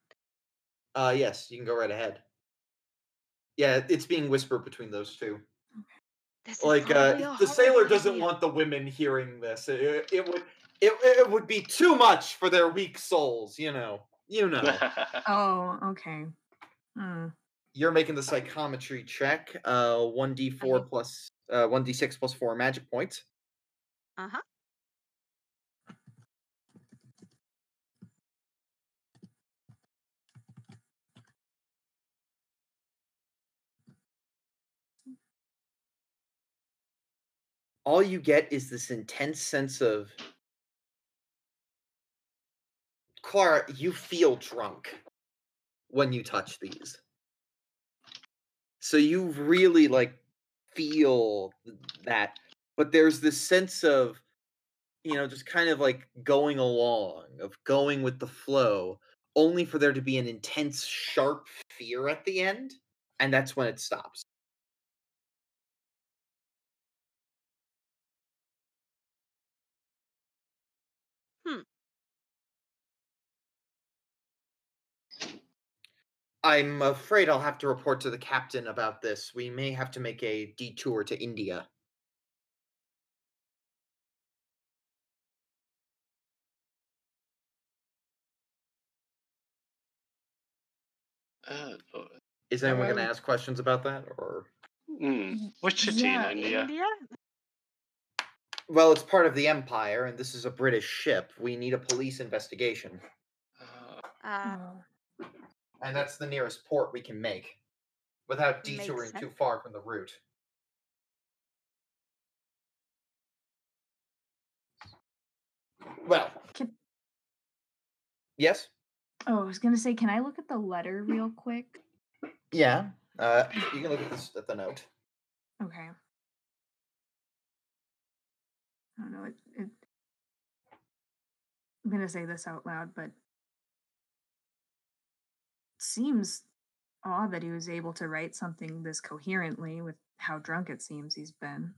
Uh, yes, you can go right ahead. Yeah, it's being whispered between those two. This Like, uh, the sailor horrible doesn't idea. want the women hearing this. It, it would, it, it would be too much for their weak souls. You know, you know. oh, okay. Hmm. You're making the psychometry check. Uh, one d four plus, uh, one d six plus four magic points. Uh huh. All you get is this intense sense of Clara, you feel drunk when you touch these. So you really like feel that, but there's this sense of you know just kind of like going along, of going with the flow, only for there to be an intense sharp fear at the end, and that's when it stops. I'm afraid I'll have to report to the captain about this. We may have to make a detour to India. uh, uh, Is anyone going to Um, ask questions about that or hmm, which city yeah, in India? India? Well, it's part of the empire and this is a British ship. We need a police investigation. Uh, Uh, Oh. And that's the nearest port we can make without detouring too far from the route. Well, Can- yes? Oh, I was gonna say, can I look at the letter real quick? Yeah. Uh, you can look at this at the note. Okay. I don't know. It, it, I'm gonna say this out loud, but seems odd that he was able to write something this coherently with how drunk it seems he's been.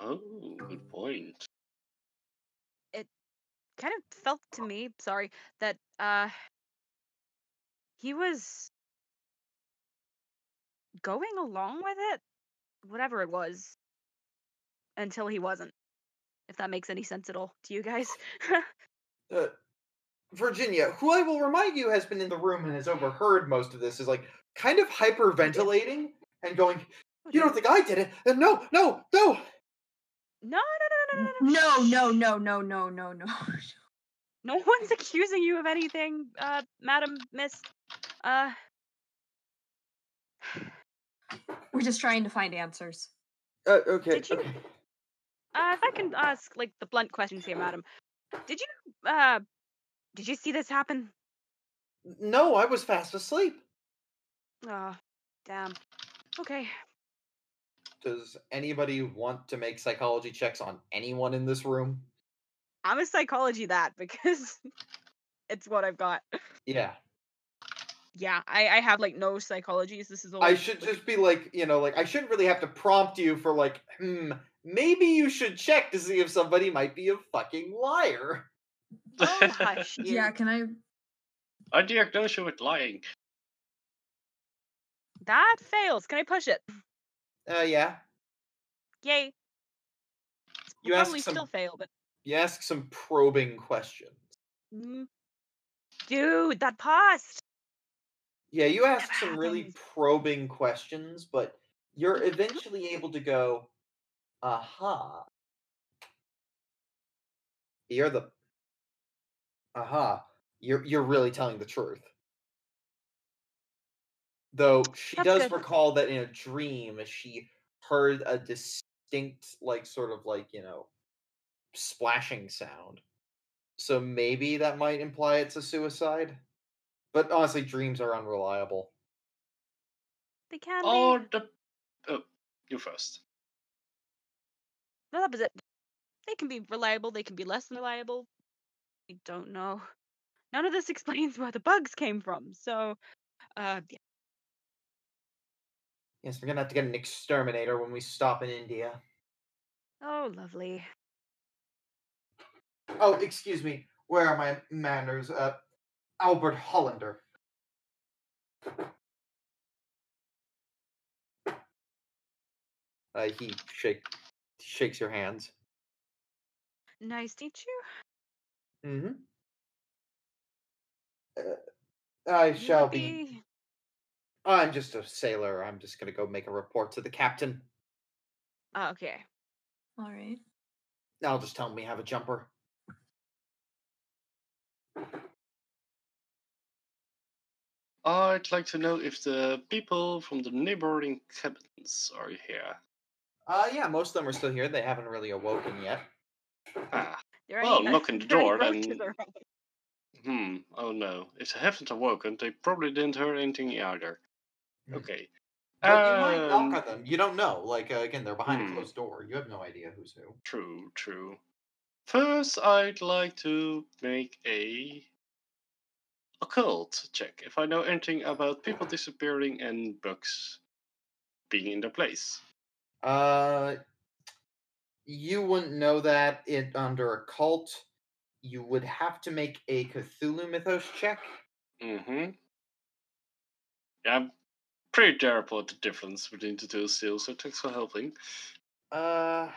Oh, good point. It kind of felt to me, sorry, that uh he was going along with it, whatever it was, until he wasn't. If that makes any sense at all to you guys. Uh, Virginia, who I will remind you has been in the room and has overheard most of this, is like kind of hyperventilating and going, Oh, "You don't think I did it? Uh, no, no, no." no, no, no, no, no, No, shh. no, no, no, no, no, no. No one's accusing you of anything, uh, madam, miss. Uh, We're just trying to find answers. Uh, okay. Did you- okay. uh, if I can ask, like, the blunt questions here, madam. Did you, uh, did you see this happen? No, I was fast asleep. Oh, damn. Okay. Does anybody want to make psychology checks on anyone in this room? I'm a psychology that because it's what I've got. Yeah. Yeah, I, I have like no psychologies. This is all. I should just be like, you know, like I shouldn't really have to prompt you for like, hmm, maybe you should check to see if somebody might be a fucking liar. Oh, hush you. Yeah, can I? I diagnose you with lying. That fails. Can I push it? Uh, yeah. Yay. You Will ask probably some- still fail, but You ask some probing questions. mm. dude, that passed. Yeah, you ask Never some really probing questions, but you're eventually able to go, aha. You're the aha. You're you're really telling the truth. Though she That's does good. recall that in a dream she heard a distinct like sort of like, you know, splashing sound. So maybe that might imply it's a suicide. But honestly, dreams are unreliable. They can Or be. the. Oh, you oh, first. No, that was it. They can be reliable. They can be less than reliable. I don't know. None of this explains where the bugs came from. So, uh, yeah. Yes, we're gonna have to get an exterminator when we stop in India. Oh, lovely. Oh, excuse me. Where are my manners? Uh, Albert Hollander. Uh, he shake shakes your hands. Nice to meet you. Mm-hmm. Uh, I shall would be. I'm just a sailor. I'm just gonna go make a report to the captain. Oh, okay. All right. I'll just tell him we have a jumper. I'd like to know if the people from the neighboring cabins are here. Uh, yeah, most of them are still here. They haven't really awoken yet. Ah, There Well, any, knock on the door, roaches then- around? hmm. Oh no. If they haven't awoken, they probably didn't hear anything either. Okay. But you might Um, knock on them. You don't know. Like uh, again, they're behind a Hmm. closed door. You have no idea who's who. True, true. First, I'd like to make a occult check if I know anything about people disappearing and bugs being in their place. Uh, you wouldn't know that it under occult. You would have to make a Cthulhu Mythos check. Mm-hmm. Yeah, I'm pretty terrible at the difference between the two still, so thanks for helping. Uh,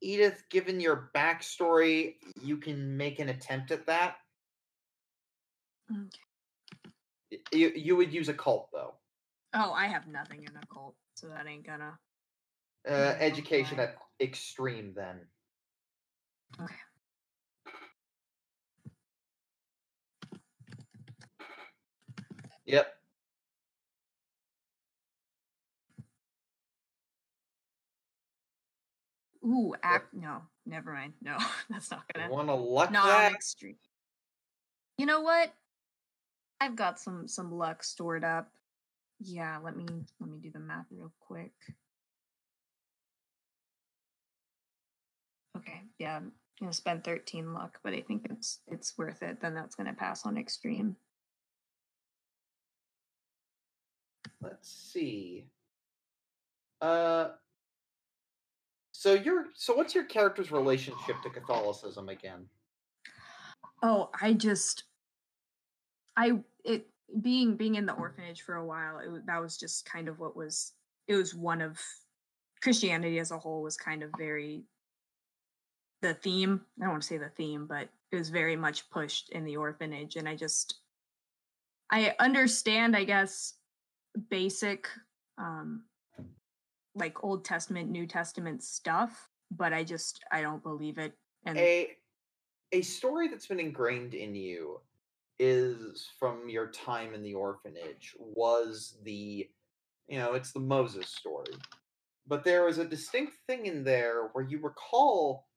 Edith, given your backstory, you can make an attempt at that. Okay. You you would use occult though. Oh, I have nothing in occult, so that ain't gonna. Uh, education at extreme then. Okay. Yep. Ooh, act. No, never mind. No, that's not gonna. want to luck Non that? extreme. You know what? I've got some some luck stored up. Yeah, let me let me do the math real quick. Okay, yeah, I'm gonna spend 13 luck, but I think it's it's worth it. Then that's gonna pass on extreme. let's see. Uh, so you're so what's your character's relationship to Catholicism again? Oh, I just I it being being in the orphanage for a while, it, that was just kind of what was it was one of Christianity as a whole was kind of very the theme. I don't want to say the theme, but it was very much pushed in the orphanage and I just I understand, I guess, basic um like Old Testament, New Testament stuff, but I just I don't believe it. And a a story that's been ingrained in you is from your time in the orphanage was the you know it's the moses story but there was a distinct thing in there where you recall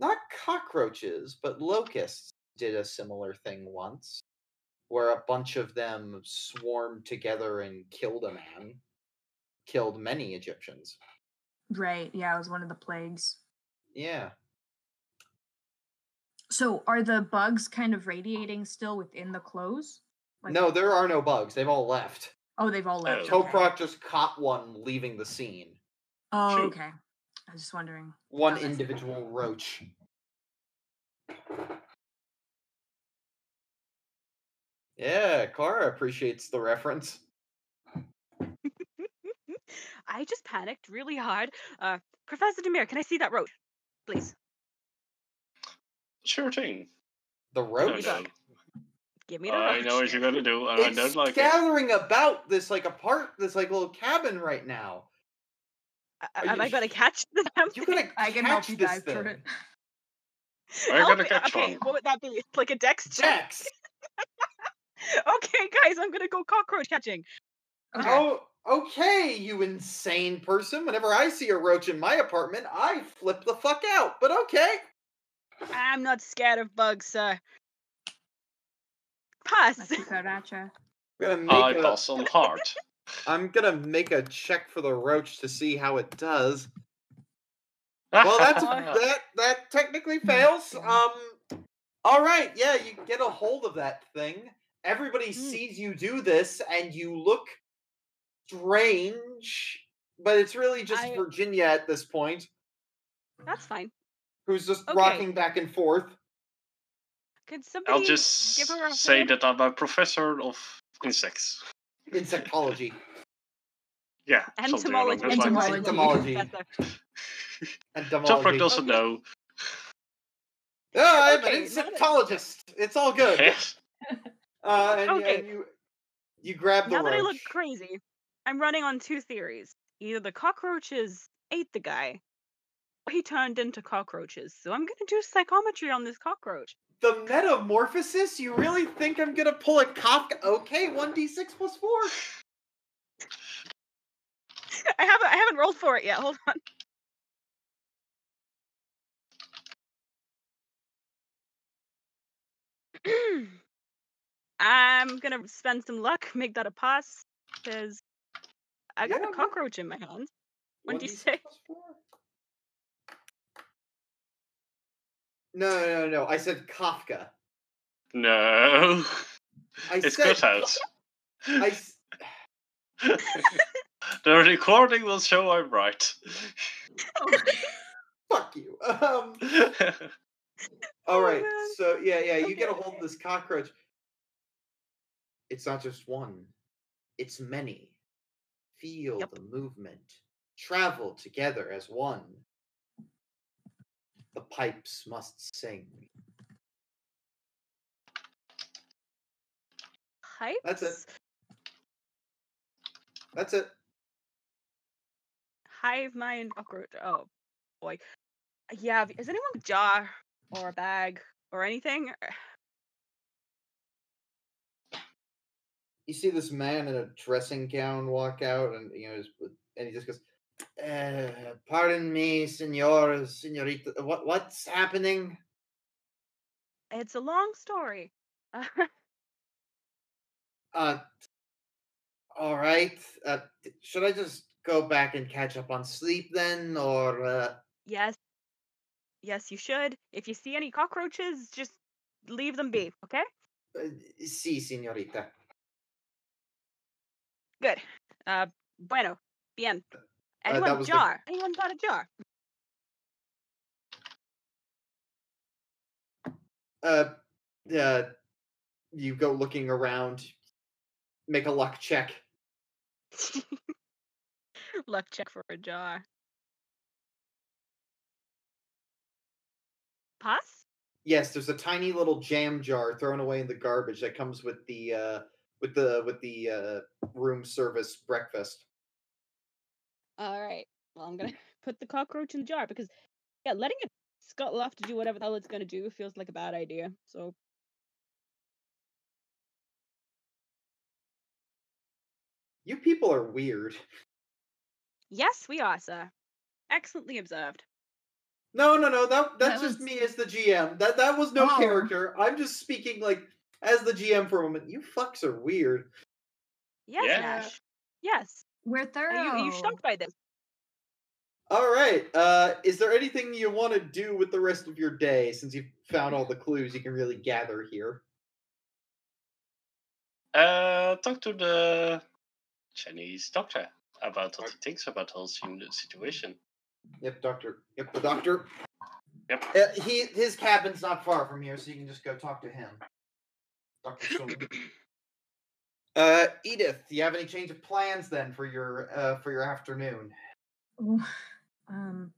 not cockroaches but locusts did a similar thing once where a bunch of them swarmed together and killed a man killed many egyptians right, yeah, it was one of the plagues. yeah So are the bugs kind of radiating still within the clothes? Like- no there are no bugs they've all left Oh, they've all left. Oh. okay. Toprak just caught one leaving the scene. Oh, Shoot. okay. I was just wondering. One that's- individual roach. Yeah, Clara appreciates the reference. I just panicked really hard. Uh, Professor Dimir, can I see that roach, please? Sure thing. The No, roach? no. Give me the roach. I know what you're gonna do, and I It's don't like it. gathering about this like apart this like little cabin right now. A- Are Am you I gonna catch the damn You thing? gotta I can catch help you this dive through thing. it. I'm oh gonna catch okay, one. what would that be? Like a dex check? Dex. okay, guys, I'm gonna go cockroach catching. Okay. Oh, okay, you insane person. Whenever I see a roach in my apartment, I flip the fuck out. But okay. I'm not scared of bugs, sir. Pass. La cucaracha. I'm gonna make I a, pass on hard. I'm gonna make a check for the roach to see how it does. Well, that's that that technically fails. Um, all right, yeah, you get a hold of that thing. Everybody Mm. sees you do this, and you look strange, but it's really just I- Virginia at this point, That's fine. who's just Okay. rocking back and forth. Could somebody I'll just give her a say hand? that I'm a professor of insects. Insectology, Yeah, something Entomology. those. Entomology. Entomology. Professor. and Toprak demology. doesn't Okay. know. Oh, I'm Okay, an now that- insectologist. It's all good. Yes. Uh, and, Okay. and you you grab the now that I look crazy, I'm running on two theories. Either the cockroaches ate the guy, or he turned into cockroaches. So I'm gonna do psychometry on this cockroach. The metamorphosis? You really think I'm gonna pull a Kafka? Okay, 1d6 plus 4. I haven't I haven't rolled for it yet. Hold on. I'm gonna spend some luck, make that a pass, because I got Yeah, a cockroach in my hand. 1d6. 1d6 plus No, no, no, no. I said Kafka. No. I It's said cut out. I, s- the recording will show I'm right. fuck you. Um, Oh all my right. God. So yeah, yeah. You get a hold of this cockroach. It's not just one. It's many. Feel Yep. the movement. Travel together as one. The pipes must sing. Pipes? That's it. That's it. Hive mind cockroach. Oh boy. Yeah. Is anyone a jar or a bag or anything? You see this man in a dressing gown walk out, and you know, and he just goes, uh, "Pardon me, senor, senorita. What what's happening?" It's a long story. Uh, all right. Uh, should I just go back and catch up on sleep then, or uh, yes. Yes, you should. If you see any cockroaches, just leave them be, okay? uh, si, senorita? Good. Uh, bueno, bien. That Anyone the- jar? Anyone got a jar? Uh, uh, you go looking around. Make a luck check. Luck check for a jar. Pass? Yes, there's a tiny little jam jar thrown away in the garbage that comes with the uh with the with the uh room service breakfast. All right. Well, I'm gonna put the cockroach in the jar because, yeah, letting it scuttle off to do whatever the hell it's gonna do feels like a bad idea. So You people are weird. yes, we are, sir. Excellently observed. No, no, no. That that's That just me as the GM. That that was no Oh. character. I'm just speaking like as the GM for a moment. You fucks are weird. Yes, Yeah. Nash. Yes. We're Are thorough. you, are you shocked by this? All right. Uh, is there anything you want to do with the rest of your day since you've found all the clues you can really gather here? Uh, talk to the Chinese doctor about what he thinks about the whole situation. Yep, doctor. Yep, the doctor. Yep. Uh, he his cabin's not far from here, so you can just go talk to him. Doctor Sung. Uh, Edith, do you have any change of plans then for your uh for your afternoon? Um,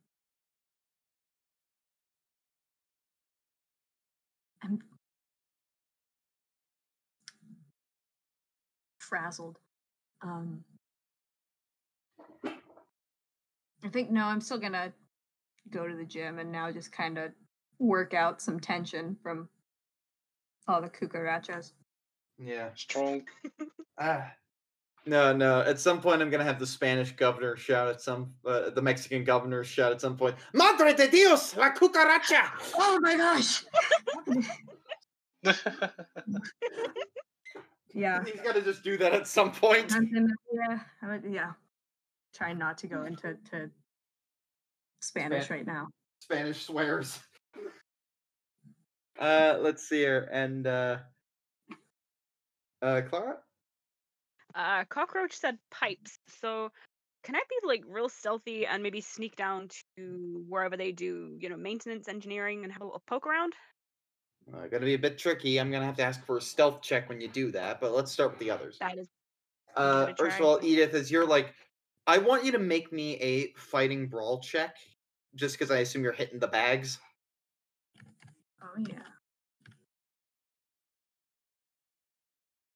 I'm frazzled. Um, I think no, I'm still gonna go to the gym and now just kind of work out some tension from all the cucarachas. Yeah. Strong. Ah. No, no. At some point, I'm gonna have the Spanish governor shout at some, uh, the Mexican governor shout at some point. Madre de Dios, la cucaracha! Oh my gosh! yeah. He's gotta just do that at some point. Gonna- yeah, would, yeah. Try not to go into to Spanish Span- right now. Spanish swears. Uh, let's see here, and uh, uh, Clara. Uh, cockroach said pipes. So can I be like real stealthy and maybe sneak down to wherever they do, you know, maintenance engineering and have a little poke around? Uh, gonna be a bit tricky. I'm gonna have to ask for a stealth check when you do that, but let's start with the others. That is Uh, give it a first of all, Edith, as you're like, I want you to make me a fighting brawl check, just because I assume you're hitting the bags. Oh yeah.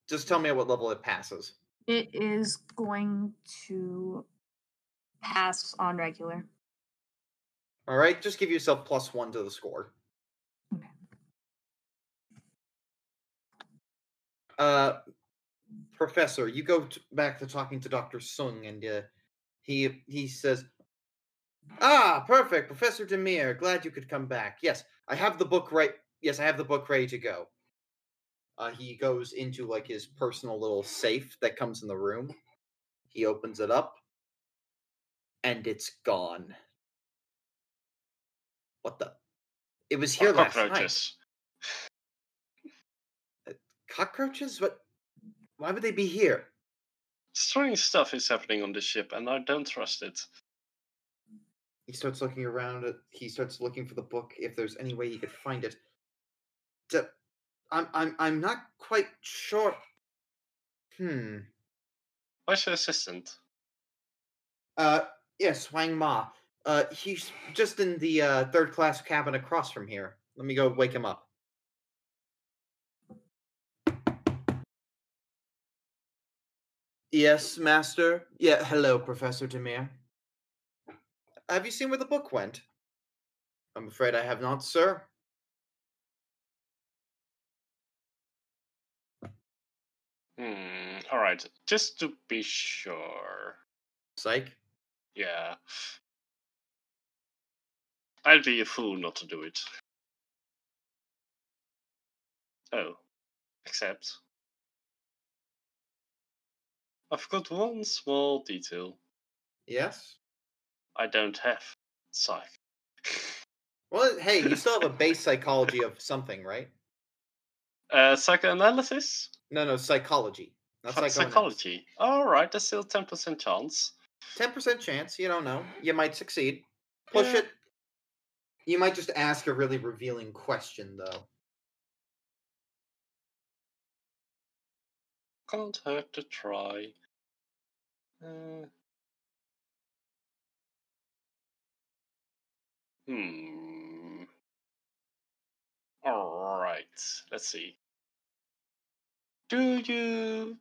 Just tell me at what level it passes. It is going to pass on regular. All right, just give yourself plus one to the score. Okay. Uh, Professor, you go t- back to talking to Doctor Sung, and uh, he he says, "Ah, perfect, Professor Dimir. Glad you could come back. Yes, I have the book right. Yes, I have the book ready to go." Uh, he goes into like his personal little safe that comes in the room. He opens it up, and it's gone. What the? It was here last night. cockroaches. Cockroaches? What? Why would they be here? Strange stuff is happening on the ship, and I don't trust it. He starts looking around. He starts looking for the book. If there's any way he could find it. D- I'm I'm I'm not quite sure. Hmm. Where's your assistant? Uh. Yes, Wang Ma. Uh. He's just in the uh, third class cabin across from here. Let me go wake him up. Yes, master. Yeah, hello, Professor Dimir. Have you seen where the book went? I'm afraid I have not, sir. Hmm. All right. Just to be sure. Psych. Yeah. I'd be a fool not to do it. Oh. Except. I've got one small detail. Yes. I don't have psych. Well, hey, you still have a base psychology of something, right? Uh, psychoanalysis? No, no, psychology. Psy- psychology. All right, that's still ten percent chance. Ten percent chance. You don't know. You might succeed. Push Yeah. it. You might just ask a really revealing question, though. Can't hurt to try. Uh, hmm. All right. Let's see. Do you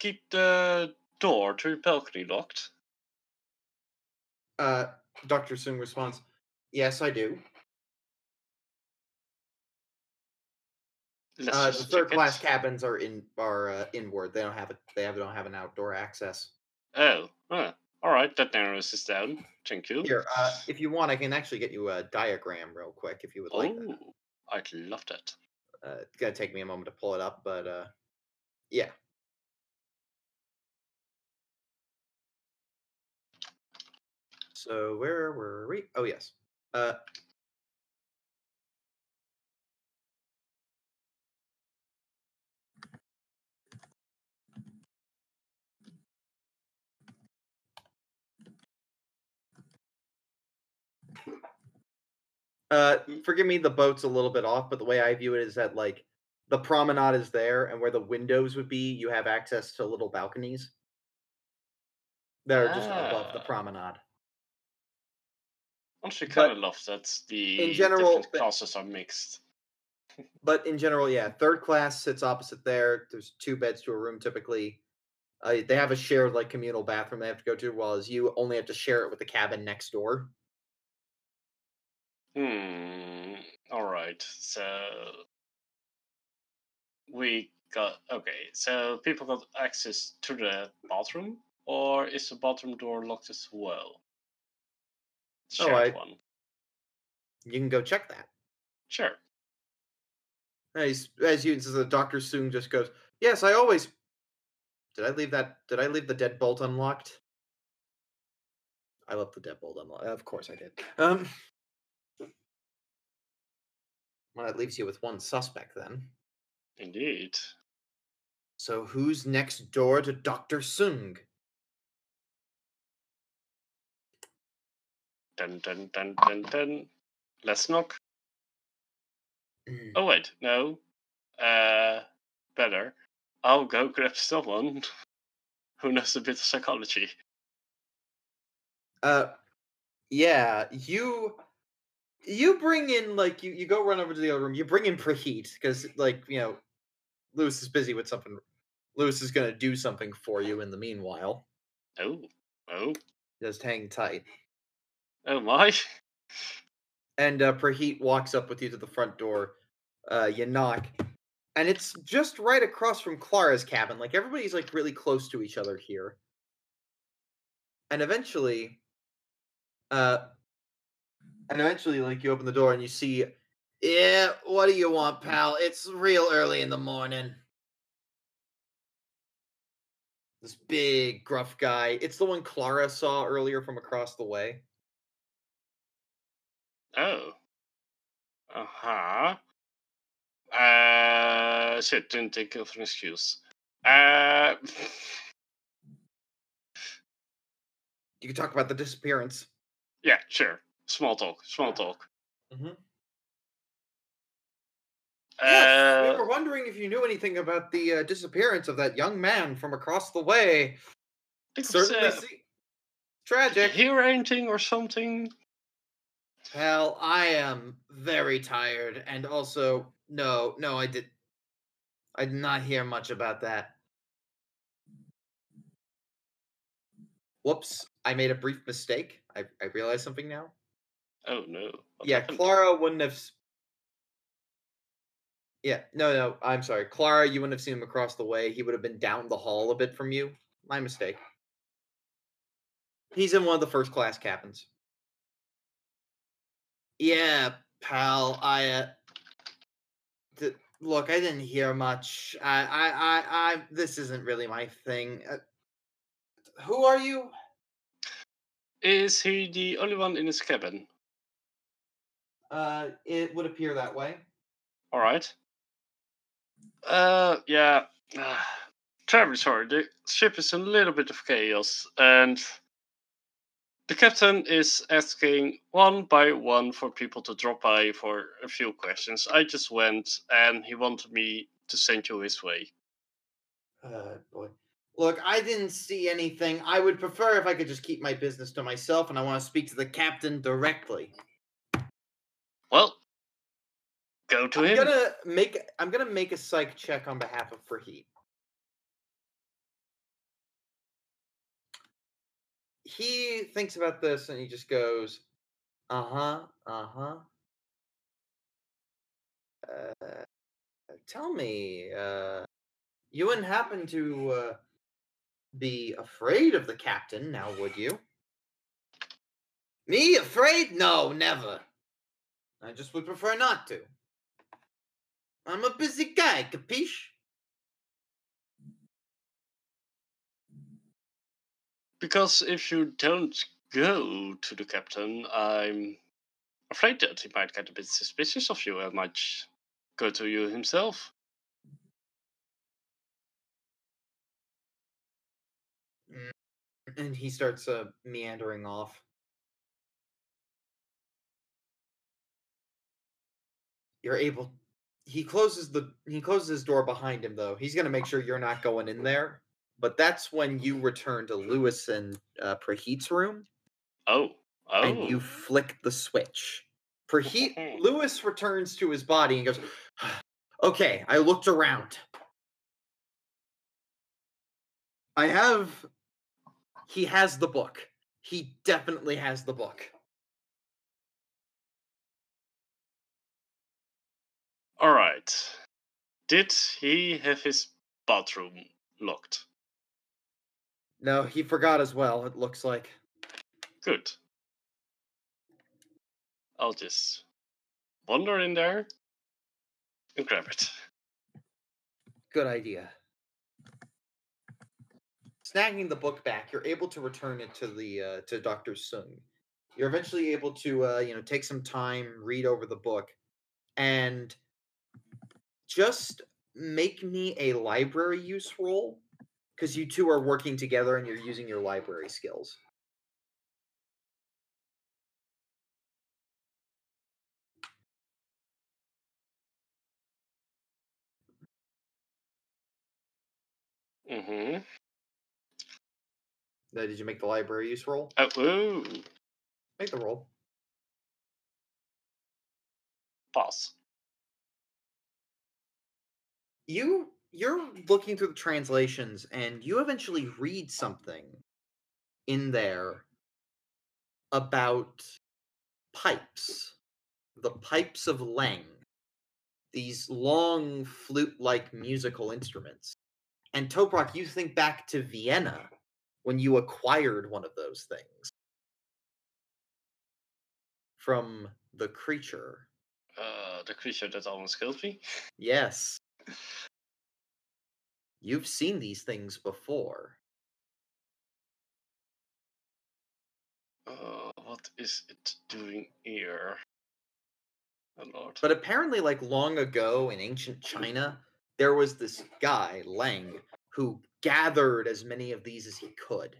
keep the door to your balcony locked? Uh, Doctor Sung responds, "Yes, I do. Uh, the third class it. cabins are in are uh, inward. They don't have it. They have, don't have an outdoor access. Oh, huh. all right. That narrows this down. Thank you. Here, uh, if you want, I can actually get you a diagram real quick if you would like. that. oh, I'd love that. Uh, it's gonna take me a moment to pull it up, but uh, yeah. So where were we? Oh yes. Uh, uh, forgive me, the boat's a little bit off, but the way I view it is that like the promenade is there, and where the windows would be, you have access to little balconies that are just above the Ah. promenade. Honestly, But kind of love that the in general, different classes are mixed. But in general, yeah, third class sits opposite there. There's two beds to a room typically. Uh, they have a shared like communal bathroom they have to go to, while you only have to share it with the cabin next door. Hmm. All right. So we got okay. So people got access to the bathroom, or is the bathroom door locked as well? Oh, Shared I- one. You can go check that. Sure. As as you, the Doctor Soon just goes, "Yes, I always." Did I leave that? Did I leave the deadbolt unlocked? I left the deadbolt unlocked. Of course I did. Um. Well, that leaves you with one suspect then. Indeed. So who's next door to Doctor Sung? Dun dun dun dun dun. Let's knock. Mm. Oh wait, no. Uh, better. I'll go grab someone who knows a bit of psychology. Uh, yeah, you you bring in like you you go run over to the other room. You bring in Praheet because like you know, Lewis is busy with something. Lewis is gonna do something for you in the meanwhile. Oh, oh, Just hang tight. oh my! And uh, Praheet walks up with you to the front door. Uh, you knock, and it's just right across from Clara's cabin. Like everybody's like really close to each other here. And eventually, uh, and eventually, like you open the door and you see, yeah, what do you want, pal? It's real early in the morning. This big gruff guy. It's the one Clara saw earlier from across the way. Oh. Uh-huh. Uh shit, didn't think of an excuse. Uh You can talk about the disappearance. yeah, sure. Small talk, small talk. Mhm. Yes, we Uh were wondering if you knew anything about the uh, disappearance of that young man from across the way. think Certainly, uh, se- tragic. hear anything or something? Hell, I am very tired, and also, no, no, I did. I did not hear much about that. Whoops! I made a brief mistake. I I realized something now. Oh no. What yeah, happened? Clara wouldn't have. Yeah, no, no, I'm sorry. Clara, you wouldn't have seen him across the way. He would have been down the hall a bit from you. My mistake. He's in one of the first class cabins. Yeah, pal. I uh, th- look. I didn't hear much. I, I, I, I. This isn't really my thing. Uh, who are you? Is he the only one in his cabin? Uh, it would appear that way. Alright. Uh yeah. Very sorry. The ship is in a little bit of chaos, and the captain is asking one by one for people to drop by for a few questions. I just went, and he wanted me to send you his way. Uh, boy. Look, I didn't see anything. I would prefer if I could just keep my business to myself, and I want to speak to the captain directly. Well, go to I'm him. gonna make. I'm gonna make a psych check on behalf of Fahid. He thinks about this and he just goes, "Uh huh, uh huh." Uh, tell me, uh, you wouldn't happen to uh, be afraid of the captain, now would you? Me afraid? No, never. I just would prefer not to. I'm a busy guy, capiche? Because if you don't go to the captain, I'm afraid that he might get a bit suspicious of you and might go to you himself. And he starts uh, meandering off. You're able. He closes the. He closes his door behind him, though. He's gonna make sure you're not going in there. But that's when you return to Lewis and uh, Praheet's room, Oh, oh. and you flick the switch. Praheet Lewis returns to his body and goes, "Okay, I looked around. I have. He has the book. He definitely has the book. All right. Did he have his bathroom locked? No, he forgot as well. It looks like. Good. I'll just wander in there and grab it. Good idea. Snagging the book back, you're able to return it to the uh, to Doctor Sung. You're eventually able to uh, you know take some time, read over the book, and just make me a library use roll because you two are working together and you're using your library skills. Mm-hmm. Did you make the library use roll? Oh, ooh, Make the roll. pass. You you're looking through the translations and you eventually read something in there about pipes the pipes of Leng these long flute-like musical instruments. And toprak you think back to vienna when you acquired one of those things. From the creature. Uh, the creature that almost killed me. yes You've seen these things before. Uh, what is it doing here? Oh lord. But apparently, like long ago in ancient China, there was this guy, Leng, who gathered as many of these as he could.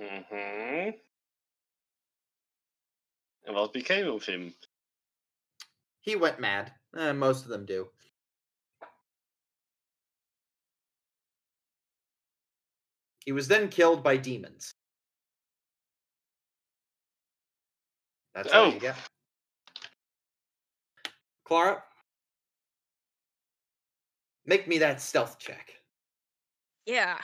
Mm-hmm. And what became of him? He went mad. Eh, most of them do. He was then killed by demons. That's all Oh. you get. Clara, make me that stealth check. Yeah.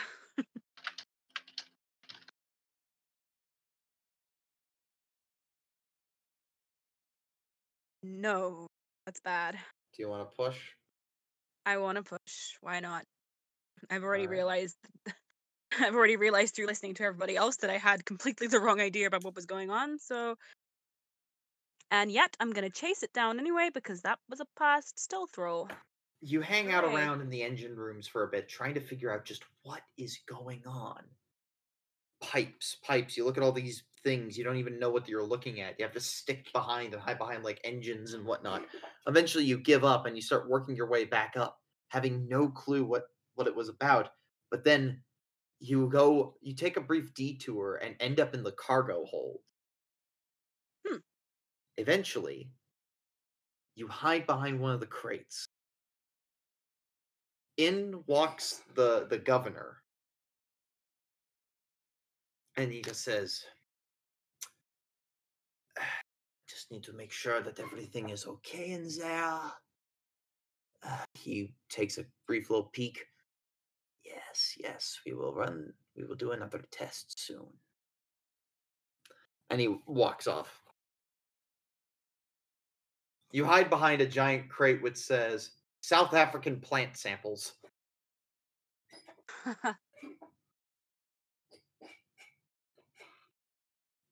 No, that's bad. Do you want to push? I want to push. Why not? I've already Alright. realized. I've already realized through listening to everybody else that I had completely the wrong idea about what was going on. So, and yet I'm gonna chase it down anyway because that was a past stealth throw. You hang out around in the engine rooms for a bit, trying to figure out just what is going on. Pipes, pipes. You look at all these things. You don't even know what you're looking at. You have to stick behind and hide behind like engines and whatnot. Eventually, you give up and you start working your way back up, having no clue what what it was about. But then you go, you take a brief detour and end up in the cargo hold. Hmm. Eventually, you hide behind one of the crates. In walks the the governor and he just says, just need to make sure that everything is okay in there. Uh, he takes a brief little peek. Yes, yes, we will run, we will do another test soon. And he walks off. You hide behind a giant crate which says South African plant samples.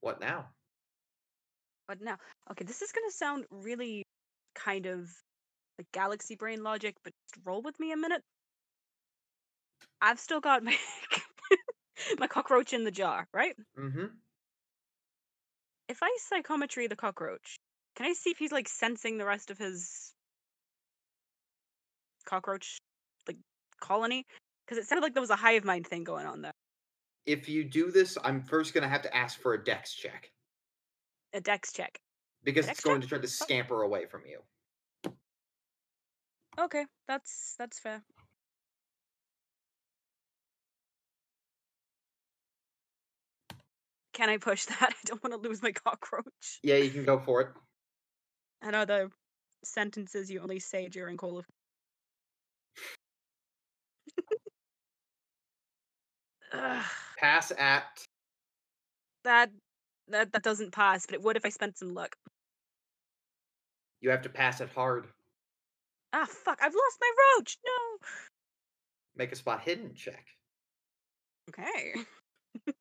What now? But now, okay, this is gonna sound really kind of like galaxy brain logic, but just roll with me a minute. I've still got my my cockroach in the jar, right? Mm-hmm. If I psychometry the cockroach, can I see if he's like sensing the rest of his cockroach like colony? Because it sounded like there was a hive mind thing going on there. If you do this, I'm first gonna have to ask for a dex check. A dex check. Because Dex it's going check? to try to scamper away from you. Okay, that's that's fair. Can I push that? I don't want to lose my cockroach. Yeah, you can go for it. I know the sentences you only say during Call of. Ugh, Pass at that that that doesn't pass, but it would if I spent some luck. you have to pass it hard. Ah, fuck! I've lost my roach. No. Make a spot hidden check. Okay.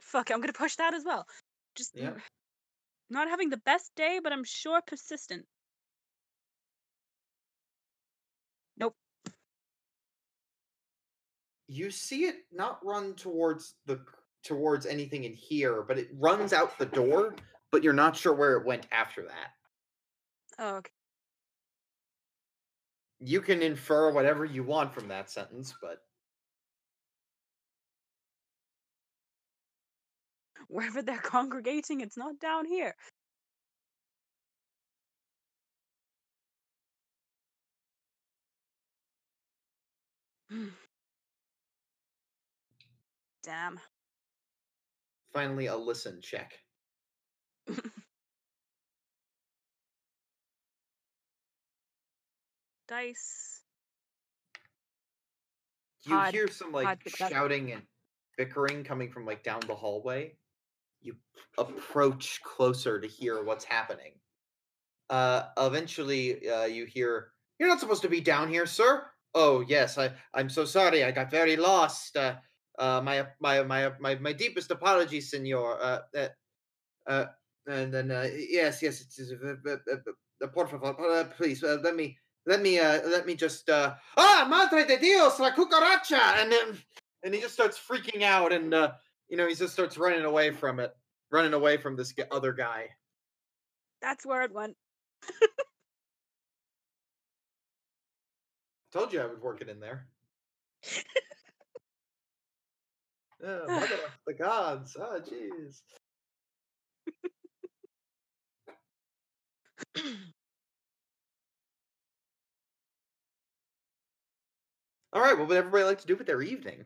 Fuck, it, I'm gonna push that as well. Just Yeah. not having the best day, but I'm sure persistent. You see it not run towards the towards anything in here, but it runs out the door, but you're not sure where it went after that. Oh, okay. You can infer whatever you want from that sentence, but Wherever they're congregating, it's not down here. Hmm. Damn. finally a listen check. Dice. You Odd- hear some like odd success. shouting and bickering coming from like down the hallway. You approach closer to hear what's happening. Uh, eventually, uh, you hear, "You're not supposed to be down here, sir." Oh yes, I I'm so sorry. I got very lost. Uh, uh, my my my my my deepest apologies, senor. Uh, uh, uh and then uh, yes, yes, it's, it's uh, uh, uh, uh, por favor, uh, please uh, let me let me uh let me just uh ah madre de dios la cucaracha and then and he just starts freaking out and uh you know he just starts running away from it running away from this other guy That's where it went. told you i would work it in there yeah, mother of the gods oh jeez all right what would everybody like to do with their evening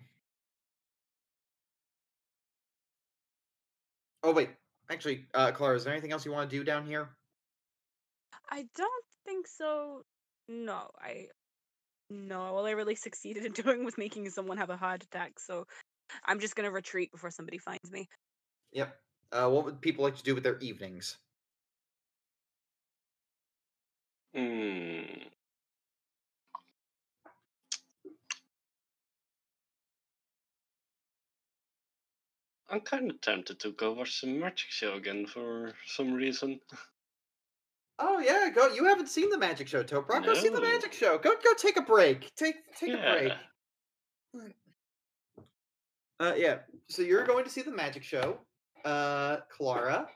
oh wait actually uh clara is there anything else you want to do down here I don't think so. No, I no. All I really succeeded in doing was making someone have a heart attack. So I'm just gonna retreat before somebody finds me. Yep. Uh, what would people like to do with their evenings? Hmm. I'm kind of tempted to go watch some magic show again for some reason. Oh yeah, go. You haven't seen the magic show, Toprak. Go see the magic show. Go go take a break. Take take a break. Yeah. Uh yeah. So you're going to see the magic show. Uh Clara.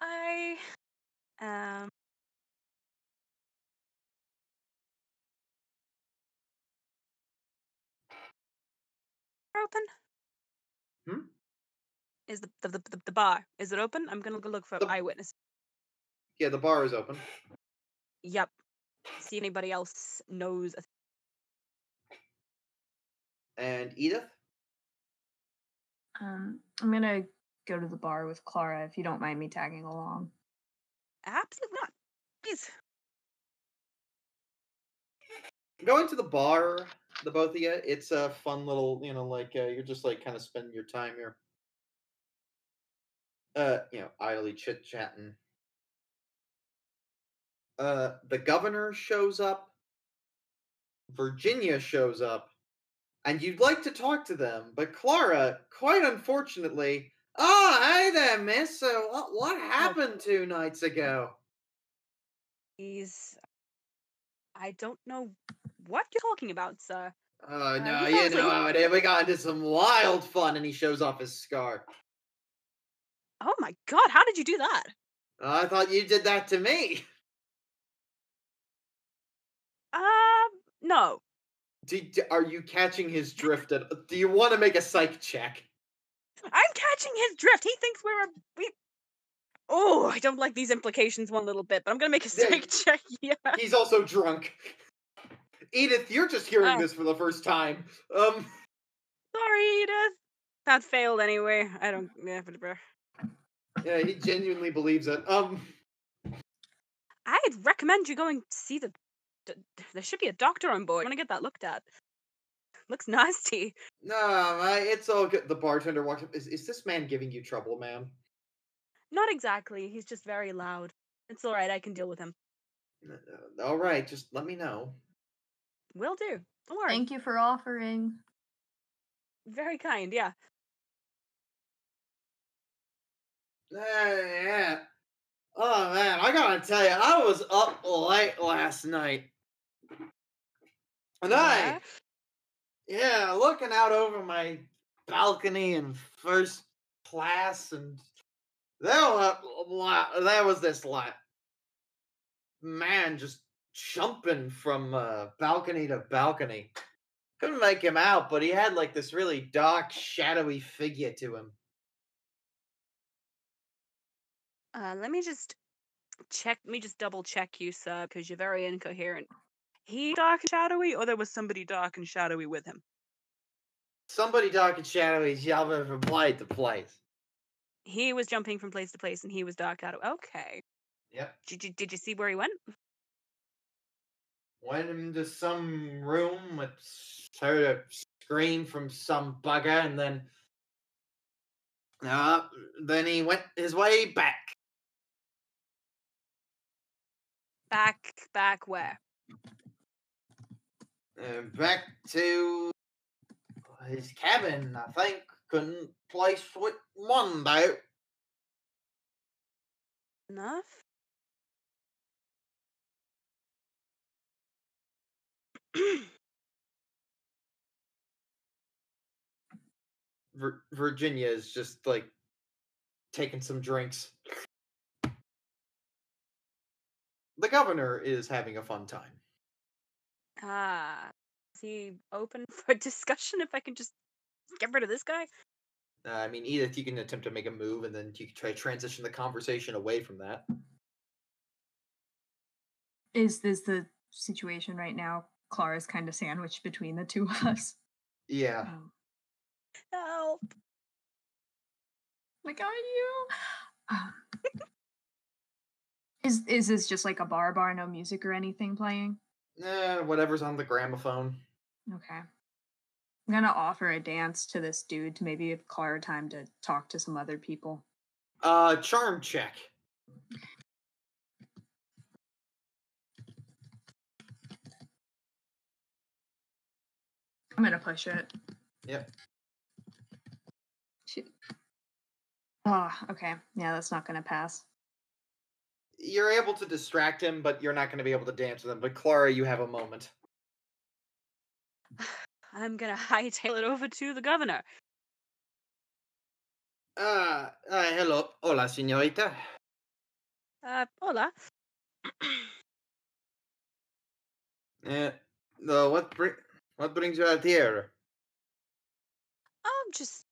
I um open? Hmm? Is the the, the the bar is it open? I'm gonna go look for The- eyewitness. Yeah, the bar is open. Yep. See anybody else knows. A And Edith? Um, I'm gonna go to the bar with Clara if you don't mind me tagging along. Absolutely not. Please. Going to the bar, the both of you, it's a fun little, you know, like uh, you're just like kind of spending your time here. Uh, you know, idly chit chatting. Uh, the governor shows up. Virginia shows up, and you'd like to talk to them, but Clara, quite unfortunately, oh, hey there, miss. So, what, what happened two nights ago? He's. I don't know what you're talking about, sir. Oh Uh, no, he you know how it is. We got into some wild fun, and he shows off his scar. Oh my god, how did you do that? I thought you did that to me. Um, no. Do, do- are you catching his drift? At, do you want to make a psych check? I'm catching his drift. He thinks we're a we. Oh, I don't like these implications one little bit, but I'm gonna make a Yeah, psych check. Yeah. He's also drunk. Edith, you're just hearing Oh. this for the first time. Um, Sorry, Edith. That failed anyway. I don't. Yeah, yeah, he genuinely believes it. Um, I'd recommend you going to see the. D- There should be a doctor on board. I want to get that looked at. Looks nasty. no, I, it's all good. The bartender walks up. Is, is this man giving you trouble, ma'am? Not exactly. He's just very loud. It's all right. I can deal with him. Uh, All right, just let me know. Will do. Don't worry. Thank you for offering. Very kind. Yeah. Uh, yeah. Oh man, I gotta tell you, I was up late last night, and I, Yeah? yeah, looking out over my balcony in first class, and there was there was this like man just jumping from uh, balcony to balcony. Couldn't make him out, but he had like this really dark, shadowy figure to him. Uh, let me just check. Let me just double check you, sir, because you're very incoherent. He dark and shadowy, or there was somebody dark and shadowy with him? Somebody dark and shadowy jumping from place to place. He was jumping from place to place, and he was dark shadow. Okay. Yep. Did you did you see where he went? Went into some room, with heard a scream from some bugger, and then, uh, then he went his way back. Back back where? Uh, back to his cabin, I think. Couldn't place with one though. Enough. Vir- Virginia is just like taking some drinks. The governor is having a fun time. Ah, is he open for discussion? If I can just get rid of this guy. Uh, I mean, Edith, you can attempt to make a move, and then you can try to transition the conversation away from that. Is this the situation right now? Clara's kind of sandwiched between the two of us. Yeah. Oh. Help! Like, are you? Um, is is this just like a bar bar, no music or anything playing? Eh, whatever's on the gramophone. Okay. I'm gonna offer a dance to this dude to maybe give Clara time to talk to some other people. Uh, charm check. I'm gonna push it. Yep. Shoot. Oh, okay. Yeah, that's not gonna pass. You're able to distract him, but you're not going to be able to dance with him. But Clara, you have a moment. I'm gonna hightail it over to the governor. Uh, uh hello, hola, señorita. Uh, hola. Uh, no, what bring what brings you out here? I'm just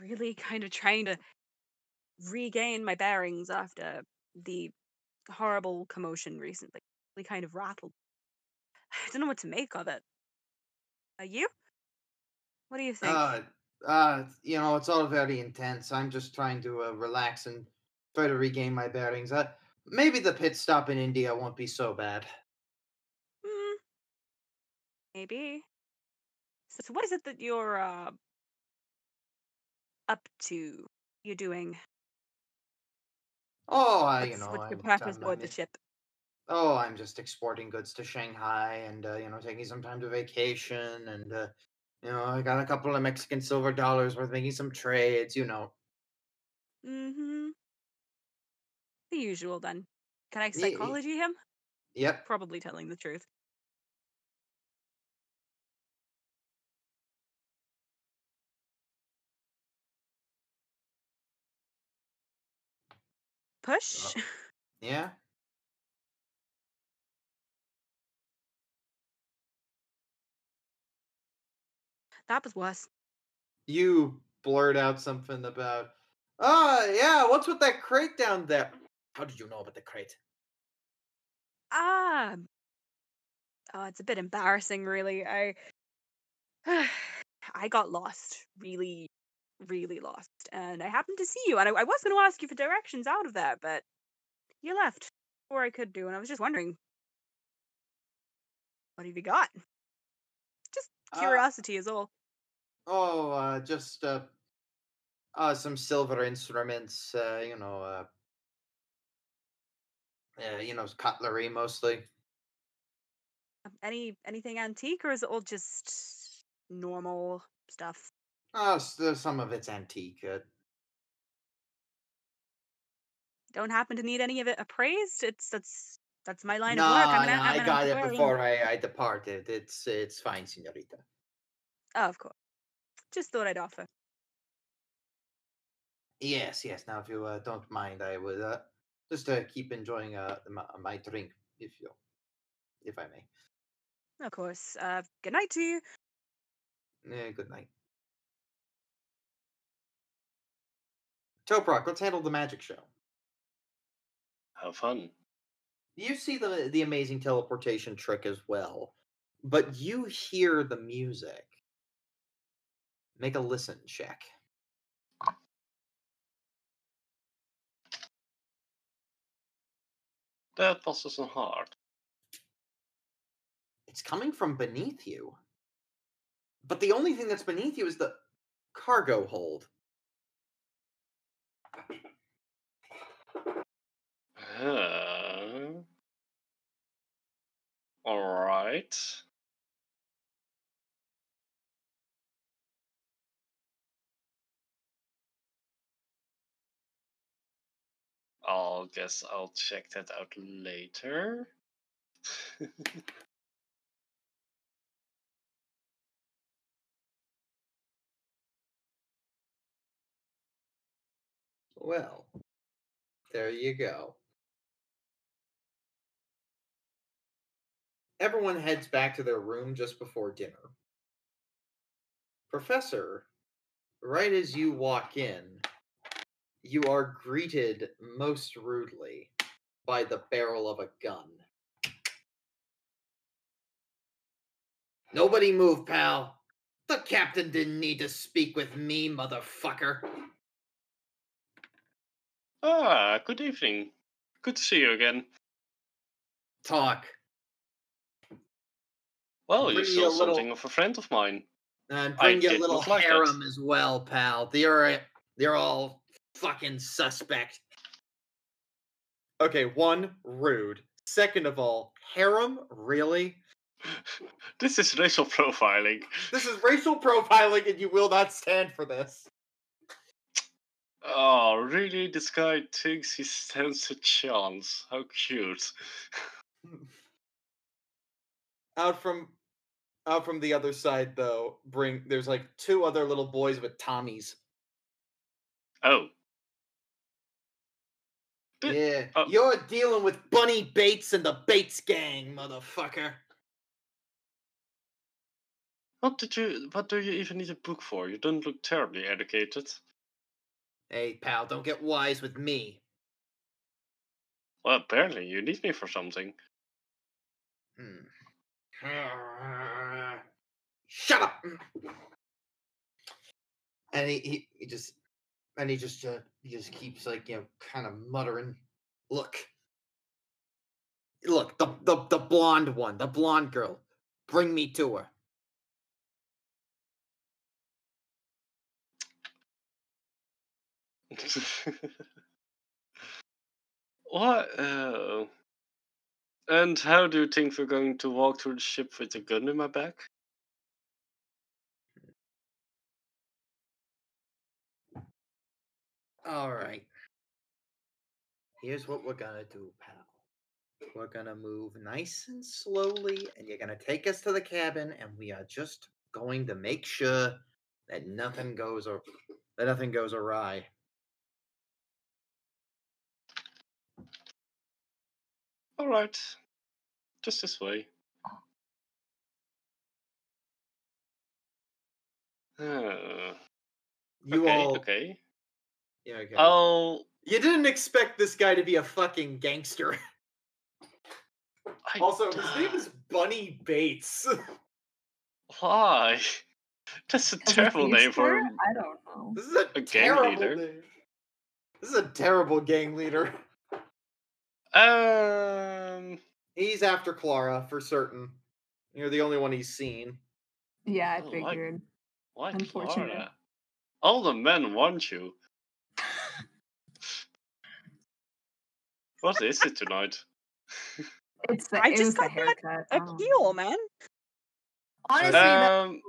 really kind of trying to regain my bearings after the horrible commotion recently. Kind of rattled. I don't know what to make of it. Are you? What do you think? Uh, uh, you know, it's all very intense. I'm just trying to uh, relax and try to regain my bearings. Uh, maybe the pit stop in India won't be so bad. Hmm. Maybe. So, so what is it that you're uh up to? You're doing? Oh, I, you What's, know, what's I'm, purpose aboard the ship? Oh, I'm just exporting goods to Shanghai and uh, you know taking some time to vacation and uh, you know I got a couple of Mexican silver dollars worth making some trades. You know, Mm-hmm. The usual then. Can I psychology him? yep. Probably telling the truth. Push. Yeah. that was worse. You blurt out something about, oh yeah, what's with that crate down there? How did you know about the crate? Ah. Oh, it's a bit embarrassing, really. I. I got lost. Really, really lost. And I happened to see you, and I, I was going to ask you for directions out of there, but you left before I could do, and I was just wondering. What have you got? Just Uh, curiosity is all. Oh, uh, just uh, uh, some silver instruments. Uh, you know, uh, uh, you know, cutlery mostly. Um, Any anything antique, or is it all just normal stuff? Oh, uh, some of it's antique. Uh, Don't happen to need any of it appraised? It's that's that's my line no, of work. I'm no, I got it before I, I departed. It's it's fine, señorita. Oh, of course. Just thought I'd offer. Yes, yes. Now, if you uh, don't mind, I would uh, just uh, keep enjoying uh, my, my drink, if you, if I may. Of course. Uh, good night to you. Yeah, good night. Toprak, let's handle the magic show. Have fun. You see the the amazing teleportation trick as well, but you hear the music. Make a listen check. That wasn't hard. It's coming from beneath you. But the only thing that's beneath you is the cargo hold. Uh, all right. I'll guess I'll check that out later. Well, there you go. Everyone heads back to their room just before dinner. Professor, right as you walk in, you are greeted most rudely by the barrel of a gun. Nobody move, pal. The captain didn't need to speak with me, motherfucker. Ah, good evening. Good to see you again. Talk. Well, you're Bring me still a little- something of a friend of mine. And I bring you a little like that. harem as well, pal. They're they're all fucking suspect. Okay, one, rude. Second of all, harem, really? this is racial profiling. This is racial profiling, and you will not stand for this. Oh, really? This guy thinks he stands a chance. How cute. Hmm. out from out from the other side though bring there's like two other little boys with tommies Oh. But- yeah oh. you're dealing with bunny bates and the bates gang motherfucker What did you what do you even need a book for? You don't look terribly educated. Hey pal don't get wise with me. Well apparently you need me for something. Hmm. shut up! And he, he, he just and he just uh, he just keeps like you know kind of muttering look. Look the, the the blonde one the blonde girl. Bring me to her what? Uh, and how do you think we're going to walk through the ship with a gun in my back? All right. Here's what we're gonna do, pal. We're gonna move nice and slowly, and you're gonna take us to the cabin, and we are just going to make sure that nothing goes or that nothing goes awry. All right, just this way. Uh, You okay, all, okay. yeah, okay. I'll. You didn't expect this guy to be a fucking gangster. I, Also, his name is Bunny Bates. Why? That's a As a terrible name for. him. I don't know. This is a, A gang terrible leader. name. This is a terrible gang leader. Um. He's after Clara for certain. You're the only one he's seen. Yeah, I Oh, figured. Why Unfortunate. Clara? All the men want you. What is it tonight? It's the, I it just the got that haircut. oh. Appeal, man. Honestly, that- Um.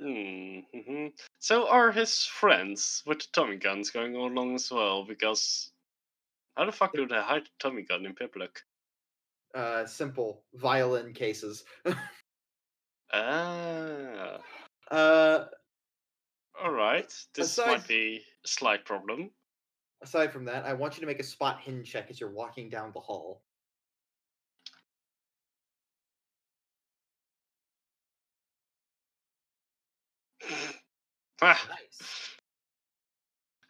mhm. So are his friends with the Tommy guns going along as well? Because how the fuck do they hide the Tommy gun in public? Uh, simple violin cases. Ah. Uh, All right. This Aside- might be a slight problem. aside from that, I want you to make a spot hidden check as you're walking down the hall. Ah, Nice.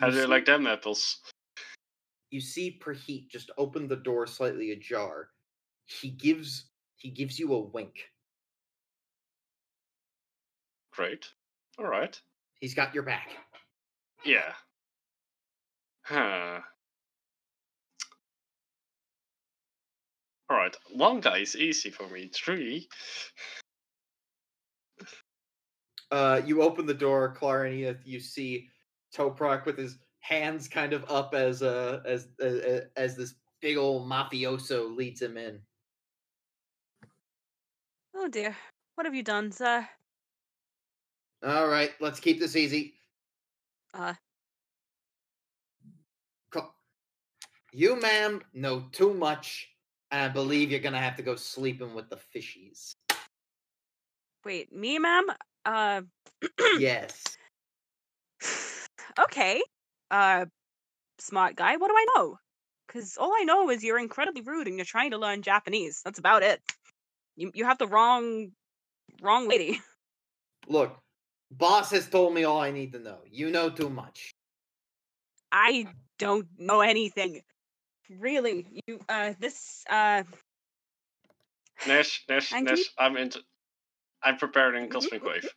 how do you like them apples? You see Praheet just open the door slightly ajar. He gives he gives you a wink. Great. All right. He's got your back. Yeah. Huh. All right. One guy is easy for me. Three. Uh, you open the door, Clara, and you, you see Toprak with his hands kind of up as uh as as, as this big old mafioso leads him in. Oh dear. What have you done, sir? All right, let's keep this easy. Uh. You, ma'am, know too much, and I believe you're gonna have to go sleeping with the fishies. Wait, me, ma'am? Uh. yes. okay. Uh, smart guy. What do I know? Because all I know is you're incredibly rude and you're trying to learn Japanese. That's about it. You you have the wrong, wrong lady. Look, boss has told me all I need to know. You know too much. I don't know anything. Really, you uh this uh Nash, Nash, Thank Nash. you. I'm into. I'm preparing Cosmic Wave.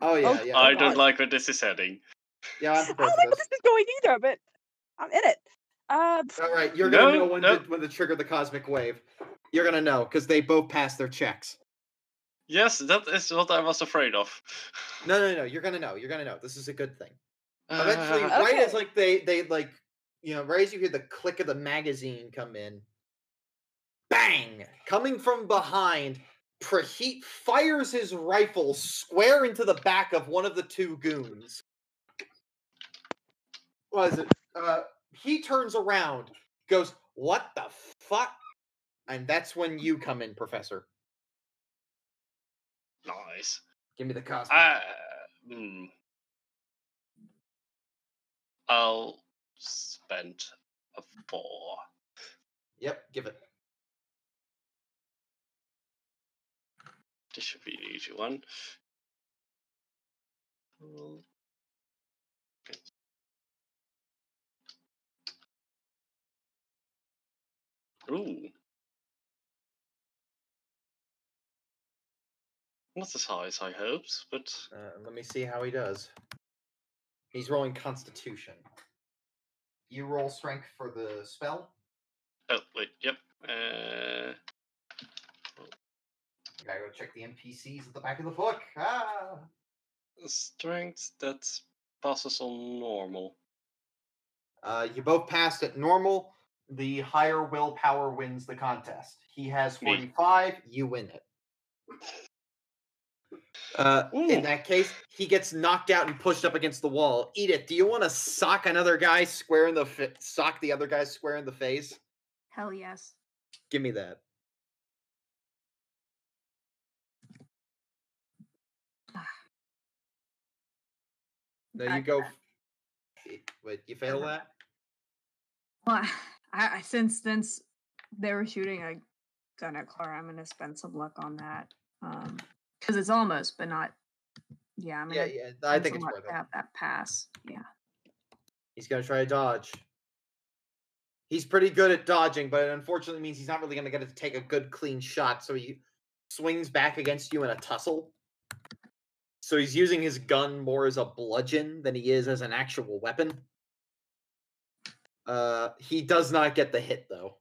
Oh yeah, Oh, yeah. I don't like where this is heading. Yeah, I'm I don't for like where this. this is going either, but I'm in it. Uh All right, you're gonna No, know when no. to when to trigger the cosmic wave. You're gonna know because they both passed their checks. Yes, that is what I was afraid of. No, no, no. You're gonna know. You're gonna know. This is a good thing. Eventually, Uh, right as like they they like you know, right as you hear the click of the magazine come in, bang! Coming from behind, Praheet fires his rifle square into the back of one of the two goons. What is it? Uh, he turns around, goes, "What the fuck?" And that's when you come in, Professor. Nice. Give me the cosmic. Uh, hmm. I'll spend a four. yep, give it. This should be an easy one. Ooh. Not as high as I hoped, but Uh, let me see how he does. He's rolling Constitution. You roll Strength for the spell. oh wait, yep. Uh, You gotta go check the NPCs at the back of the book. Ah. strength that passes on normal. Uh, you both passed at normal. The higher willpower wins the contest. He has Me. 45, you win it. Uh, in that case, he gets knocked out and pushed up against the wall. Edith, do you want to sock another guy square in the fa- sock the other guy square in the face? Hell yes. Give me that. No, you go. Wait, you fail that? Well, I, I since since they were shooting a gun at Clara, I'm gonna spend some luck on that. Um, because it's almost, but not. Yeah, I'm Yeah, yeah. I think it's worth it. have that pass. Yeah. He's gonna try to dodge. He's pretty good at dodging, but it unfortunately means he's not really gonna get to take a good clean shot. So he swings back against you in a tussle. So he's using his gun more as a bludgeon than he is as an actual weapon. Uh, he does not get the hit though.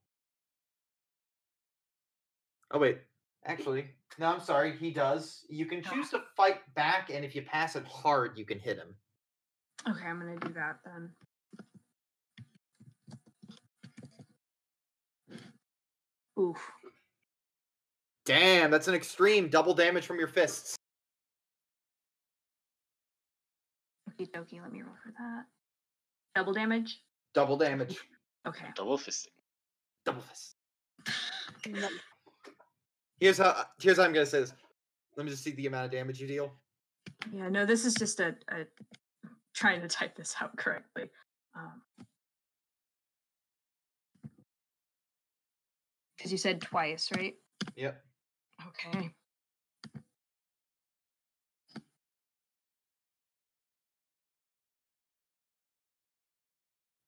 Oh wait, actually, no, I'm sorry. He does. You can choose to fight back, and if you pass it hard, you can hit him. Okay, I'm gonna do that then. Oof. Damn, that's an extreme double damage from your fists. Okie dokie, let me roll for that. Double damage? Double damage. Okay. Double fisting. Double fist. Here's how. Here's how I'm gonna say this. Let me just see the amount of damage you deal. Yeah, no, this is just a, a trying to type this out correctly. Um, because you said twice, right? Yep. Okay.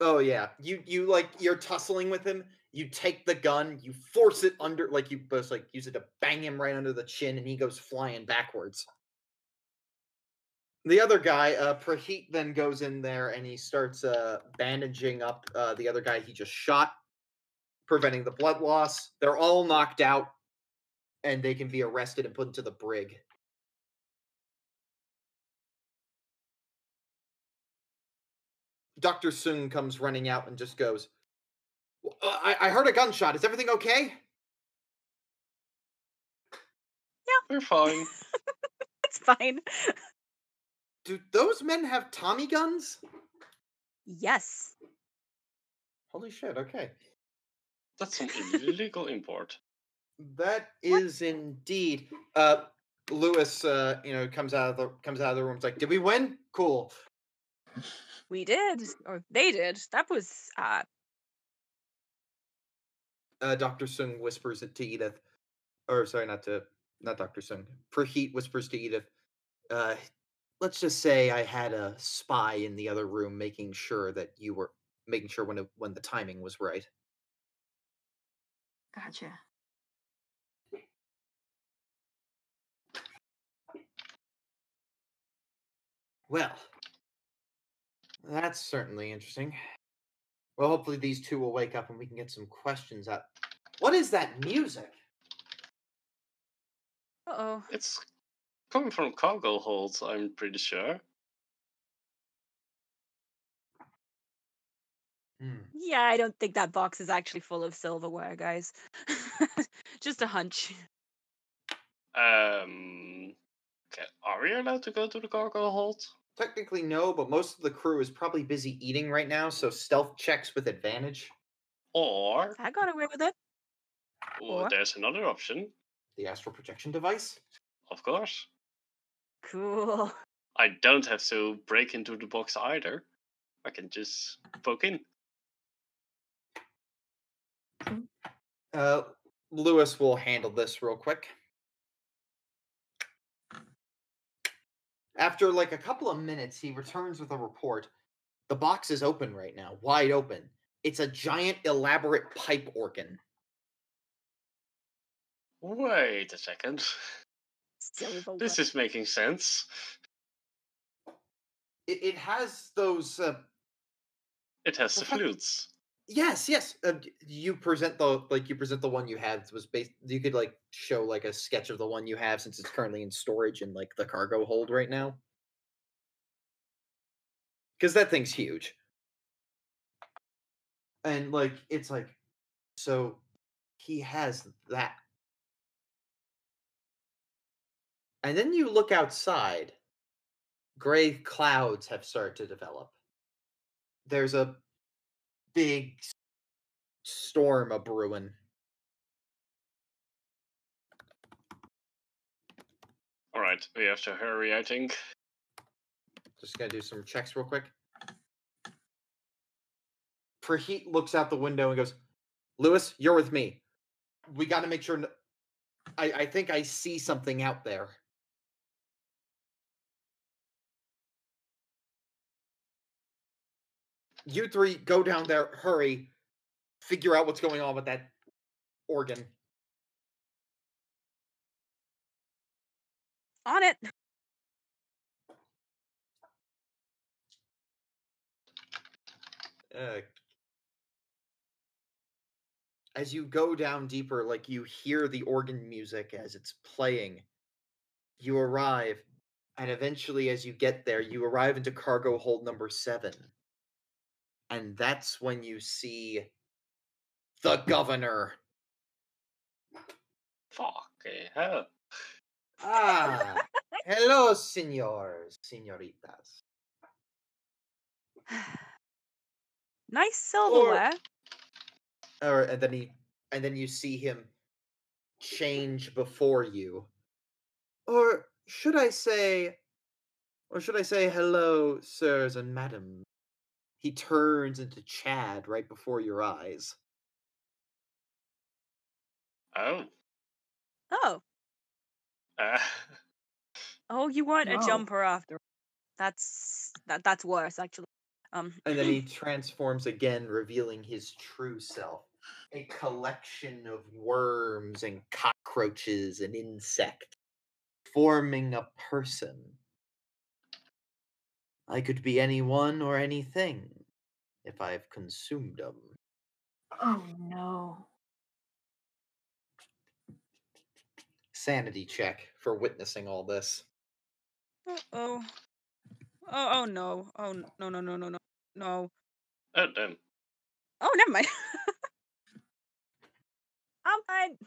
Oh yeah. You you like you're tussling with him. You take the gun. You force it under like you both like use it to bang him right under the chin, and he goes flying backwards. The other guy, uh, Praheet, then goes in there and he starts uh, bandaging up uh, the other guy he just shot, preventing the blood loss. They're all knocked out, and they can be arrested and put into the brig. Dr. Sung comes running out and just goes, uh, I, I heard a gunshot. Is everything okay? Yeah. We're fine. It's fine. Do those men have Tommy guns? Yes. Holy shit, okay. That's some illegal import. That is indeed. Uh Lewis uh, you know, comes out of the comes out of the room. It's like, did we win? Cool. We did. Or they did. That was uh Uh Dr. Sung whispers it to Edith. Or sorry, not to not Dr. Sung. Praheet whispers to Edith. Uh let's just say I had a spy in the other room making sure that you were making sure when it, when the timing was right. Gotcha. Well, that's certainly interesting. Well, hopefully these two will wake up and we can get some questions out. What is that music? uh oh. It's coming from cargo holds, I'm pretty sure. Hmm. Yeah, I don't think that box is actually full of silverware, guys. Just a hunch. Um, okay, are we allowed to go to the cargo hold? Technically no, but most of the crew is probably busy eating right now, so stealth checks with advantage. Or, I got away with it. or Or? there's another option, The astral projection device. of course. Cool. I don't have to break into the box either. I can just poke in. Uh, Lewis will handle this real quick. After like a couple of minutes, he returns with a report. The box is open right now, wide open. It's a giant, elaborate pipe organ. Wait a second. This is making sense. It, it has those. Uh, It has the flutes. Yes, yes. Uh, you present the like you present the one you have. Was based. You could like show like a sketch of the one you have since it's currently in storage in like the cargo hold right now. Because that thing's huge. And like it's like, so he has that. And then you look outside. Gray clouds have started to develop. There's a big storm a brewing. All right, we have to hurry. I think. Just gonna do some checks real quick. Praheet looks out the window and goes, "Lewis, you're with me. We got to make sure. I I think I see something out there." You three go down there. Hurry. Figure out what's going on with that organ. On it. uh, as you go down deeper, like you hear the organ music as it's playing, you arrive, and eventually, as you get there, you arrive into cargo hold number seven. And that's when you see the governor. Fuck hell. Ah, hello, senors, senoritas. nice silverware. or and then he and then you see him change before you or should i say or should i say hello sirs and madam he turns into chad right before your eyes Oh. Oh. Uh, Oh, you weren't a jumper after. That's that. That's worse, actually. Um. and then he transforms again revealing his true self a collection of worms and cockroaches and insects forming a person i could be anyone or anything if i've consumed them Oh no. sanity check for witnessing all this Oh. Oh. Oh. Oh no. Oh no. No. No. No. No. No. oh damn. Oh, never mind. I'm fine.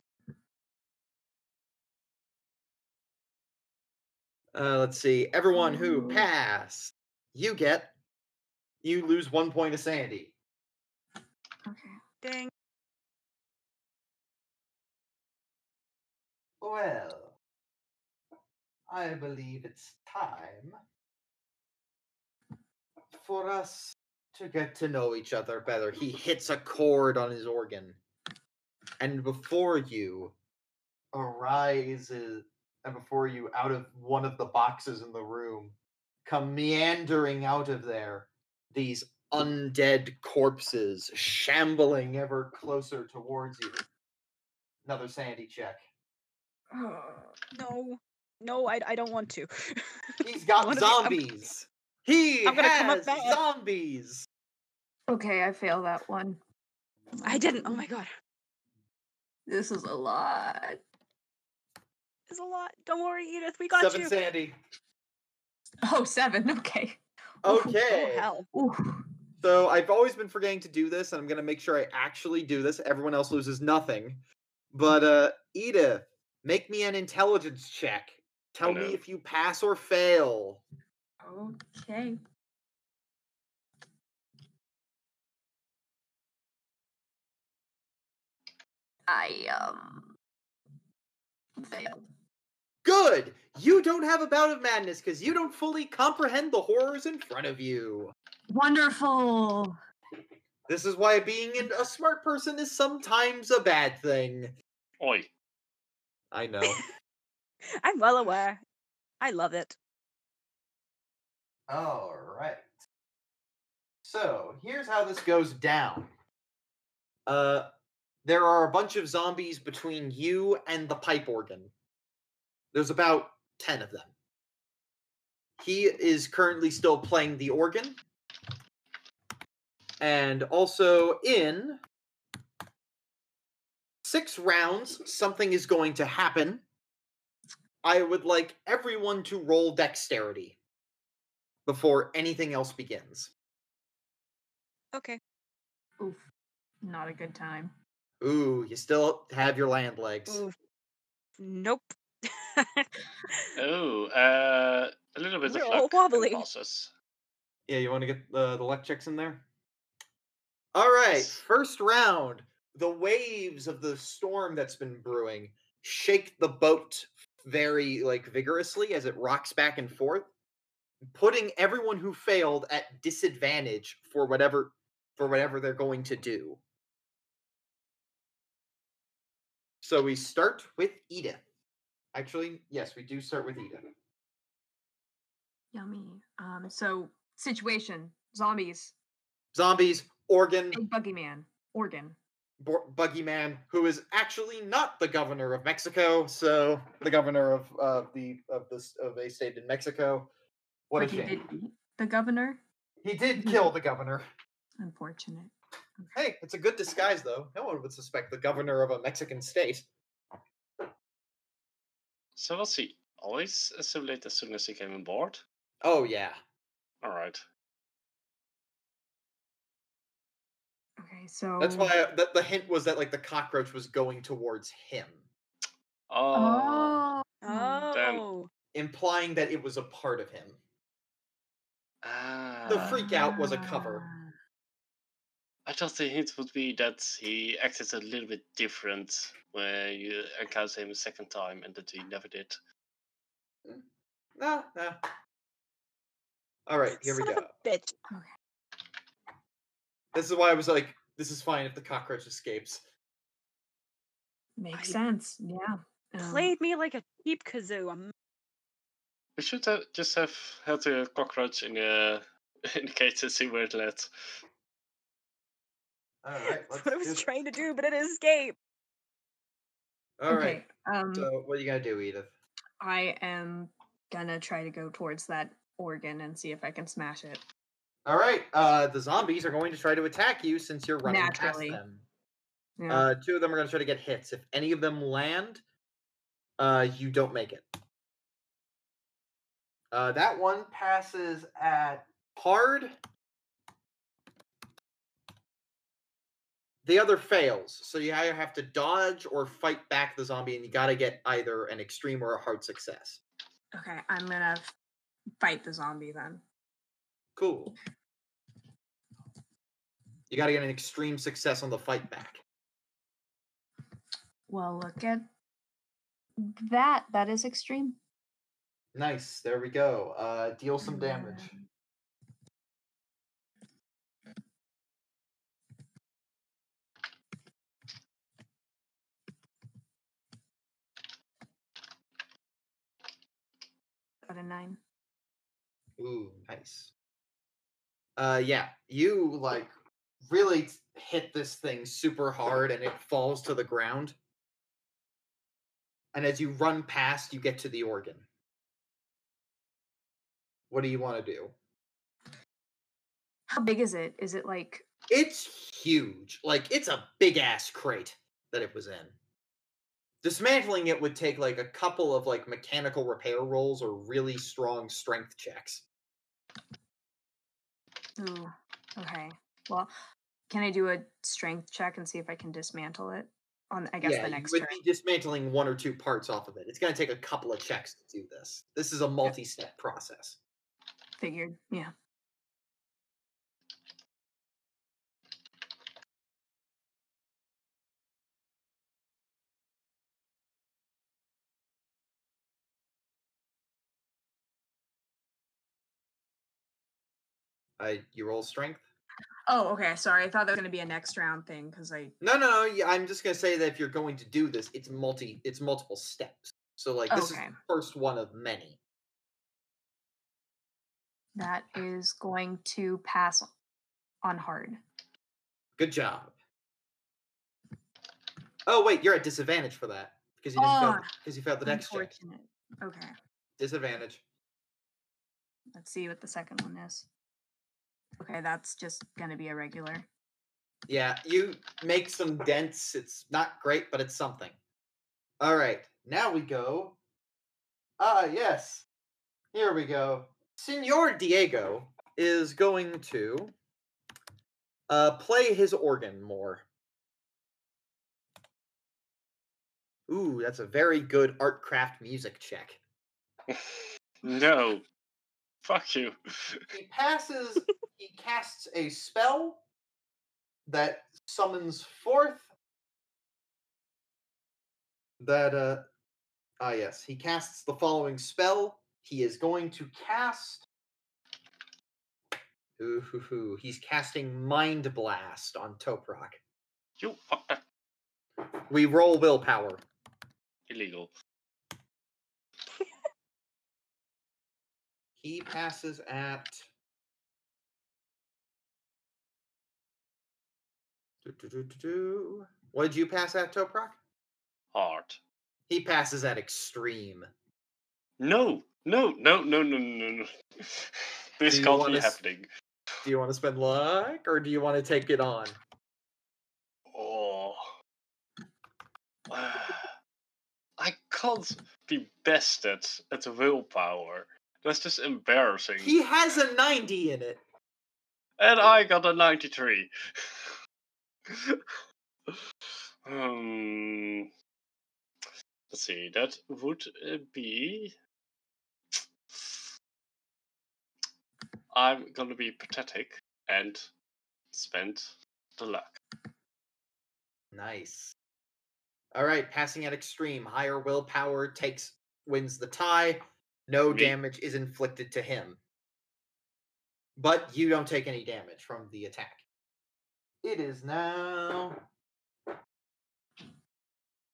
uh, let's see everyone who passed you get you lose one point of sanity Okay. Ding. Well, I believe it's time for us to get to know each other better. He hits a chord on his organ, and before you arises, and before you, out of one of the boxes in the room, come meandering out of there these undead corpses shambling ever closer towards you. Another sanity check. No. No, I, I don't want to. He's got wanna be- I'm- zombies. He I'm gonna come up has back. Uh zombies. Okay, I fail that one. I didn't. Oh my mm. god. This is a lot. It's a lot. Don't worry, Edith. We got Seven you. sanity. Oh, seven. Okay. Okay. Oh hell. Ooh. So I've always been forgetting to do this, and I'm gonna make sure I actually do this. Everyone else loses nothing. But uh Edith, make me an intelligence check. Tell me if you pass or fail. Okay. I um failed. Good. You don't have a bout of madness because you don't fully comprehend the horrors in front of you. Wonderful. This is why being a smart person is sometimes a bad thing. Oi. I know. I'm well aware. I love it. All right. So here's how this goes down. Uh, there are a bunch of zombies between you and the pipe organ. There's about ten of them. He is currently still playing the organ, and also in six rounds, something is going to happen. I would like everyone to roll dexterity before anything else begins. Okay. Oof. Not a good time. Ooh, you still have your land legs. Oof. Nope. Oh, uh, a little bit They're of all luck wobbly. and. Yeah, you want to get the, the luck checks in there? All right, Yes. first round. The waves of the storm that's been brewing shake the boat very like vigorously as it rocks back and forth, putting everyone who failed at disadvantage for whatever for whatever they're going to do. So we start with Edith. Actually, yes, we do start with Edith. Yummy. Um so situation. Zombies. Zombies, organ, Big buggy man. Organ. Bo- Buggy Man, who is actually not the governor of Mexico, so the governor of uh, the of this of a state in Mexico. What Like a he shame. did beat the governor. He did kill the governor. Unfortunate. Hey, it's a good disguise though. No one would suspect the governor of a Mexican state. So was he always assimilate as soon as he came on board? Oh yeah. Alright. Okay, so That's why I, the, the hint was that like the cockroach was going towards him, Oh. Oh. Oh. implying that it was a part of him. Ah. The freak out was a cover. I thought the hint would be that he acted a little bit different when you encounter him a second time and that he never did. No, no. All right, here we go. of a bitch. This is why I was like, this is fine if the cockroach escapes. Makes I- sense. Yeah. Um, Played me like a cheap kazoo. I'm We should have just have held the cockroach in the in the cage and see where it led. All right, That's what I was trying to do, but it escaped. All right. okay. Um So what are you gonna do, Edith? I am gonna try to go towards that organ and see if I can smash it. All right. Uh, the zombies are going to try to attack you since you're running Naturally. past them. Yeah. Uh, two of them are going to try to get hits. If any of them land, uh, you don't make it. Uh, that one passes at hard. The other fails, so you either have to dodge or fight back the zombie, and you got to get either an extreme or a hard success. okay, I'm gonna fight the zombie then. Cool. You got to get an extreme success on the fight back. Well, look at that. That is extreme. Nice. There we go. Uh, deal some damage. Got a nine. Ooh, nice. Uh, yeah, you like really hit this thing super hard, and it falls to the ground. And as you run past, you get to the organ. What do you want to do? How big is it? Is it like It's huge. Like it's a big ass crate that it was in. Dismantling it would take like a couple of like mechanical repair rolls or really strong strength checks. Ooh, okay. Well, can I do a strength check and see if I can dismantle it on? I guess yeah, the next you turn. would be dismantling one or two parts off of it. It's going to take a couple of checks to do this. This is a multi-step process. Figured. Yeah. Uh, you roll strength. Oh, okay. Sorry. I thought that was going to be a next round thing because I. No, no, no. Yeah, I'm just gonna say that if you're going to do this, it's multi, it's multiple steps. So like this Okay. is the first one of many. That is going to pass on hard. Good job. Oh wait, you're at disadvantage for that because you didn't fail Ah, because you failed the next check. Okay. Disadvantage. Let's see what the second one is. Okay, that's just going to be a regular. Yeah, you make some dents. It's not great, but it's something. All right, now we go. Ah, yes. Here we go. Senor Diego is going to uh, play his organ more. Ooh, that's a very good art craft music check. no. Fuck you. He passes, he casts a spell that summons forth that uh ah yes, he casts the following spell. He is going to cast Ooh, hoo, hoo. he's casting Mind Blast on Toprak. You fucker. We roll willpower. Illegal. He passes at Do, do, do, do, do. What did you pass at, Toprak? Hard. He passes at extreme. No. No, no, no, no, no, no. This can't be s- happening. Do you want to spend luck or do you want to take it on? Oh. I can't be bested at the willpower. That's just embarrassing. He has a 90 in it. And I got a 93. um, let's see, that would uh, be. I'm gonna be pathetic and spend the luck. Nice. All right, passing at extreme. Higher willpower takes wins the tie. No Me. damage is inflicted to him. But you don't take any damage from the attack. It is now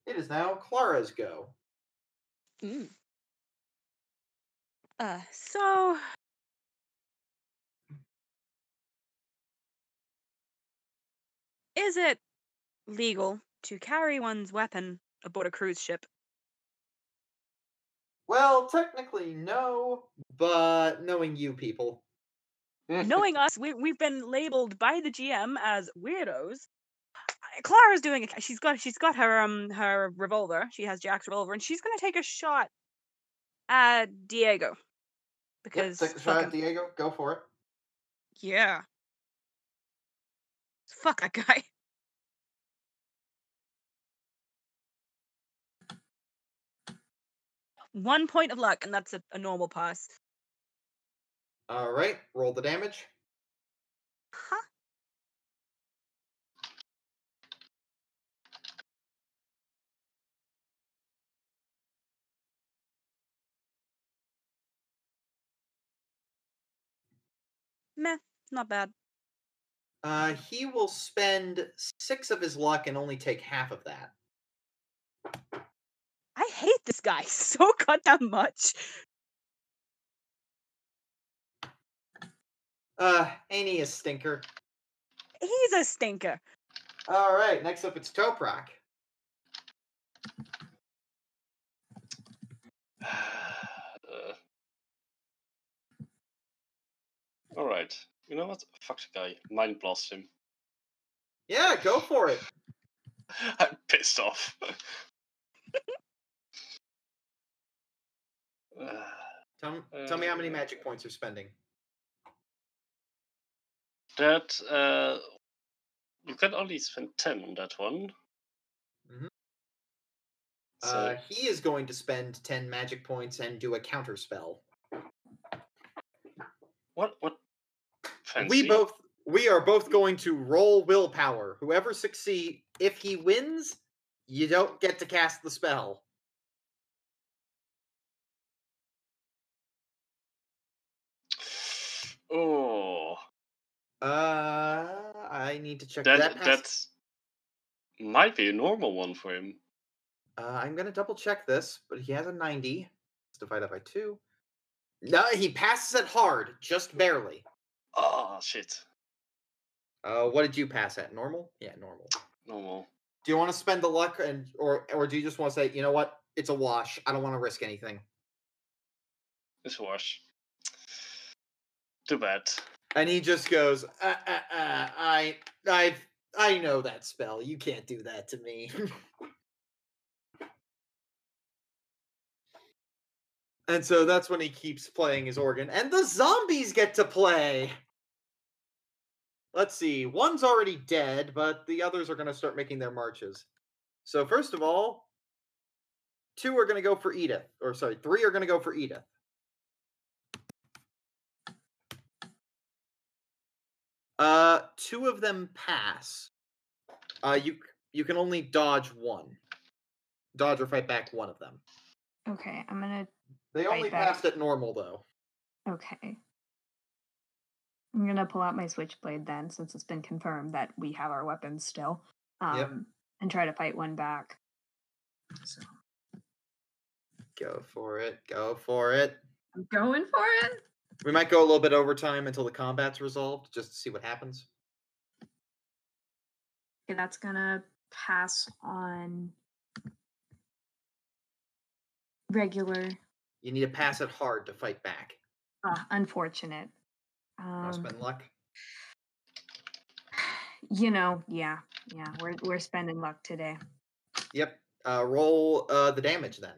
It is now Clara's go. Mm. Uh, so is it legal to carry one's weapon aboard a cruise ship? Well, technically no, but knowing you people. Knowing us, we we've been labeled by the GM as weirdos. Clara's doing it. She's got she's got her um her revolver. She has Jack's revolver, and she's gonna take a shot at Diego Yep, because take a shot at him. Diego. Go for it. yeah, fuck that guy. One point of luck, and that's a, a normal pass. All right, roll the damage. Huh? Meh, not bad. Uh, he will spend six of his luck and only take half of that. I hate this guy so goddamn much. Uh, ain't he a stinker? He's a stinker. All right, next up it's Toprak. Uh, Alright. You know what? Fuck the guy. Mind blast him. Yeah, go for it. I'm pissed off. Uh, Tell, tell me how many Uh, magic points you're spending. that uh, you can only spend ten on that one. Mhm. So Uh, he is going to spend 10 magic points and do a counter spell. What? What? Fancy. We both we are both going to roll willpower. Whoever succeed, if he wins, you don't get to cast the spell. Oh, Uh, I need to check that that. that's might be a normal one for him. Uh, I'm gonna double check this, but he has a 90. Let's divide that by two. No, he passes it hard, just barely. Oh shit, Uh, what did you pass at? Normal? Yeah, normal. normal. Do you want to spend the luck, and or or do you just want to say, you know what, it's a wash. I don't want to risk anything. It's a wash. Too bad. And he just goes, uh, uh, uh, I, I, I know that spell. You can't do that to me. and so that's when he keeps playing his organ, and the zombies get to play. Let's see. One's already dead, but the others are going to start making their marches. So first of all, two are going to go for Edith, or sorry, three are going to go for Edith. Uh, two of them pass. Uh, you you can only dodge one. Dodge or fight back one of them. Okay, I'm gonna. They only back. passed at normal though. Okay. I'm gonna pull out my switchblade then, since it's been confirmed that we have our weapons still. Um, Yep. and try to fight one back. So Go for it. Go for it. I'm going for it. We might go a little bit overtime until the combat's resolved, just to see what happens. Okay, that's gonna pass on regular. You need to pass it hard to fight back. Uh, unfortunate. Um, spend luck. you know, yeah, yeah, we're we're spending luck today. Yep. Uh, roll uh, the damage then.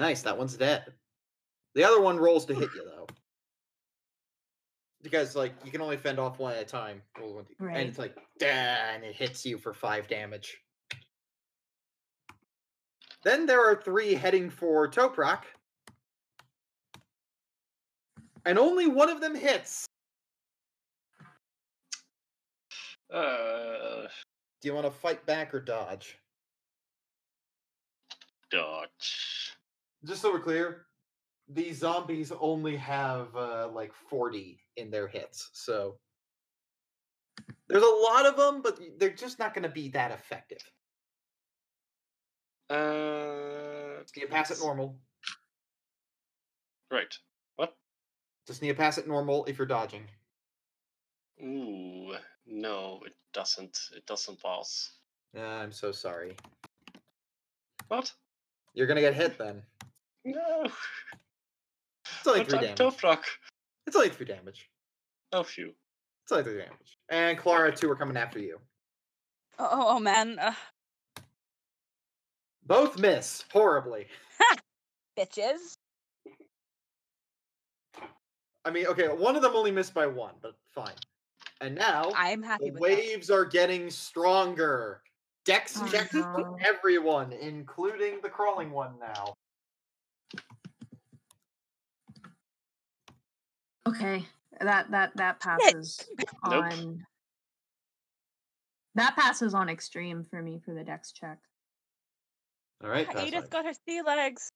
Nice, that one's dead. The other one rolls to hit you though. Because like you can only fend off one at a time. Roll one, Right. And it's like, "Dah," and it hits you for five damage. Then there are three heading for Toprak. And only one of them hits. Uh, Do you want to fight back or dodge? dodge. Just so we're clear, these zombies only have uh, like 40 in their hits. So there's a lot of them, but they're just not going to be that effective. Uh, You pass it normal. Right. What? Just need to pass it normal if you're dodging. Ooh, no, it doesn't. It doesn't pass. Uh, I'm so sorry. What? You're to get hit then. No. It's only But three I'm damage. It's only three damage. Oh, phew. It's only three damage. And Clara, two are coming after you. Oh, oh, oh man, uh, Both miss horribly. bitches. I mean, okay, one of them only missed by one, but fine. And now I'm happy the with waves are getting stronger. Dex checks for no. everyone, including the crawling one now. Okay, that that that passes Nope. on. That passes on extreme for me for the dex check. All right, that. Edith on. got her sea legs.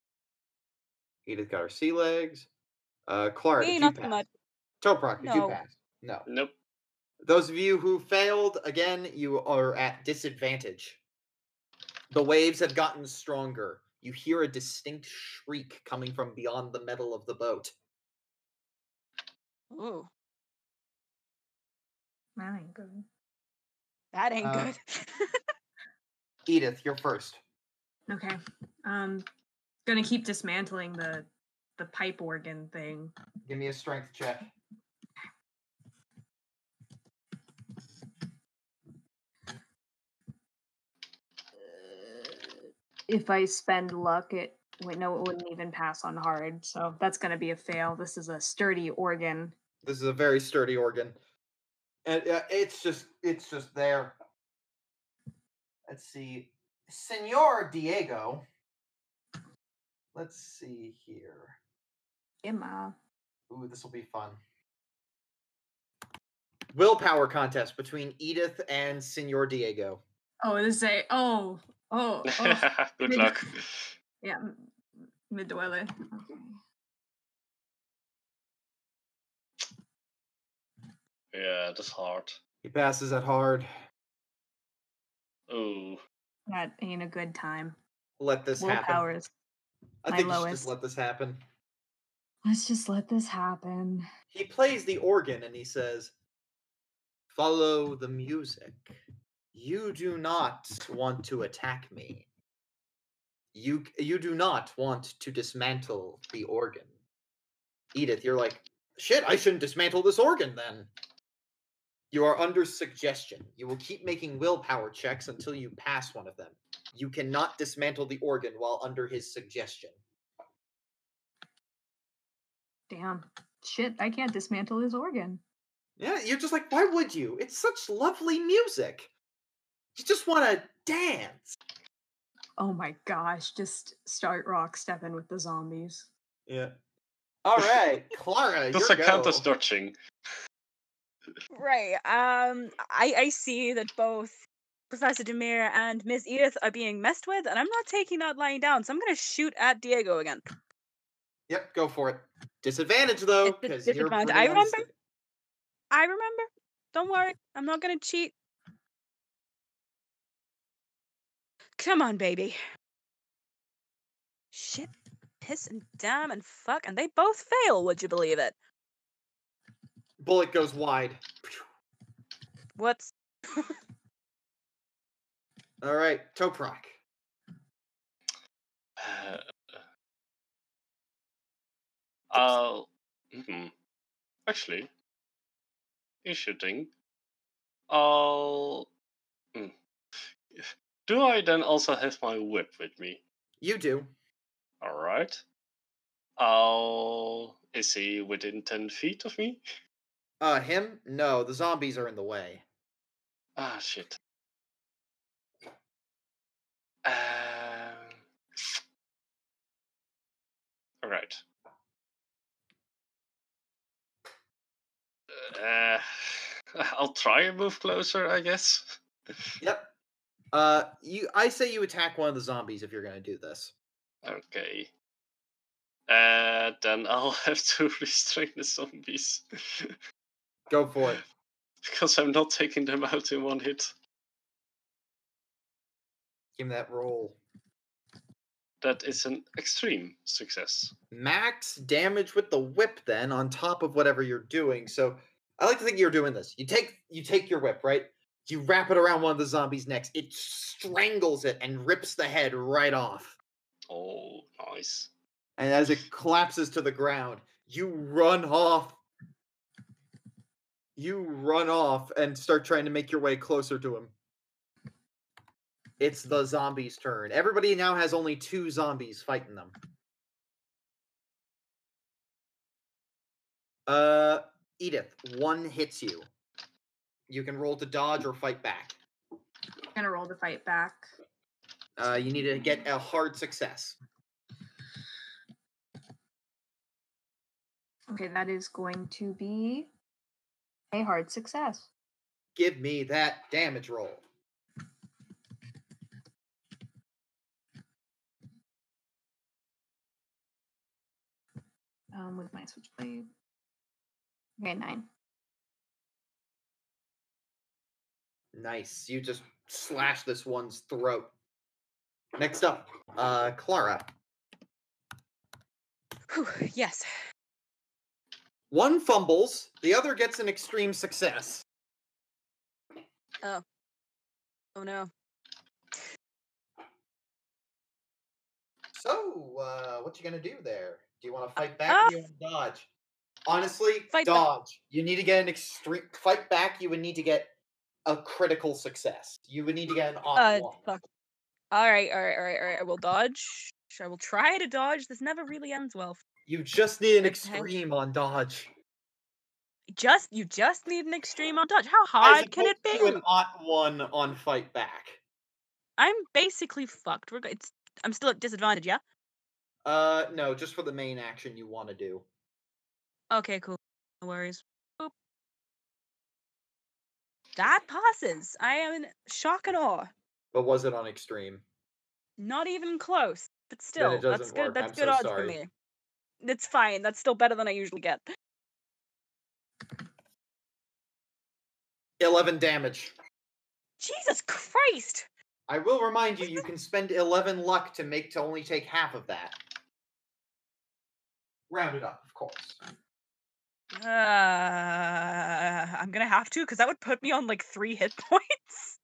Edith got her sea legs. Uh, Clark, Me, did you not so much. Toprak, did you No. pass? No. Nope. Those of you who failed, again, you are at disadvantage. The waves have gotten stronger. You hear a distinct shriek coming from beyond the metal of the boat. Ooh, That ain't good. that ain't Uh, good. Edith, you're first. Okay, um, gonna keep dismantling the the pipe organ thing. Give me a strength check. If I spend luck, it wait no, it wouldn't even pass on hard. So that's gonna be a fail. This is a sturdy organ. This is a very sturdy organ. And uh, it's just it's just there. Let's see. Senor Diego. Let's see here. Emma. Ooh, this will be fun. Willpower contest between Edith and Senor Diego. Oh, this say oh oh oh Good Mid- luck. yeah. m- Me. Okay. Yeah, that's hard. He passes it hard. Oh, That ain't a good time. Let this happen. Willpower is. I my think you should lowest. just let this happen. Let's just let this happen. He plays the organ and he says, Follow the music. You do not want to attack me. You you do not want to dismantle the organ. Edith, you're like, shit, I shouldn't dismantle this organ then. You are under suggestion. You will keep making willpower checks until you pass one of them. You cannot dismantle the organ while under his suggestion. Damn. Shit, I can't dismantle his organ. Yeah, you're just like, why would you? It's such lovely music. You just want to dance. Oh my gosh, just start rock stepping with the zombies. Yeah. All right, Clara, that's your a count go. as dodging. Right. Um. I I see that both Professor Dimir and Miss Edith are being messed with, and I'm not taking that lying down. So I'm gonna shoot at Diego again. Yep, go for it. Disadvantage though, because you're. I remember. I remember. Don't worry. I'm not gonna cheat. Come on, baby. Shit, piss and damn and fuck, and they both fail. Would you believe it? Bullet goes wide. What's All right, Toprak. Uh, I'll. mhm. Actually, in shooting, I'll. mm. Do I then also have my whip with me? You do. Alright. I'll. Is he within 10 feet of me? Uh, him? No, the zombies are in the way. Ah, shit. Um. Alright. Uh, I'll try and move closer, I guess. Yep. Uh, you. I say you attack one of the zombies if you're gonna do this. Okay. Uh, then I'll have to restrain the zombies. Go for it. because I'm not taking them out in one hit. Give me that roll. That is an extreme success. Max damage with the whip, then on top of whatever you're doing. So I like to think you're doing this. You take you take your whip, right? You wrap it around one of the zombies' necks. It strangles it and rips the head right off. Oh, nice. And as it collapses to the ground, you run off. You run off and start trying to make your way closer to him. It's the zombies' turn. Everybody now has only two zombies fighting them. Uh, Edith, one hits you. You can roll to dodge or fight back. I'm gonna roll to fight back. Uh, you need to get a hard success. Okay, that is going to be a hard success. Give me that damage roll. Um, with my switchblade. Okay, nine. Nice. You just slash this one's throat. Next up, uh, Clara. Whew, yes. One fumbles, the other gets an extreme success. Oh Oh no. So, uh, what you gonna do there? Do you want to fight back or do you want to dodge? Honestly, Fight back. dodge. You need to get an extreme fight back. You would need to get a critical success. You would need to get an off Uh, one. fuck. All right, all right, all right, all right. I will dodge. I will try to dodge. This never really ends well. You just need an extreme on dodge. Just you just need an extreme on dodge. How hard can it be? an ot one on fight back. I'm basically fucked. We're go- it's I'm still at disadvantage, yeah? Uh, no, just for the main action you want to do. Okay, cool. No worries. Boop. That passes. I am in shock and awe. But was it on extreme? Not even close. But still, that's good. work. That's I'm good so odds sorry. for me. It's fine. That's still better than I usually get. Eleven damage. Jesus Christ! I will remind you, you can spend eleven luck to make to only take half of that. Round it up, of course. Uh, I'm gonna have to because that would put me on like three hit points.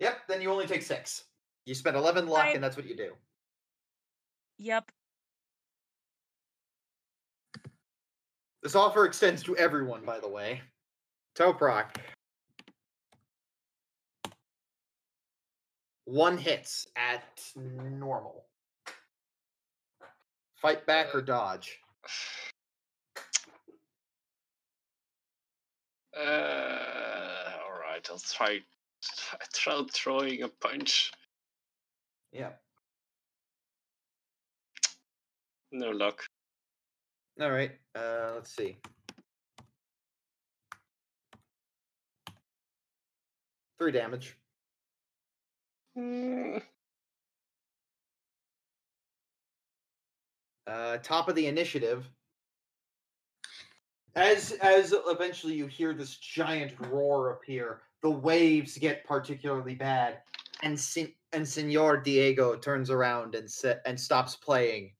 Yep, then you only take six. You spend eleven luck, Right. and that's what you do. Yep. This offer extends to everyone, by the way. Toprak. One hits at normal. Fight back or dodge. Uh, all right, I'll try. I tried throwing a punch. Yeah. No luck. All right. Uh, let's see. Three damage. Mm, Uh, top of the initiative. As as eventually you hear this giant roar appear, the waves get particularly bad, and Sin- and Senor Diego turns around and sa- and stops playing.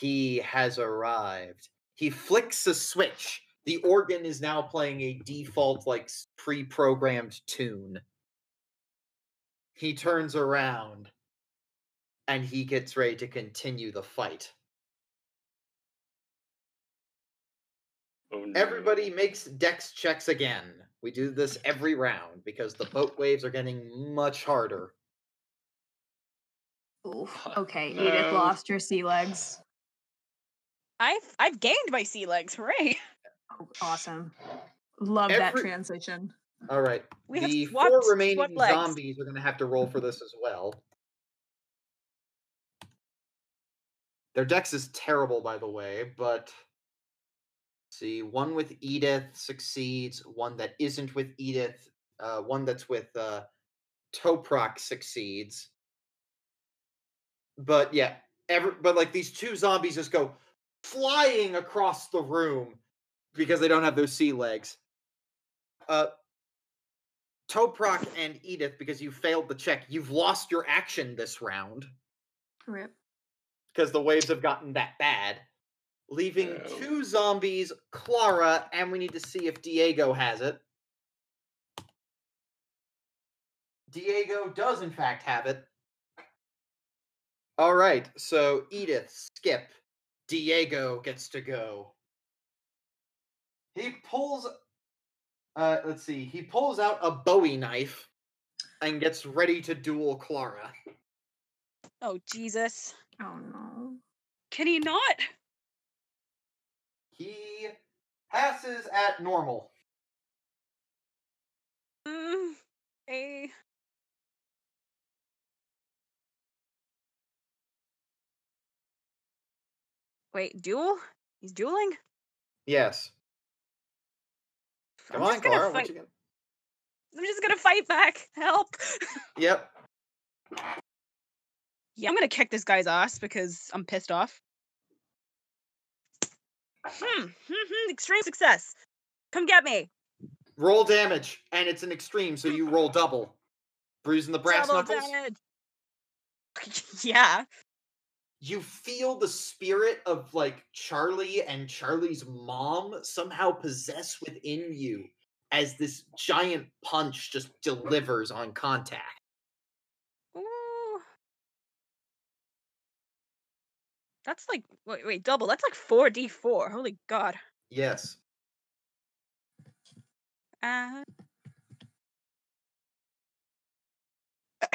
He has arrived. He flicks a switch. The organ is now playing a default like pre-programmed tune. He turns around and he gets ready to continue the fight. oh no. Everybody makes dex checks again. We do this every round because the boat waves are getting much harder. Oof. Okay, Edith No. lost her sea legs. I've I've gained my sea legs. Hooray! Awesome. Love that transition. All right. We the swapped- four remaining zombies are going to have to roll for this as well. Their dex is terrible, by the way, but see, one with Edith succeeds, one that isn't with Edith, uh, one that's with uh, Toprak succeeds. But yeah, every but like these two zombies just go flying across the room because they don't have those sea legs. Uh, Toprak and Edith, because you failed the check, you've lost your action this round Rip. because the waves have gotten that bad. Leaving Oh. two zombies, Clara, and we need to see if Diego has it. Diego does, in fact, have it. All right, so Edith, skip. Diego gets to go. He pulls. Uh, let's see. He pulls out a Bowie knife and gets ready to duel Clara. Oh Jesus! Oh no. Can he not? He passes at normal. Mm, eh. Wait, duel? He's dueling? Yes. I'm Come on, just gonna Clara. What fight. you gonna... I'm just gonna fight back. Help! Yep. yeah, I'm gonna kick this guy's ass because I'm pissed off. Hmm. hmm, Extreme success. Come get me. Roll damage, and it's an extreme, so you roll double. Bruising the brass Double knuckles. damage. yeah. You feel the spirit of like Charlie and Charlie's mom somehow possess within you as this giant punch just delivers on contact. Ooh. That's like wait, wait, double. That's like four D four. Holy god. Yes. Uh...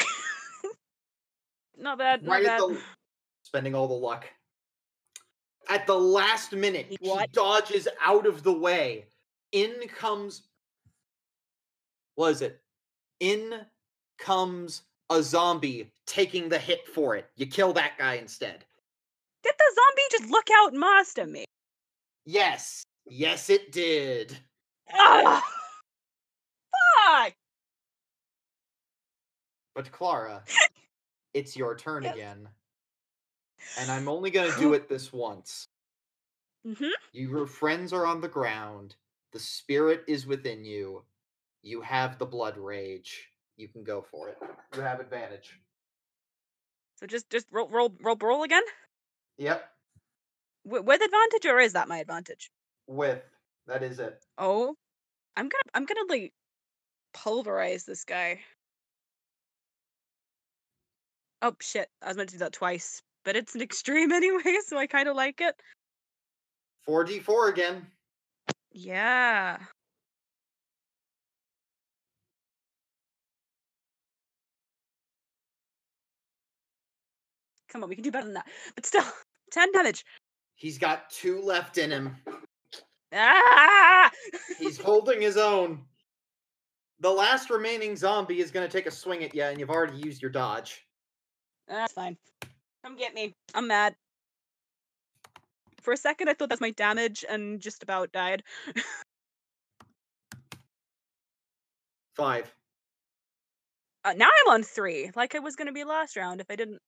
not bad, not right bad. at the spending all the luck. At the last minute, he dodges out of the way, In comes. What is it? In comes a zombie taking the hit for it. You kill that guy instead. Did the zombie just look out and master me? Yes. Yes, it did. Ah! Fuck! But Clara, it's your turn Yes. again. And I'm only going to do it this once. Mm-hmm. Your friends are on the ground. The spirit is within you. You have the blood rage. You can go for it. You have advantage. So just just roll roll roll roll again Yep. w- with advantage, or is that my advantage? With. That is it. Oh, I'm gonna I'm gonna like pulverize this guy. Oh shit! I was meant to do that twice, but it's an extreme anyway, so I kind of like it. 4d4 again. Yeah. Come on, we can do better than that. But still, ten damage. He's got two left in him. Ah! He's holding his own. The last remaining zombie is going to take a swing at you, and you've already used your dodge. That's fine. Come get me. I'm mad. For a second, I thought that's my damage and just about died. Five. Uh, now I'm on three, like I was gonna be last round if I didn't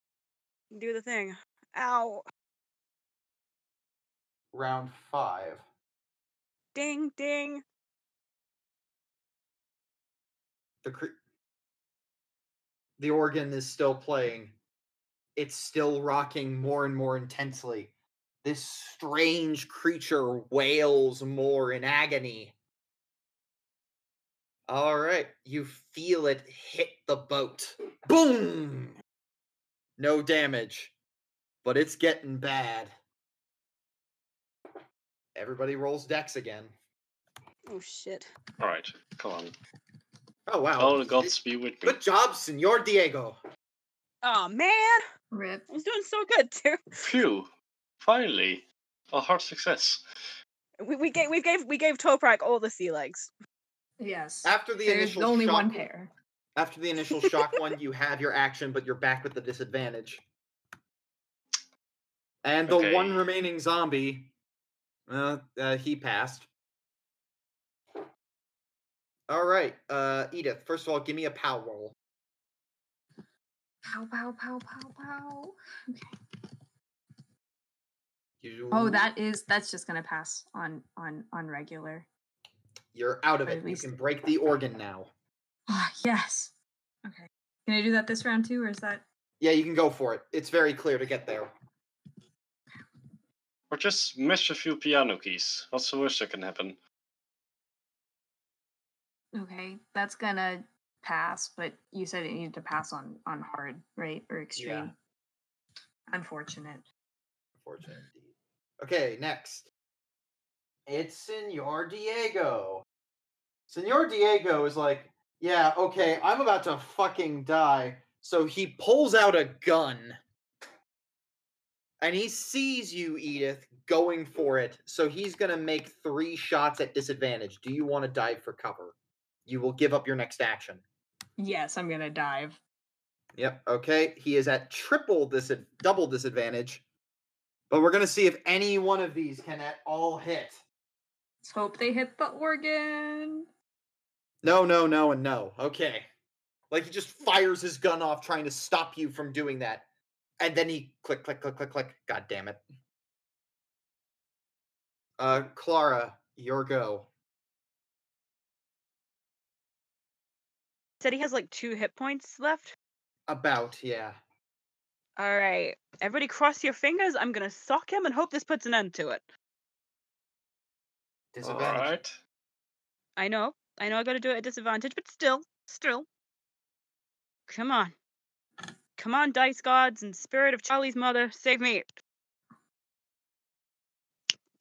do the thing. Ow. Round five. Ding, ding. the cre- the organ is still playing. It's still rocking more and more intensely. This strange creature wails more in agony. All right, you feel it hit the boat. Boom! No damage, but it's getting bad. Everybody rolls dex again. Oh shit. All right, come on. Oh wow! Oh, the gods be with me. Good job, Senor Diego. Oh man, Rip. I was doing so good too. Phew! Finally, a hard success. We, we gave we gave we gave Toprak all the sea legs. Yes. After the There's initial only shock, one pair. After the initial shock one, you have your action, but you're back with the disadvantage. And the one remaining zombie, uh, uh, he passed. All right, uh, Edith. First of all, give me a pow roll. Pow, pow, pow, pow, pow. Okay. You, Oh, that is that's just gonna pass on on on regular. you're out of or it. at You can break the organ now. Ah, yes. Okay. Can I do that this round too, or is that Yeah, you can go for it. It's very clear to get there. Or just mash a few piano keys. What's the worst that can happen? okay? That's gonna pass, but you said it needed to pass on on hard, right, or extreme. Unfortunate. Unfortunate indeed. Okay, next. It's Senor Diego. Senor Diego is like, yeah, okay, I'm about to fucking die. So he pulls out a gun. And he sees you, Edith, going for it. So he's going to make three shots at disadvantage. Do you want to dive for cover? You will give up your next action. Yes, I'm gonna dive. Yep. Okay. He is at triple dis double disadvantage. But we're gonna see if any one of these can at all hit. Let's hope they hit the organ. No, no, no, and no. Okay. Like he just fires his gun off trying to stop you from doing that. And then he click, click, click, click, click. God damn it. Uh Clara, your go. Said he has like two hit points left. About, yeah. All right, everybody, cross your fingers. I'm gonna sock him and hope this puts an end to it. All Disadvantage. right. I know, I know, I got to do it at disadvantage, but still, still. Come on, come on, dice gods and spirit of Charlie's mother, save me.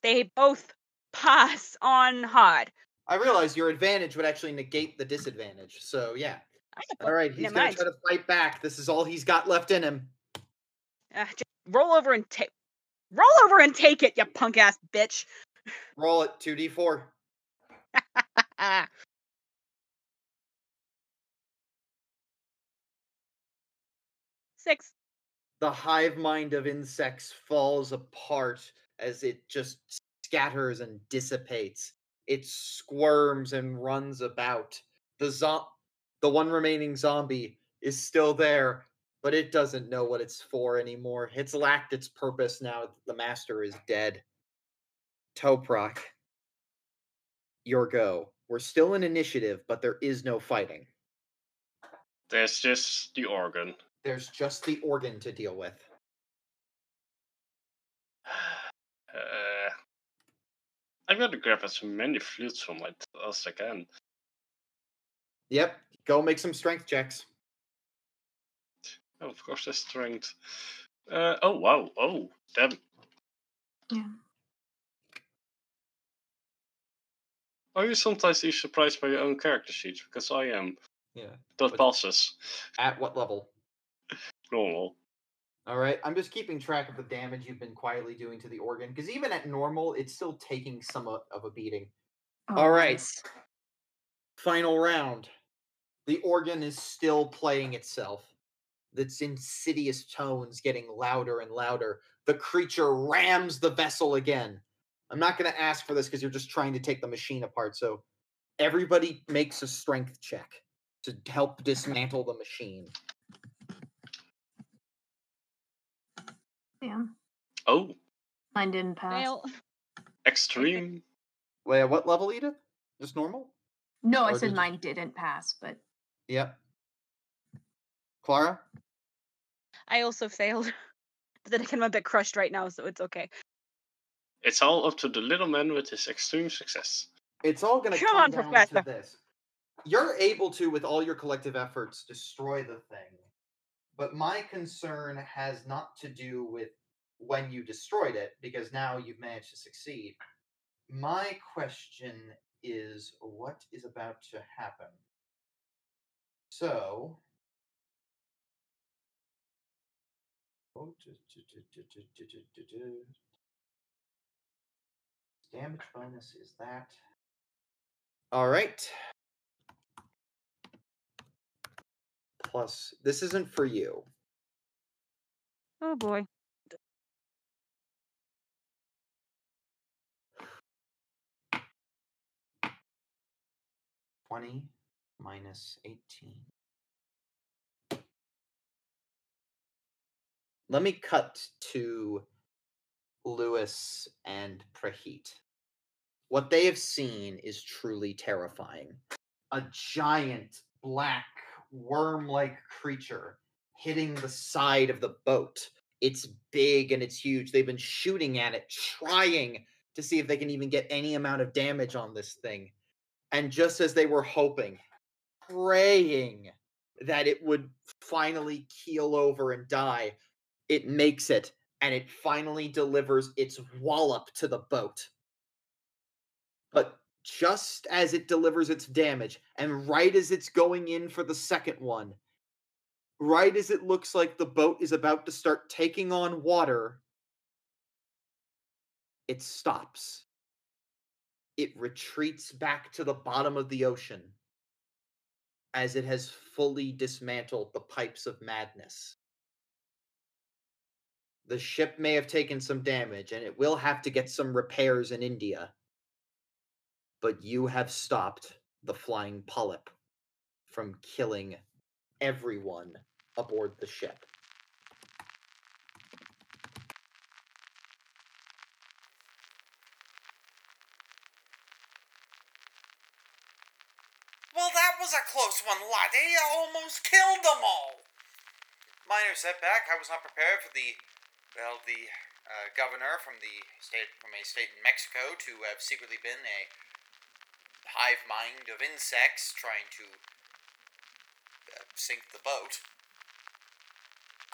They both pass on hard. I realize your advantage would actually negate the disadvantage. So yeah. All right, he's gonna mind. try to fight back. This is all he's got left in him. Uh, roll over and take. Roll over and take it, you punk ass bitch. Roll it, 2d4. Six. the hive mind of insects falls apart as it just scatters and dissipates. It squirms and runs about. The zo- the one remaining zombie is still there, but it doesn't know what it's for anymore. It's lacked its purpose now that the master is dead. Toprak, your go. We're still in initiative, but there is no fighting. There's just the organ. There's just the organ to deal with. Uh, I'm gonna grab as many flutes from it as I can. Yep, go make some strength checks. Oh, of course, there's strength. Uh, oh, wow. Oh, damn. Yeah. Are you sometimes you surprised by your own character sheets? Because I am. Yeah. That But- passes. At what level? Normal. All right, I'm just keeping track of the damage you've been quietly doing to the organ because even at normal, it's still taking some of a beating. Oh, All right. nice. Final round. The organ is still playing itself. Its insidious tones getting louder and louder. The creature rams the vessel again. I'm not going to ask for this because you're just trying to take the machine apart. So everybody makes a strength check to help dismantle the machine. Damn. Oh, Mine didn't pass. Fail. extreme. Wait, at what level, Edith? Just normal? No, I said did you- mine didn't pass, but Yep. Clara? I also failed. But then again, I'm a bit crushed right now, so it's okay. It's all up to the little man with his extreme success. It's all going to Come come on, down Professor. to this. You're able to, with all your collective efforts, destroy the thing. But my concern has not to do with when you destroyed it, because now you've managed to succeed. My question is what is about to happen? So. Damage bonus is that. All right. Plus, this isn't for you. Oh boy. 20 minus 18. Let me cut to Lewis and Prahit. What they have seen is truly terrifying. A giant black worm like creature hitting the side of the boat. It's big and it's huge. They've been shooting at it, trying to see if they can even get any amount of damage on this thing. And just as they were hoping, praying that it would finally keel over and die, it makes it and it finally delivers its wallop to the boat. But just as it delivers its damage, and right as it's going in for the second one, right as it looks like the boat is about to start taking on water, it stops. It retreats back to the bottom of the ocean as it has fully dismantled the pipes of madness. The ship may have taken some damage and it will have to get some repairs in India. But you have stopped the flying polyp from killing everyone aboard the ship. Well, that was a close one, laddie. Almost killed them all. Minor setback. I was not prepared for the, well, the uh, governor from the state from a state in Mexico to have secretly been a hive mind of insects trying to uh, sink the boat.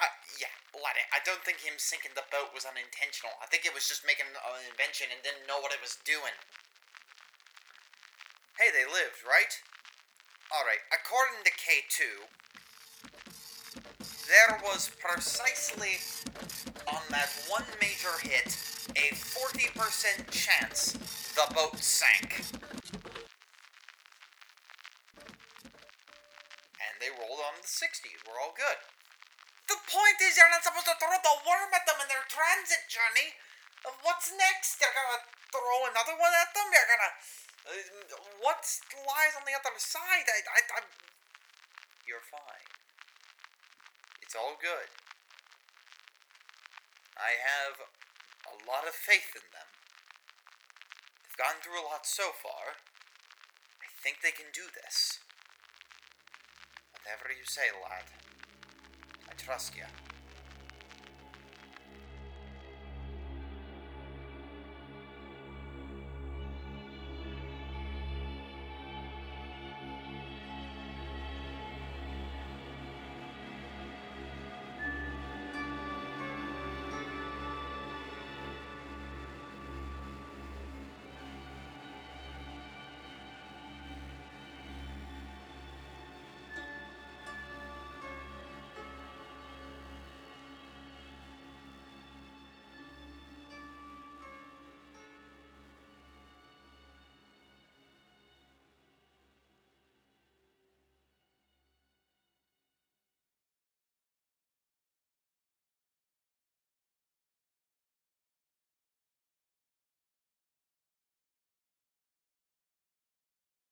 Uh, yeah, laddie. I don't think him sinking the boat was unintentional. I think it was just making an invention and didn't know what it was doing. Hey, they lived, right? Alright, according to K2, there was precisely on that one major hit a 40% chance the boat sank. 60. We're all good. The point is, you're not supposed to throw the worm at them in their transit journey. What's next? You're gonna throw another one at them? You're gonna. Uh, what lies on the other side? I, I, I. You're fine. It's all good. I have a lot of faith in them. They've gone through a lot so far. I think they can do this. Whatever you say, lad. I trust you.